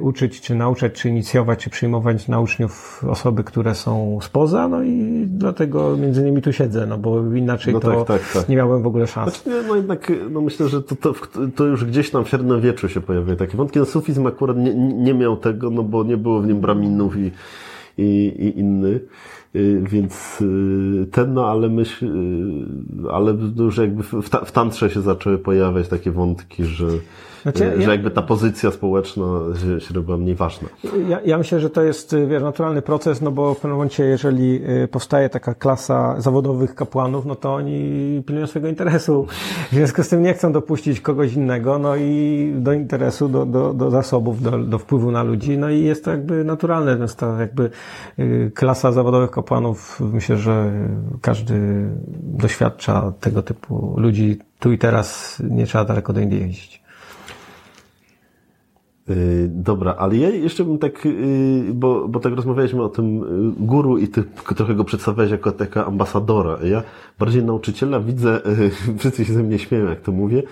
uczyć, czy nauczać, czy inicjować, czy przyjmować na uczniów osoby, które są spoza, no i dlatego między innymi tu siedzę, no bo inaczej no to tak, tak, tak. nie miałem w ogóle szans. Znaczy, no jednak, no myślę, że to, to, to już gdzieś tam w średniowieczu się pojawiają takie wątki. No sufizm akurat nie, nie miał tego, no bo nie było w nim braminów i, i, i innych. y, więc y, ten, no ale myśl, y, ale już jakby w, ta, w tantrze się zaczęły pojawiać takie wątki, że, znaczy, że ja, jakby ta pozycja społeczna się, robiła mniej ważna. Ja, ja myślę, że to jest wiesz, naturalny proces, no bo w pewnym momencie, jeżeli powstaje taka klasa zawodowych kapłanów, no to oni pilnują swojego interesu. W związku z tym nie chcą dopuścić kogoś innego, no i do interesu, do, do, do zasobów, do, do wpływu na ludzi, no i jest to jakby naturalne, więc to jakby klasa zawodowych kapłanów, myślę, że każdy doświadcza tego typu ludzi tu i teraz, nie trzeba daleko do Indii jeździć. Y, dobra, ale ja jeszcze bym tak, y, bo, bo tak rozmawialiśmy o tym y, guru i ty trochę go przedstawiałeś jako taka ambasadora. Ja bardziej nauczyciela widzę, wszyscy się ze mnie śmieją, jak to mówię,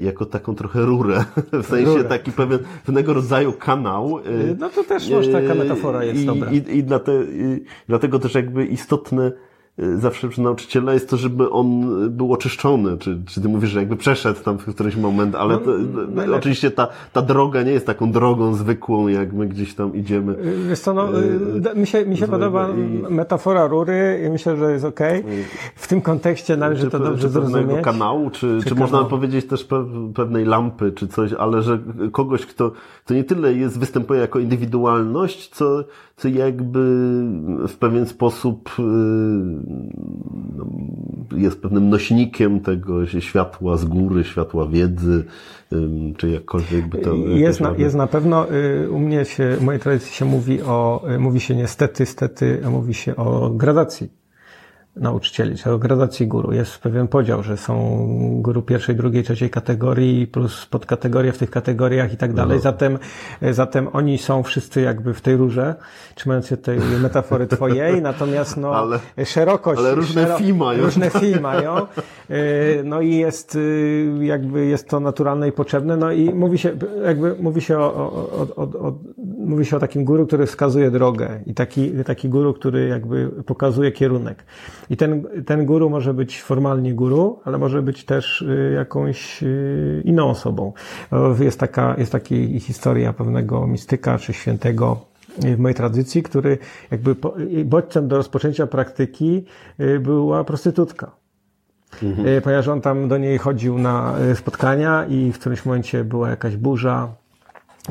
jako taką trochę rurę. W sensie rurę. taki pewien, pewnego rodzaju kanał. No to też może taka metafora jest I, dobra. I, i, dlate, i dlatego też jakby istotne zawsze przy nauczyciela jest to, żeby on był oczyszczony, czy, czy ty mówisz, że jakby przeszedł tam w któryś moment, ale no, to, no, oczywiście ta, ta droga nie jest taką drogą zwykłą, jak my gdzieś tam idziemy. Y, wiesz co, no, y, mi się, mi się podoba i... metafora rury i myślę, że jest okej. Okay. W tym kontekście należy czy, to dobrze czy zrozumieć. kanału, czy, czy, czy można powiedzieć też pewnej lampy, czy coś, ale że kogoś, kto, kto nie tyle jest, występuje jako indywidualność, co jakby w pewien sposób no, jest pewnym nośnikiem tego światła z góry, światła wiedzy, czy jakkolwiek by to... Jest na, jest na pewno, y, u mnie się, w mojej tradycji się mówi o, y, mówi się niestety, stety, mówi się o gradacji nauczycieli, czy o gradacji guru. Jest pewien podział, że są guru pierwszej, drugiej, trzeciej kategorii plus podkategorie w tych kategoriach i tak dalej. No. Zatem, zatem oni są wszyscy jakby w tej rurze, trzymając się tej metafory twojej, natomiast no ale, szerokość. Ale różne szero, fi mają. Różne fi mają. Y, no i jest y, jakby jest to naturalne i potrzebne. No i mówi się, jakby mówi się o, o, o, o mówi się o takim guru, który wskazuje drogę i taki, taki guru, który jakby pokazuje kierunek. I ten, ten guru może być formalnie guru, ale może być też y, jakąś y, inną osobą. Jest taka, jest taka historia pewnego mistyka czy świętego, w mojej tradycji, który jakby bodźcem do rozpoczęcia praktyki y, była prostytutka. Mhm. Ponieważ on tam do niej chodził na spotkania i w którymś momencie była jakaś burza,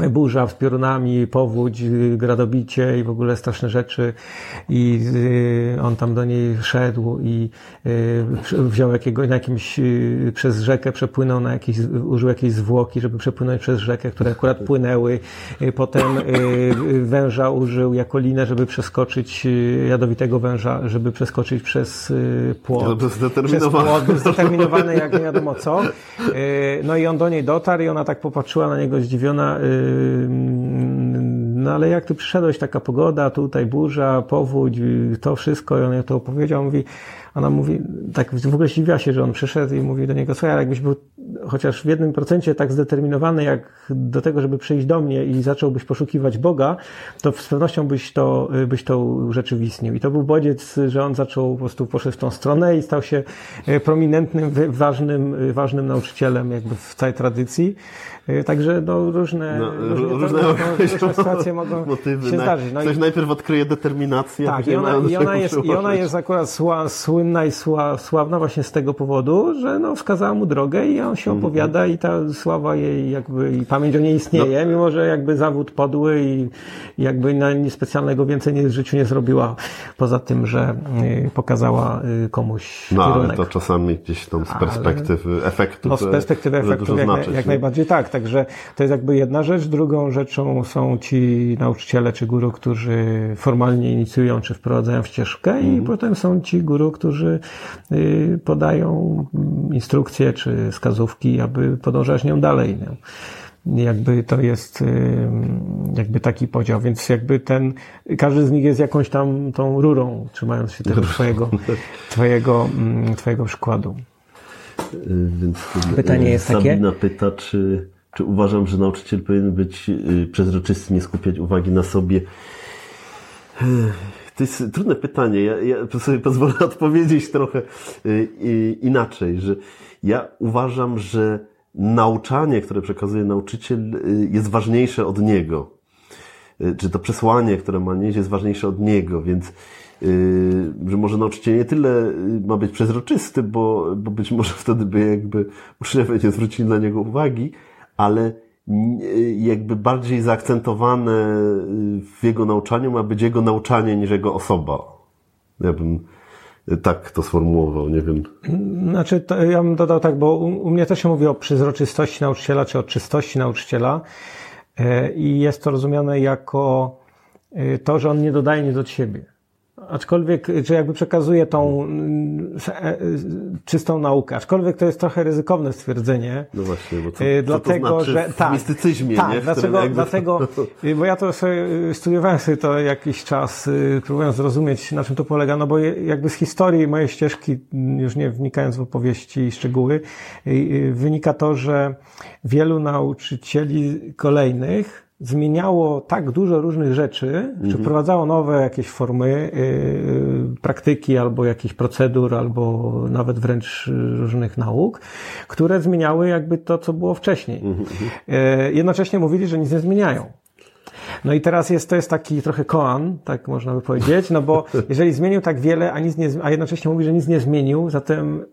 burza z piorunami, powódź, gradobicie i w ogóle straszne rzeczy i y, on tam do niej szedł i y, wziął jakiegoś, na jakimś, y, przez rzekę przepłynął na jakiś, użył jakiejś zwłoki, żeby przepłynąć przez rzekę, które akurat płynęły. Potem węża użył jako linę, żeby przeskoczyć, jadowitego węża, żeby przeskoczyć przez płot. Zdeterminowany. Zdeterminowany jak nie wiadomo co. No i on do niej dotarł i ona tak popatrzyła na niego zdziwiona, no ale jak tu przyszedłeś, taka pogoda, tutaj burza, powódź, to wszystko, i on to opowiedział, mówi, ona mówi, tak w ogóle zdziwiła się, że on przyszedł i mówi do niego, słuchaj, jakbyś był chociaż w jednym procencie tak zdeterminowany jak do tego, żeby przyjść do mnie i zacząłbyś poszukiwać Boga, to z pewnością byś to, byś to urzeczywistnił. I to był bodziec, że on zaczął po prostu poszedł w tą stronę i stał się e, prominentnym, ważnym, ważnym nauczycielem jakby w całej tradycji. Także no, różne, no, różne, różne, to, no, różne sytuacje mogą motywy, się zdarzyć. No ktoś i, najpierw odkryje determinację. Tak, i ona, i ona, jest, i ona jest akurat sła, słynna i sła, sławna właśnie z tego powodu, że no, wskazała mu drogę i on się opowiada i ta sława jej jakby, i pamięć o niej istnieje, no. mimo że jakby zawód podły i jakby na nic specjalnego więcej nie, w życiu nie zrobiła, poza tym, że y, pokazała y, komuś No kierunek. ale to czasami gdzieś tam z perspektywy ale, efektu. No z perspektywy efektu jak, jak najbardziej tak, także to jest jakby jedna rzecz. Drugą rzeczą są ci nauczyciele czy guru, którzy formalnie inicjują czy wprowadzają w ścieżkę mm. i mhm. potem są ci guru, którzy y, podają instrukcje czy wskazówki, aby podążać nią dalej. Nie? jakby to jest jakby taki podział, więc jakby ten, każdy z nich jest jakąś tam tą rurą, trzymając się tego twojego, twojego, twojego przykładu. Więc Pytanie jest Sabina takie. Sabina pyta, czy czy uważam, że nauczyciel powinien być przezroczysty, nie skupiać uwagi na sobie? To jest trudne pytanie. Ja, ja sobie pozwolę odpowiedzieć trochę inaczej, że ja uważam, że nauczanie, które przekazuje nauczyciel, y, jest ważniejsze od niego. czy to przesłanie, które ma nieść, jest ważniejsze od niego, więc Yy, że może nauczyciel nie tyle y, ma być przezroczysty, bo, bo być może wtedy by jakby uczniowie nie zwrócili na niego uwagi, ale y, jakby bardziej zaakcentowane y, w jego nauczaniu ma być jego nauczanie niż jego osoba. Ja bym tak to sformułował, nie wiem. Znaczy, to ja bym dodał tak, bo u, u mnie też się mówi o przezroczystości nauczyciela, czy o czystości nauczyciela i jest to rozumiane jako to, że on nie dodaje nic od siebie. Aczkolwiek, czy jakby przekazuje tą mm, e, czystą naukę, aczkolwiek to jest trochę ryzykowne stwierdzenie. No właśnie, bo co, y, dlatego, co to znaczy że tak, mistycyzmie, tak, nie? dlaczego, jakby... dlatego, y, bo ja to sobie y, studiowałem sobie to jakiś czas, próbując zrozumieć, na czym to polega, no bo jakby z historii mojej ścieżki, mm, już nie wnikając w opowieści i szczegóły, wynika to, że wielu nauczycieli kolejnych zmieniało tak dużo różnych rzeczy, mhm. czy wprowadzało nowe jakieś formy yy, praktyki, albo jakichś procedur, albo nawet wręcz różnych nauk, które zmieniały jakby to, co było wcześniej. Mhm. Yy, jednocześnie mówili, że nic nie zmieniają. No i teraz jest, to jest taki trochę koan, tak można by powiedzieć, no bo jeżeli zmienił tak wiele, a, nic nie, a jednocześnie mówi, że nic nie zmienił, zatem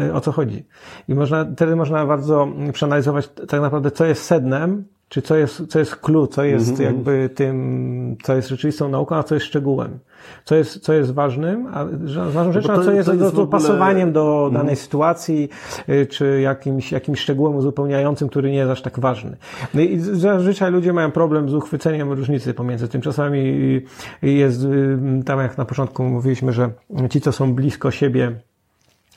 y, o co chodzi? I można, wtedy można bardzo przeanalizować tak naprawdę, co jest sednem czy co jest, co jest clue, co jest mm -hmm. jakby tym, co jest rzeczywistą nauką, a co jest szczegółem. Co jest, co jest ważnym, a ważną no rzeczą, a co jest, jest dopasowaniem ogóle... do danej mm -hmm. sytuacji, y, czy jakimś, jakimś szczegółem uzupełniającym, który nie jest aż tak ważny. No i zazwyczaj ludzie mają problem z uchwyceniem różnicy pomiędzy tym. Czasami jest y, tam, jak na początku mówiliśmy, że ci, co są blisko siebie,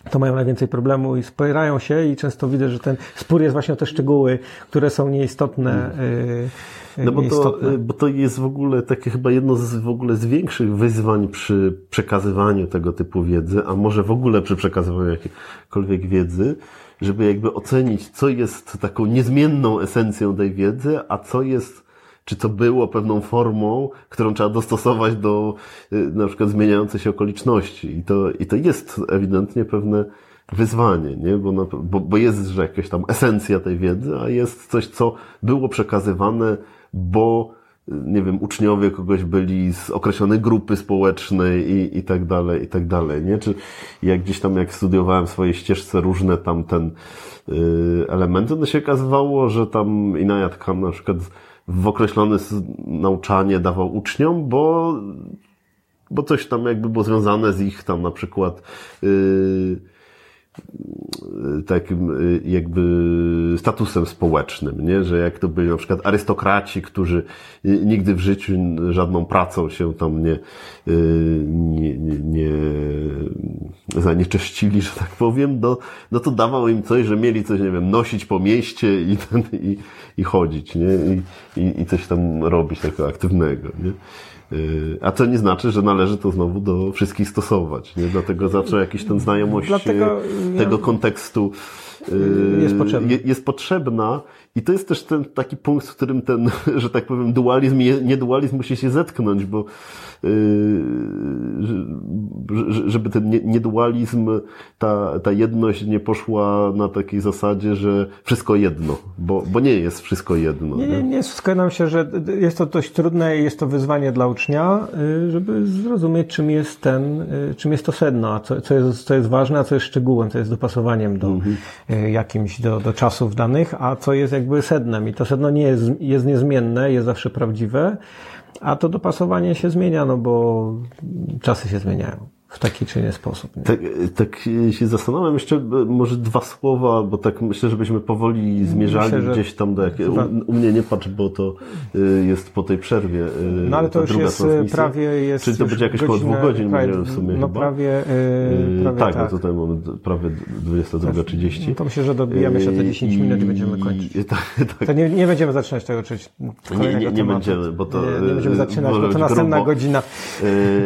to mają najwięcej problemu i spierają się i często widzę, że ten spór jest właśnie o te szczegóły, które są nieistotne. Hmm. No bo to, bo to jest w ogóle takie chyba jedno z w ogóle z większych wyzwań przy przekazywaniu tego typu wiedzy, a może w ogóle przy przekazywaniu jakiejkolwiek wiedzy, żeby jakby ocenić, co jest taką niezmienną esencją tej wiedzy, a co jest czy co było pewną formą, którą trzeba dostosować do y, na przykład zmieniających się okoliczności. I to, i to jest ewidentnie pewne wyzwanie, nie? Bo, na, bo, bo jest, że jakaś tam esencja tej wiedzy, a jest coś, co było przekazywane, bo nie wiem, uczniowie kogoś byli z określonej grupy społecznej i, i tak dalej, i tak dalej, nie? Czy jak gdzieś tam, jak studiowałem w swojej ścieżce różne tam ten y, elementy, no się okazywało, że tam Inayat Khan na przykład w określone nauczanie dawał uczniom, bo, bo coś tam jakby było związane z ich tam na przykład yy, takim y, jakby statusem społecznym, nie? że jak to byli na przykład arystokraci, którzy nigdy w życiu żadną pracą się tam nie, y, nie, nie, nie zanieczyszcili, że tak powiem, no, no to dawał im coś, że mieli coś, nie wiem, nosić po mieście i, i, i chodzić, nie? I, i, i coś tam robić takiego aktywnego, nie? Y, a to nie znaczy, że należy to znowu do wszystkich stosować. Nie? Dlatego zawsze jakiś ten znajomość Dlatego, tego ja... kontekstu jest potrzebna. jest potrzebna i to jest też ten taki punkt, w którym ten, że tak powiem, dualizm, niedualizm musi się zetknąć, bo yy, żeby ten niedualizm, ta, ta jedność nie poszła na takiej zasadzie, że wszystko jedno, bo, bo nie jest wszystko jedno. Nie, nie, nie zgadzam się, że jest to dość trudne i jest to wyzwanie dla ucznia, y, żeby zrozumieć, czym jest ten, y, czym jest to sedno, a co, co, jest, co jest ważne, a co jest szczegółem, co jest dopasowaniem do mhm. Jakimś, do, do czasów danych, a co jest jakby sednem. I to sedno nie jest, jest niezmienne, jest zawsze prawdziwe, a to dopasowanie się zmienia, no bo czasy się zmieniają w taki czy inny sposób. Tak, tak się zastanawiam jeszcze może dwa słowa, bo tak myślę, żebyśmy powoli zmierzali myślę, gdzieś tam do jakiego. U, u, mnie nie patrz, bo to y, jest po tej przerwie. Y, no ale to już jest prawie jest. Czyli to będzie jakieś około dwóch godzin prawie, w sumie. No chyba. prawie, yy, prawie tak, tak. no tutaj mamy prawie 22.30. No to myślę, że dobijamy się te 10 minut i będziemy kończyć. I, tak, tak. To nie, nie będziemy zaczynać tego czy nie, nie, nie będziemy, bo to. Nie, nie będziemy zaczynać, bo to następna grubo. godzina.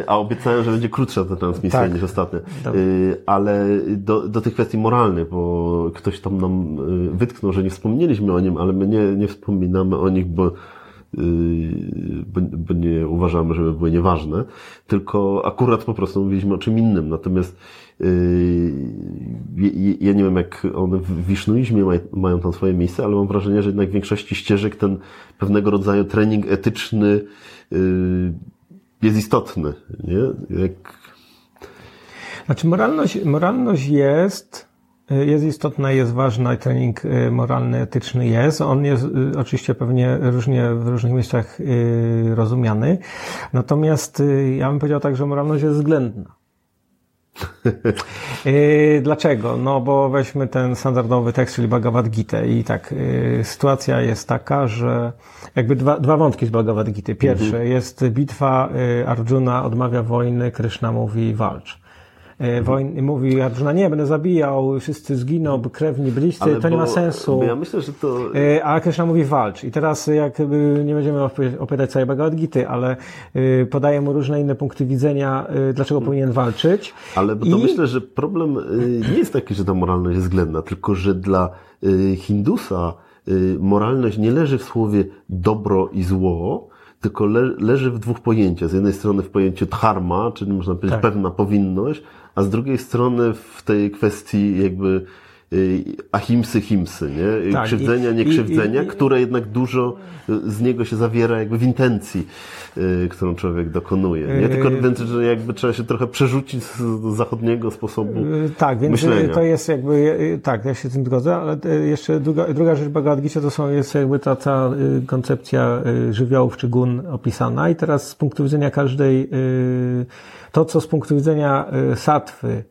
A obiecałem, że będzie krótsza ta transmisja tak. niż ostatnio. Y, ale do, do tych kwestii moralnych, bo ktoś tam nam y, wytknął, że nie wspomnieliśmy o nim, ale my nie, nie wspominamy o nich, bo bo, bo nie uważamy, żeby były nieważne, tylko akurat po prostu mówiliśmy o czym innym. Natomiast ja nie wiem, jak one w wiszuizmie mają tam swoje miejsce, ale mam wrażenie, że jednak w większości ścieżek ten pewnego rodzaju trening etyczny jest istotny. Nie? Jak... Znaczy moralność, moralność jest, jest istotna, jest ważna i trening y, moralny, etyczny jest. On jest y, oczywiście pewnie różnie w różnych miejscach y, rozumiany. Natomiast ja bym powiedział tak, że moralność jest względna. Dlaczego? No bo weźmy ten standardowy tekst, czyli Bhagavad Gita i tak, sytuacja jest taka, że jakby dwa, dwa wątki z Bhagavad Gita. Pierwsze mhm. jest bitwa, Arjuna odmawia wojny, Krishna mówi walcz. E, wojny, mówi Arjuna, nie, będę zabijał, wszyscy zginą, krewni, bliscy, Ale to nie ma sensu. ja myślę, że to... E, a Krishna mówi walcz. I teraz jakby nie będziemy opowiadać całej Bhagavad Gita, ale e, podaje mu różne inne punkty widzenia, dlaczego powinien walczyć. Ale to myślę, że problem nie jest taki, że ta moralność jest względna, tylko że dla Hindusa moralność nie leży w słowie dobro i zło, tylko le, leży w dwóch pojęciach. Z jednej strony w pojęciu dharma, czyli można powiedzieć tak. pewna powinność, a z drugiej strony w tej kwestii jakby ahimsy, himsy, nie? Tak, krzywdzenia, i, niekrzywdzenia, i, i, które jednak dużo z niego się zawiera jakby w intencji, y, którą człowiek dokonuje. Nie tylko, y, więc, że jakby trzeba się trochę przerzucić z zachodniego sposobu Tak, więc myślenia. to jest jakby, tak, ja się z tym zgodzę, ale jeszcze druga, druga rzecz Bhagavad Gita to są, jest jakby ta cała koncepcja żywiołów czy gun opisana i teraz z punktu widzenia każdej to, co z punktu widzenia y, satwy y,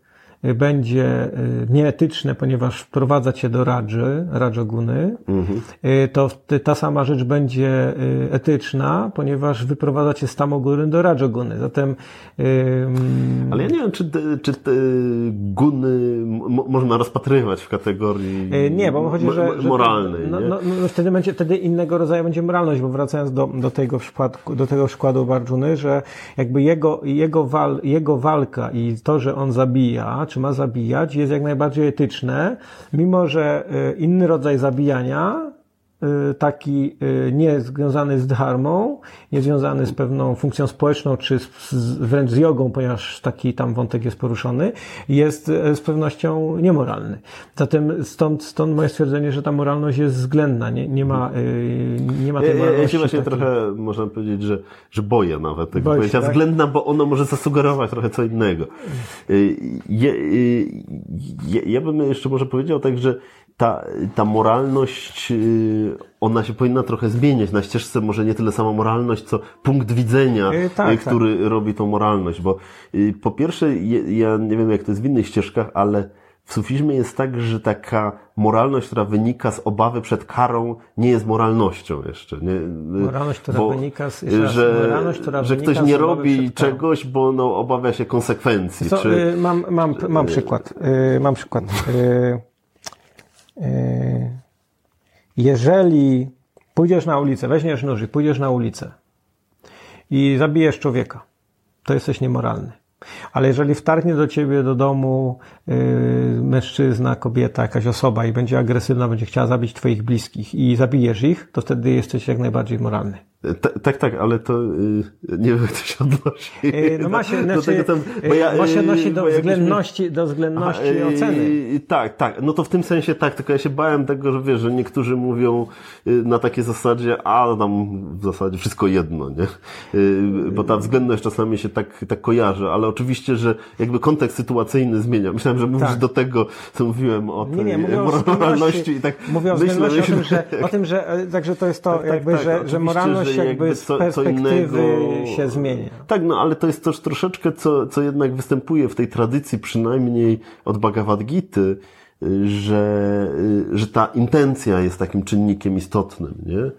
będzie y, nieetyczne, ponieważ wprowadza cię do radży, radżoguny, mhm. to ta sama rzecz będzie etyczna, ponieważ wyprowadza cię z tamoguny do radżoguny. Zatem... Ale ja nie wiem, czy, czy te guny można rozpatrywać w kategorii Nie, bo chodzi, że... że moralnej. No, no, no, wtedy, będzie, wtedy innego rodzaju będzie moralność, bo wracając do, do, tego, przykładu, do tego przykładu Barżuny, że jakby jego, jego wal jego walka i to, że on zabija, czy ma zabijać, jest jak najbardziej etyczne, mimo że e, inny rodzaj zabijania taki y, nie związany z dharmą, nie związany z pewną funkcją społeczną, czy z, wręcz z jogą, ponieważ taki tam wątek jest poruszony, jest y, z pewnością niemoralny. Zatem stąd, stąd moje stwierdzenie, że ta moralność jest względna, nie, nie ma, nie ma tej moralności. Ja, się właśnie takiej... trochę, można powiedzieć, że, że boję nawet tego Boisz, pojęcia tak? względna, bo ono może zasugerować trochę co innego. Ja, ja, ja bym jeszcze może powiedział tak, że ta, ta moralność, y, ona się powinna trochę zmieniać na ścieżce, może nie tyle sama moralność, co punkt widzenia, yy, tak, który tak. robi tą moralność, bo po pierwsze, ja nie wiem jak to jest w innych ścieżkach, ale w sufizmie jest tak, że taka moralność, która wynika z obawy przed karą, nie jest moralnością jeszcze. Nie? Moralność, która bo, wynika z, że, moralność, która że ktoś nie robi czegoś, bo no, obawia się konsekwencji. Co, czy, mam, mam, mam przykład. mam przykład. E, jeżeli pójdziesz na ulicę, weźmiesz nożyk, pójdziesz na ulicę i zabijesz człowieka, to jesteś niemoralny. Ale jeżeli wtargnie do ciebie do domu yy, mężczyzna, kobieta, jakaś osoba i będzie agresywna, będzie chciała zabić twoich bliskich i zabijesz ich, to wtedy jesteś jak najbardziej moralny. Tak, tak, ale to yy, nie wiem, jak to się odnosi. Yy, no ma się, do, znaczy, do tam, bo ja, ma się odnosi do względności, do względności Aha, oceny. Tak, tak. No to w tym sensie tak, tylko ja się bałem tego, że wiesz, że niektórzy mówią na takiej zasadzie, a no tam w zasadzie wszystko jedno, nie? Bo ta względność czasami się tak, tak kojarzy, ale oczywiście, że jakby kontekst sytuacyjny zmienia. Myślałem, że mówisz tak. do tego, co mówiłem o tej nie, nie, mówię moralności i tak mówię o myślę, o tym, że, o tym, że także to jest to, tak, tak jakby, tak, że, że moralność jakby, jakby z perspektywy innego... się zmienia. Tak, no ale to jest też troszeczkę, co, co jednak występuje w tej tradycji, przynajmniej od Bhagavad Gita, że, że ta intencja jest takim czynnikiem istotnym, nie?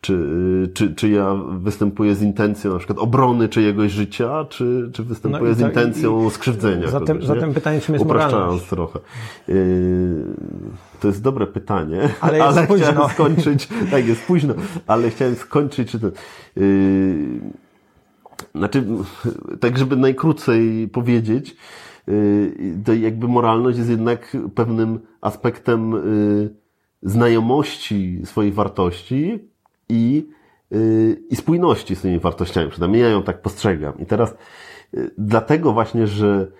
Czy, czy, czy ja występuję z intencją na przykład obrony czyjegoś życia, czy, czy występuję no z intencją i, skrzywdzenia zatem, kogoś, Zatem pytanie, czym jest Upraszczając moralność? trochę. Yy, to jest dobre pytanie, ale, ale chciałem skończyć, tak jest późno, ale chciałem skończyć, czy to, yy, znaczy, tak żeby najkrócej powiedzieć, yy, to jakby moralność jest jednak pewnym aspektem yy, znajomości swoich wartości, i y, i spójności z tymi wartościami. Przynajmniej ja ją tak postrzegam. I teraz y, dlatego właśnie, że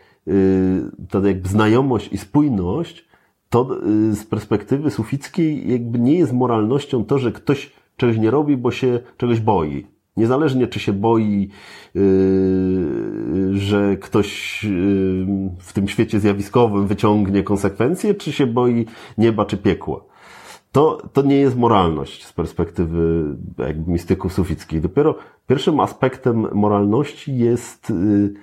ta jakby znajomość i spójność to z perspektywy sufickiej jakby nie jest moralnością to, że ktoś czegoś nie robi, bo się czegoś boi. Niezależnie, czy się boi, yy, że ktoś yy, w tym świecie zjawiskowym wyciągnie konsekwencje, czy się boi nieba czy piekła. To, to nie jest moralność z perspektywy jakby mistyków sufickich. Dopiero pierwszym aspektem moralności jest yy,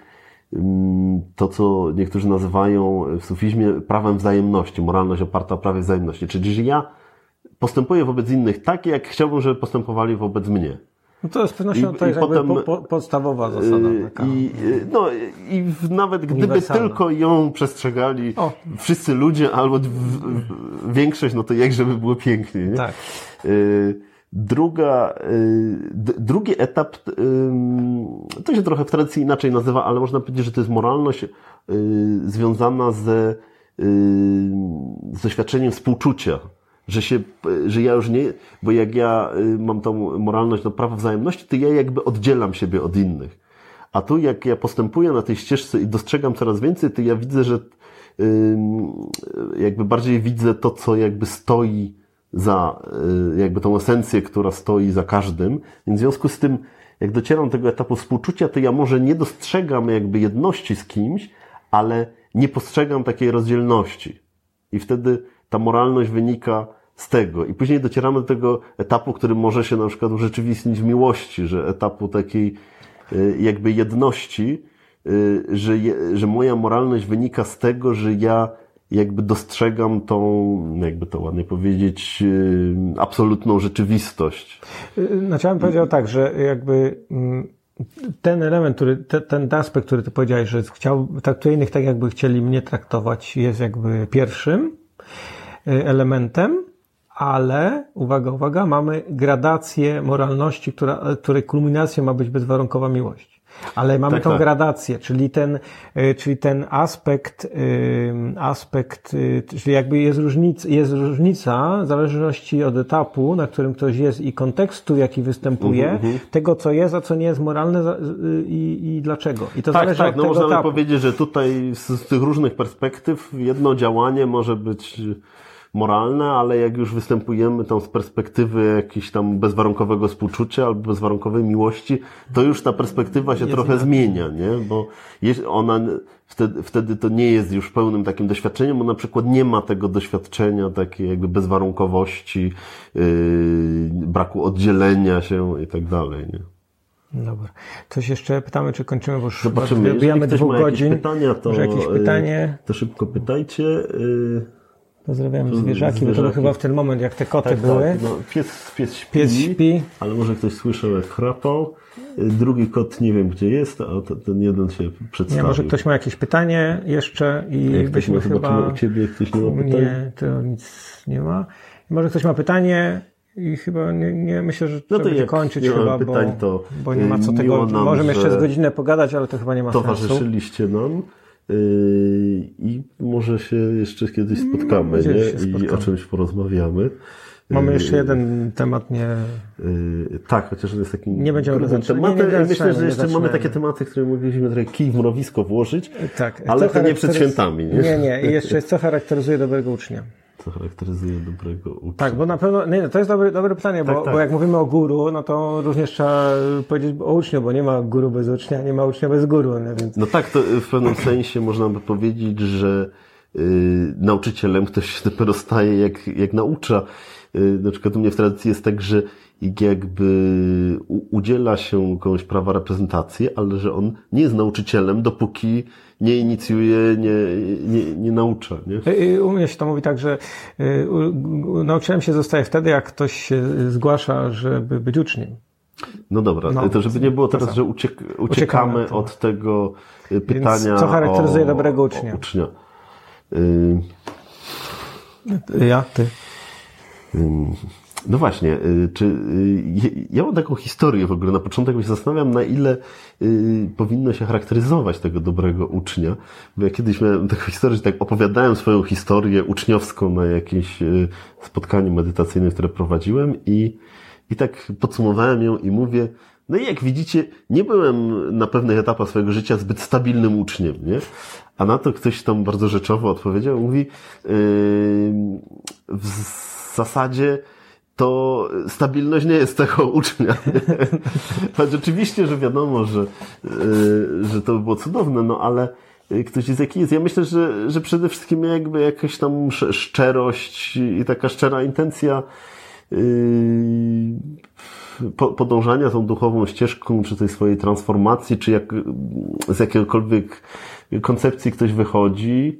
to, co niektórzy nazywają w sufizmie prawem wzajemności, moralność oparta o prawie wzajemności. Czyli, że ja postępuję wobec innych tak, jak chciałbym, żeby postępowali wobec mnie. No to jest z pewnością I, to jest potem, po, po, podstawowa zasada. Y, taka. I, y, no, I nawet gdyby tylko ją przestrzegali o. wszyscy ludzie, albo w, w, większość, no to jak żeby było pięknie. Nie? Tak. Y, druga, drugi etap, to się trochę w tradycji inaczej nazywa, ale można powiedzieć, że to jest moralność związana ze, z doświadczeniem współczucia że się, że ja już nie, bo jak ja y, mam tą moralność do prawa wzajemności, to ja jakby oddzielam siebie od innych. A tu jak ja postępuję na tej ścieżce i dostrzegam coraz więcej, to ja widzę, że jakby bardziej widzę to, co jakby stoi za, y, jakby tą esencję, która stoi za każdym. Więc w związku z tym, jak docieram do tego etapu współczucia, to ja może nie dostrzegam jakby jedności z kimś, ale nie postrzegam takiej rozdzielności. I wtedy ta moralność wynika z tego. I później docieramy do tego etapu, który może się na przykład urzeczywistnić w miłości, że etapu takiej y, jakby jedności, y, że, je, że moja moralność wynika z tego, że ja jakby dostrzegam tą, jakby to ładnie powiedzieć, y, absolutną rzeczywistość. Znaczy, ja bym powiedział tak, że jakby mm, ten element, który, te, ten aspekt, który ty powiedziałeś, że chciał, traktuje innych tak, jakby chcieli mnie traktować, jest jakby pierwszym, elementem, ale, uwaga, uwaga, mamy gradację moralności, która, której kulminacją ma być bezwarunkowa miłość. Ale mamy tak, tą tak. gradację, czyli ten, y, czyli ten aspekt, y, aspekt, czyli jakby jest różnica, jest różnica w zależności od etapu, na którym ktoś jest i kontekstu, jaki występuje, uh -huh. tego, co jest, a co nie jest moralne i, i dlaczego. I to tak, zależy tak, od no tego możemy etapu. powiedzieć, że tutaj z, z tych różnych perspektyw jedno działanie może być moralne, ale jak już występujemy tam z perspektywy jakiegoś tam bezwarunkowego współczucia albo bezwarunkowej miłości, to już ta perspektywa się trochę inaczej. zmienia, nie? Bo ona wtedy, wtedy to nie jest już pełnym takim doświadczeniem, bo na przykład nie ma tego doświadczenia takiej jakby bezwarunkowości, yy, braku oddzielenia się i tak dalej, nie? Dobra. Coś jeszcze pytamy, czy kończymy, bo już Zobaczymy. Dwóch godzin. Pytania, to, Może jakieś pytanie? To szybko pytajcie. Yy... Pozdrawiam zwierzaki, zwierzaki, bo to chyba w ten moment, jak te koty tak, były. Tak, no, pies, pies, śpi, pies śpi, ale może ktoś słyszał, jak chrapał. Drugi kot nie wiem, gdzie jest, a ten jeden się przedstawił. Nie, może ktoś ma jakieś pytanie jeszcze i jak byśmy chyba... u Ciebie ktoś nie ma pytań? Nie, to nic nie ma. może ktoś ma pytanie i chyba nie, nie myślę, że no trzeba kończyć chyba, pytań, bo, to bo nie ma co tego... Nam, możemy jeszcze z godzinę pogadać, ale to chyba nie ma towarzyszyliście sensu. Towarzyszyliście nam. Yy, i może się jeszcze kiedyś mm, spotkamy nie? Spotkamy. i o czymś porozmawiamy. Mamy jeszcze yy, jeden temat, nie. Yy, tak, chociaż on jest taki. Nie będziemy rozmawiać. Myślę, że jeszcze mamy takie tematy, które mogliśmy trochę kij w mrowisko włożyć, tak. ale to nie przed świętami. Nie, nie. nie. I jeszcze jest, co charakteryzuje dobrego ucznia co charakteryzuje dobrego ucznia? Tak, bo na pewno, nie, to jest dobre, dobre pytanie, tak, bo, tak. bo jak mówimy o guru, no to również trzeba powiedzieć o uczniu, bo nie ma guru bez ucznia, nie ma ucznia bez guru. No, więc... no tak, to w pewnym sensie można by powiedzieć, że yy, nauczycielem ktoś się dopiero staje jak, jak naucza. Yy, na przykład u mnie w tradycji jest tak, że jakby udziela się komuś prawa reprezentacji, ale że on nie jest nauczycielem, dopóki nie inicjuje, nie, nie, nie naucza. Nie? U mnie się to mówi tak, że y, nauczycielem się zostaje wtedy, jak ktoś się zgłasza, żeby być uczniem. No dobra, no, to żeby nie było teraz, że uciek, uciekamy, uciekamy od tego y, pytania. Więc co charakteryzuje o, dobrego ucznia? O ucznia. Y... Ja, ty. No właśnie, y, czy y, ja mam taką historię w ogóle, na początek się zastanawiam, na ile y, powinno się charakteryzować tego dobrego ucznia, bo ja kiedyś miałem taką historię, że tak opowiadałem swoją historię uczniowską na jakimś spotkaniu medytacyjnym, które prowadziłem i I tak podsumowałem ją i mówię, no i jak widzicie, nie byłem na pewnych etapach swojego życia zbyt stabilnym uczniem, nie? A na to ktoś tam bardzo rzeczowo odpowiedział, mówi, yy, w zasadzie to stabilność nie jest cechą ucznia. Choć oczywiście, że wiadomo, że, yy, że to by było cudowne, no ale ktoś jest jaki jest. Ja myślę, że, że przede wszystkim jakby jakaś tam szczerość i taka szczera intencja yy, podążania tą duchową ścieżką, czy tej swojej transformacji, czy jak, z jakiegokolwiek koncepcji ktoś wychodzi,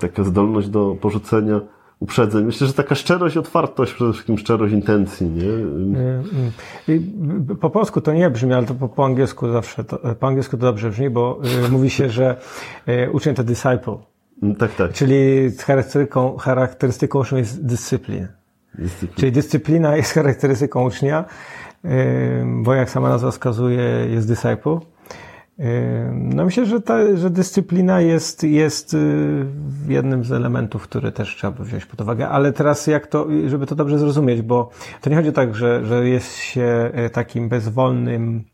taka zdolność do porzucenia uprzedzeń. Myślę, że taka szczerość, otwartość, przede wszystkim szczerość intencji, nie? Po polsku to nie brzmi, ale to po, po angielsku zawsze, to, po angielsku to dobrze brzmi, bo y, mówi się, że y, uczeń to disciple. Mm, tak, tak. Czyli charakterystyką, charakterystyką ucznia jest dyscyplina. Dyscyplina. Czyli dyscyplina jest charakterystyką ucznia, y, bo jak sama nazwa wskazuje, jest disciple. No myślę, że, ta, że dyscyplina jest, jest y, jednym z elementów, które też trzeba by wziąć pod uwagę, ale teraz jak to, żeby to dobrze zrozumieć, bo to nie chodzi tak, że, że jest się y, takim bezwolnym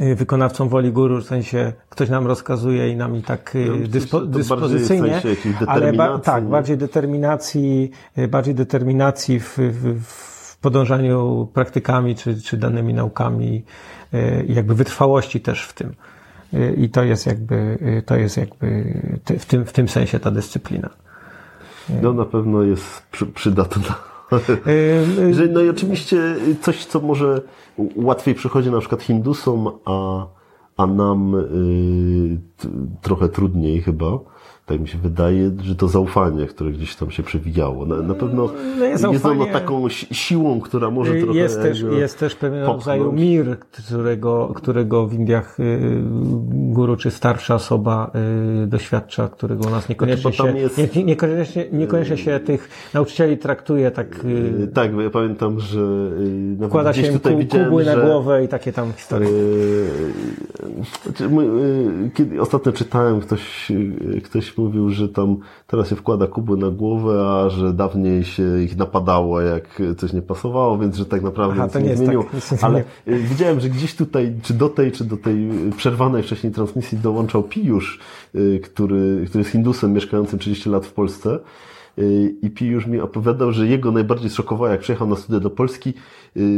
y, wykonawcą woli guru, w sensie ktoś nam rozkazuje i nami tak no, dyspo, dyspozycyjnie, ale ba, tak, bardziej determinacji, bardziej determinacji w, w, w podążaniu praktykami czy, czy danymi naukami, jakby wytrwałości też w tym. I to jest jakby, to jest jakby w tym, w tym sensie ta dyscyplina. No na pewno jest przydatna. No i oczywiście coś, co może łatwiej przychodzi na przykład Hindusom, a, a nam y, trochę trudniej chyba tak mi się wydaje, że to zaufanie, które gdzieś tam się przewijało. Na, na pewno no jest, jest ono taką siłą, która może trochę... Jest też, jest też pewien rodzaju mir, którego, którego w Indiach y, guru czy starsza osoba y, doświadcza, którego u nas niekoniecznie znaczy, się, jest... nie, niekoniecznie, niekoniecznie się tych nauczycieli traktuje tak... Y, tak, bo ja pamiętam, że wkłada się tutaj ku, kubły że, na głowę i takie tam historie. Znaczy, kiedy ostatnio czytałem, ktoś, ktoś mówił, że tam teraz się wkłada kubły na głowę, a że dawniej się ich napadało, jak coś nie pasowało, więc że tak naprawdę Aha, nic nie, nie zmieniło. Tak, Ale y, widziałem, że gdzieś tutaj, czy do tej, czy do tej przerwanej wcześniej transmisji dołączał Pijusz, y, który, który jest Hindusem mieszkającym 30 lat w Polsce. Y, I Pijusz mi opowiadał, że jego najbardziej szokowało, jak przyjechał na studia do Polski,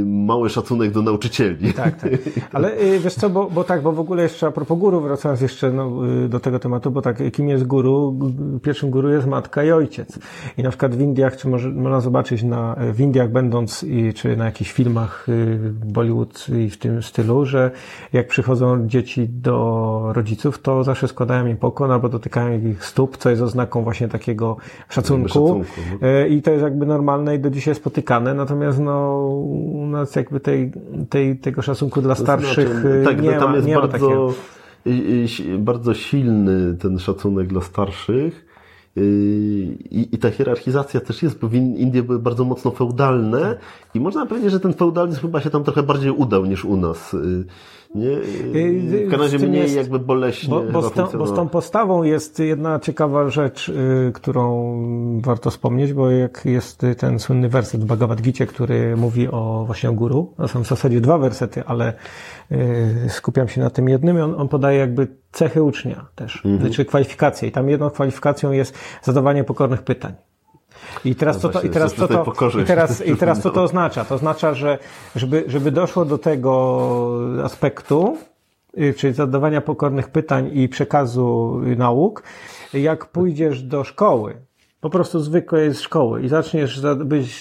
mały szacunek do nauczycieli. Tak, tak. Ale y, wiesz co, bo, bo tak, bo w ogóle jeszcze a propos guru, wracając jeszcze no, y, do tego tematu, bo tak, kim jest guru? Pierwszym guru jest matka i ojciec. I na przykład w Indiach, czy może, można zobaczyć na, w Indiach będąc, czy na jakichś filmach Bollywood i w tym stylu, że jak przychodzą dzieci do rodziców, to zawsze składają im pokłon albo dotykają ich stóp, co jest oznaką właśnie takiego szacunku. szacunku no. I to jest jakby normalne i do dzisiaj spotykane, natomiast no, u nas jakby tej, tej, tego szacunku dla starszych znaczy, tak, nie tam ma, jest nie bardzo, bardzo silny ten szacunek dla starszych. I, I ta hierarchizacja też jest, bo Indie były bardzo mocno feudalne i można powiedzieć, że ten feudalizm chyba się tam trochę bardziej udał niż u nas. Nie? W Kanadzie mniej jest, jakby boleśnie. Bo, bo, z tą, bo z tą postawą jest jedna ciekawa rzecz, y, którą warto wspomnieć, bo jak jest ten słynny werset w Bhagavad Gita, który mówi o właśnie o guru, to są w zasadzie dwa wersety, ale y, skupiam się na tym jednym i on, on podaje jakby cechy ucznia też, mhm. czy kwalifikacje. I tam jedną kwalifikacją jest zadawanie pokornych pytań. I teraz, no co to, i teraz, co to, i teraz, i teraz co to oznacza? To oznacza, że żeby, żeby doszło do tego aspektu, y, czyli zadawania pokornych pytań i przekazu nauk, jak pójdziesz do szkoły, po prostu zwykłej szkoły i zaczniesz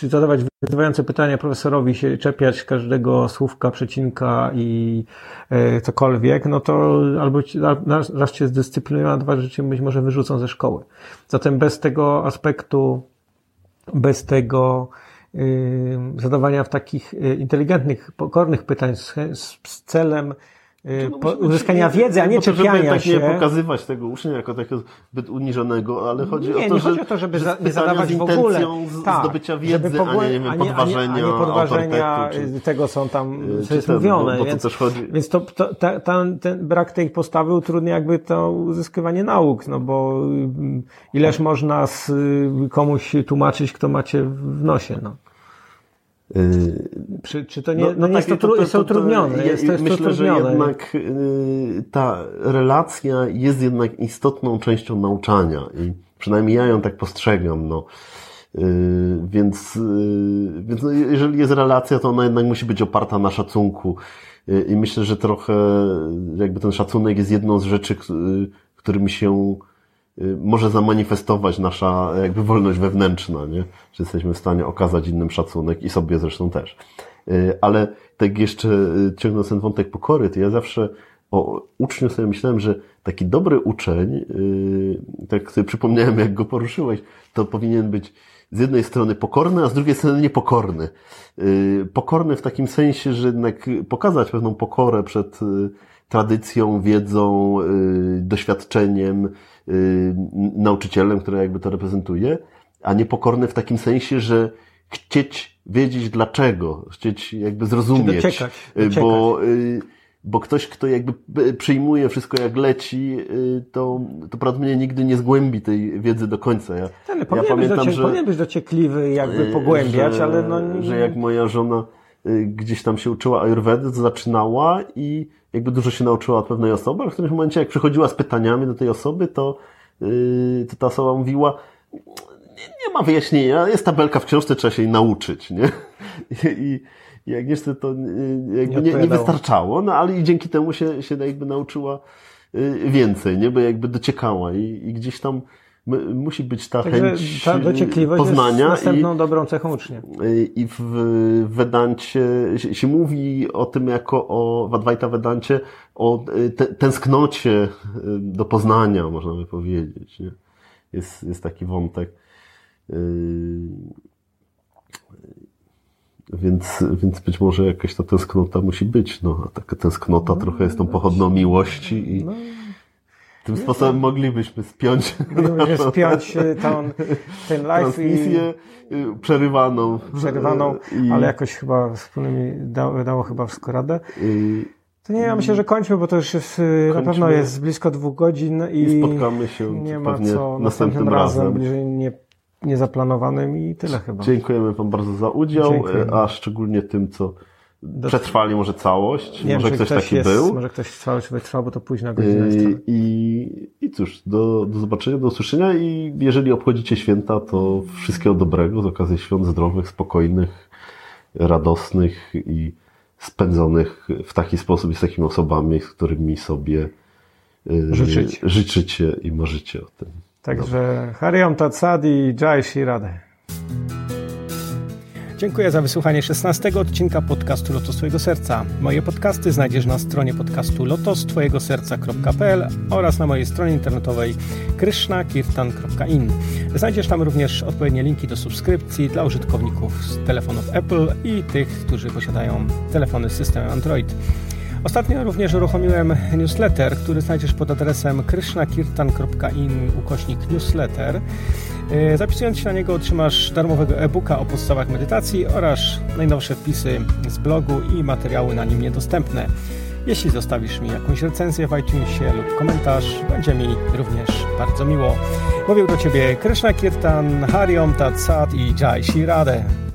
zadawać wyzywające pytania profesorowi, się czepiać każdego słówka, przecinka i e, cokolwiek, no to albo raz cię zdyscyplinują, a dwa, cię być może wyrzucą ze szkoły. Zatem bez tego aspektu bez tego y, zadawania w takich y, inteligentnych, pokornych pytań z, z celem y, no, uzyskania wiedzy, a nie czepiania tak się. nie pokazywać tego ucznia jako takiego zbyt uniżonego, ale chodzi nie, o to, nie że, chodzi o to, żeby za, nie zadawać w ogóle z, tak, zdobycia wiedzy, żeby a nie, nie wiem, podważenia, a nie, a nie podważenia czy, tego, co tam co jest ten, mówione. Bo, bo więc, to więc to, to ta, ta, ten brak tej postawy utrudnia jakby to uzyskiwanie nauk, no bo ileż można z, komuś tłumaczyć, kto macie w nosie, no. Czy, czy to nie, no, no, no jest, tak, to, to, to, jest utrudnione? Jest, jest myślę, że jednak y, ta relacja jest jednak istotną częścią nauczania i przynajmniej ja ją tak postrzegam. No. Y, więc, y, więc no, jeżeli jest relacja, to ona jednak musi być oparta na szacunku. I myślę, że trochę jakby ten szacunek jest jedną z rzeczy, którymi się może zamanifestować nasza jakby wolność wewnętrzna, nie? Że jesteśmy w stanie okazać innym szacunek i sobie zresztą też. Ale tak jeszcze ciągnąc ten wątek pokory, to ja zawsze o uczniu sobie myślałem, że taki dobry uczeń, tak sobie przypomniałem, jak go poruszyłeś, to powinien być z jednej strony pokorny, a z drugiej strony niepokorny. Y, pokorny w takim sensie, że jednak pokazać pewną pokorę przed y, tradycją, wiedzą, y, doświadczeniem, nauczycielem, który jakby to reprezentuje, a niepokorny w takim sensie, że chcieć wiedzieć dlaczego, chcieć jakby zrozumieć, dociekać, dociekać. bo bo ktoś, kto jakby przyjmuje wszystko jak leci, y, to, to prawdopodobnie nigdy nie zgłębi tej wiedzy do końca. Ja, Ten, ja powinien, pamiętam, być że, powinien być dociekliwy jakby y, pogłębiać, że, ale no... Nie... Że jak moja żona y, gdzieś tam się uczyła Ayurvedy, to zaczynała i jakby dużo się nauczyła od pewnej osoby, ale w którymś momencie jak przychodziła z pytaniami do tej osoby, to, to ta osoba mówiła, nie, nie ma wyjaśnienia, jest tabelka w książce, trzeba się jej nauczyć, nie? I, i Agnieszce to jakby nie, nie, wystarczało, no ale i dzięki temu się, się jakby nauczyła y, więcej, nie? Bo jakby dociekała i, i gdzieś tam musi być ta Także chęć ta dociekliwość poznania. Jest następną i, dobrą cechą ucznia. I w Wedancie się, się mówi o tym jako o, w Advaita Wedancie o y, te, tęsknocie y, do poznania, można by powiedzieć. Nie? Jest, jest taki wątek. Więc, więc być może jakaś ta tęsknota musi być. No, a taka tęsknota no, trochę jest tą pochodną miłości i no, tym sposobem to... moglibyśmy spiąć moglibyśmy spiąć e, tą, ten live i... Y, przerywaną. Przerywaną, i... ale jakoś chyba wspólnymi dało, dało chyba wszystko radę. I... To nie, ja myślę, że kończmy, bo to już jest, kończmy. na pewno jest blisko dwóch godzin i, I spotkamy się nie ma co następnym razem, razem bliżej nie niezaplanowanym i tyle chyba. Dziękujemy Wam bardzo za udział, Dziękujemy. a szczególnie tym, co przetrwali może całość, nie może ktoś, ktoś taki jest, był. Może ktoś całość wytrwał, bo to późna godzina jest. I, I cóż, do, do zobaczenia, do usłyszenia i jeżeli obchodzicie święta, to wszystkiego dobrego z okazji świąt zdrowych, spokojnych, radosnych i spędzonych w taki sposób i z takimi osobami, z którymi sobie Życzyć. życzycie i marzycie o tym. Także Hariam Tatsadi, Jai Shirade. Dziękuję za wysłuchanie 16 odcinka podcastu Lotos Twojego Serca. Moje podcasty znajdziesz na stronie podcastu lotostwojegoserca.pl oraz na mojej stronie internetowej krishnakirtan.in. Znajdziesz tam również odpowiednie linki do subskrypcji dla użytkowników z telefonów Apple i tych, którzy posiadają telefony z systemem Android. Ostatnio również uruchomiłem newsletter, który znajdziesz pod adresem krishnakirtan.in ukośnik newsletter. E, zapisując się na niego otrzymasz darmowego e-booka o podstawach medytacji oraz najnowsze wpisy z blogu i materiały na nim niedostępne. Jeśli zostawisz mi jakąś recenzję w iTunesie lub komentarz, będzie mi również bardzo miło. Mówił do Ciebie Krishna Kirtan, Hariom Tat Sat i Jai Shirade.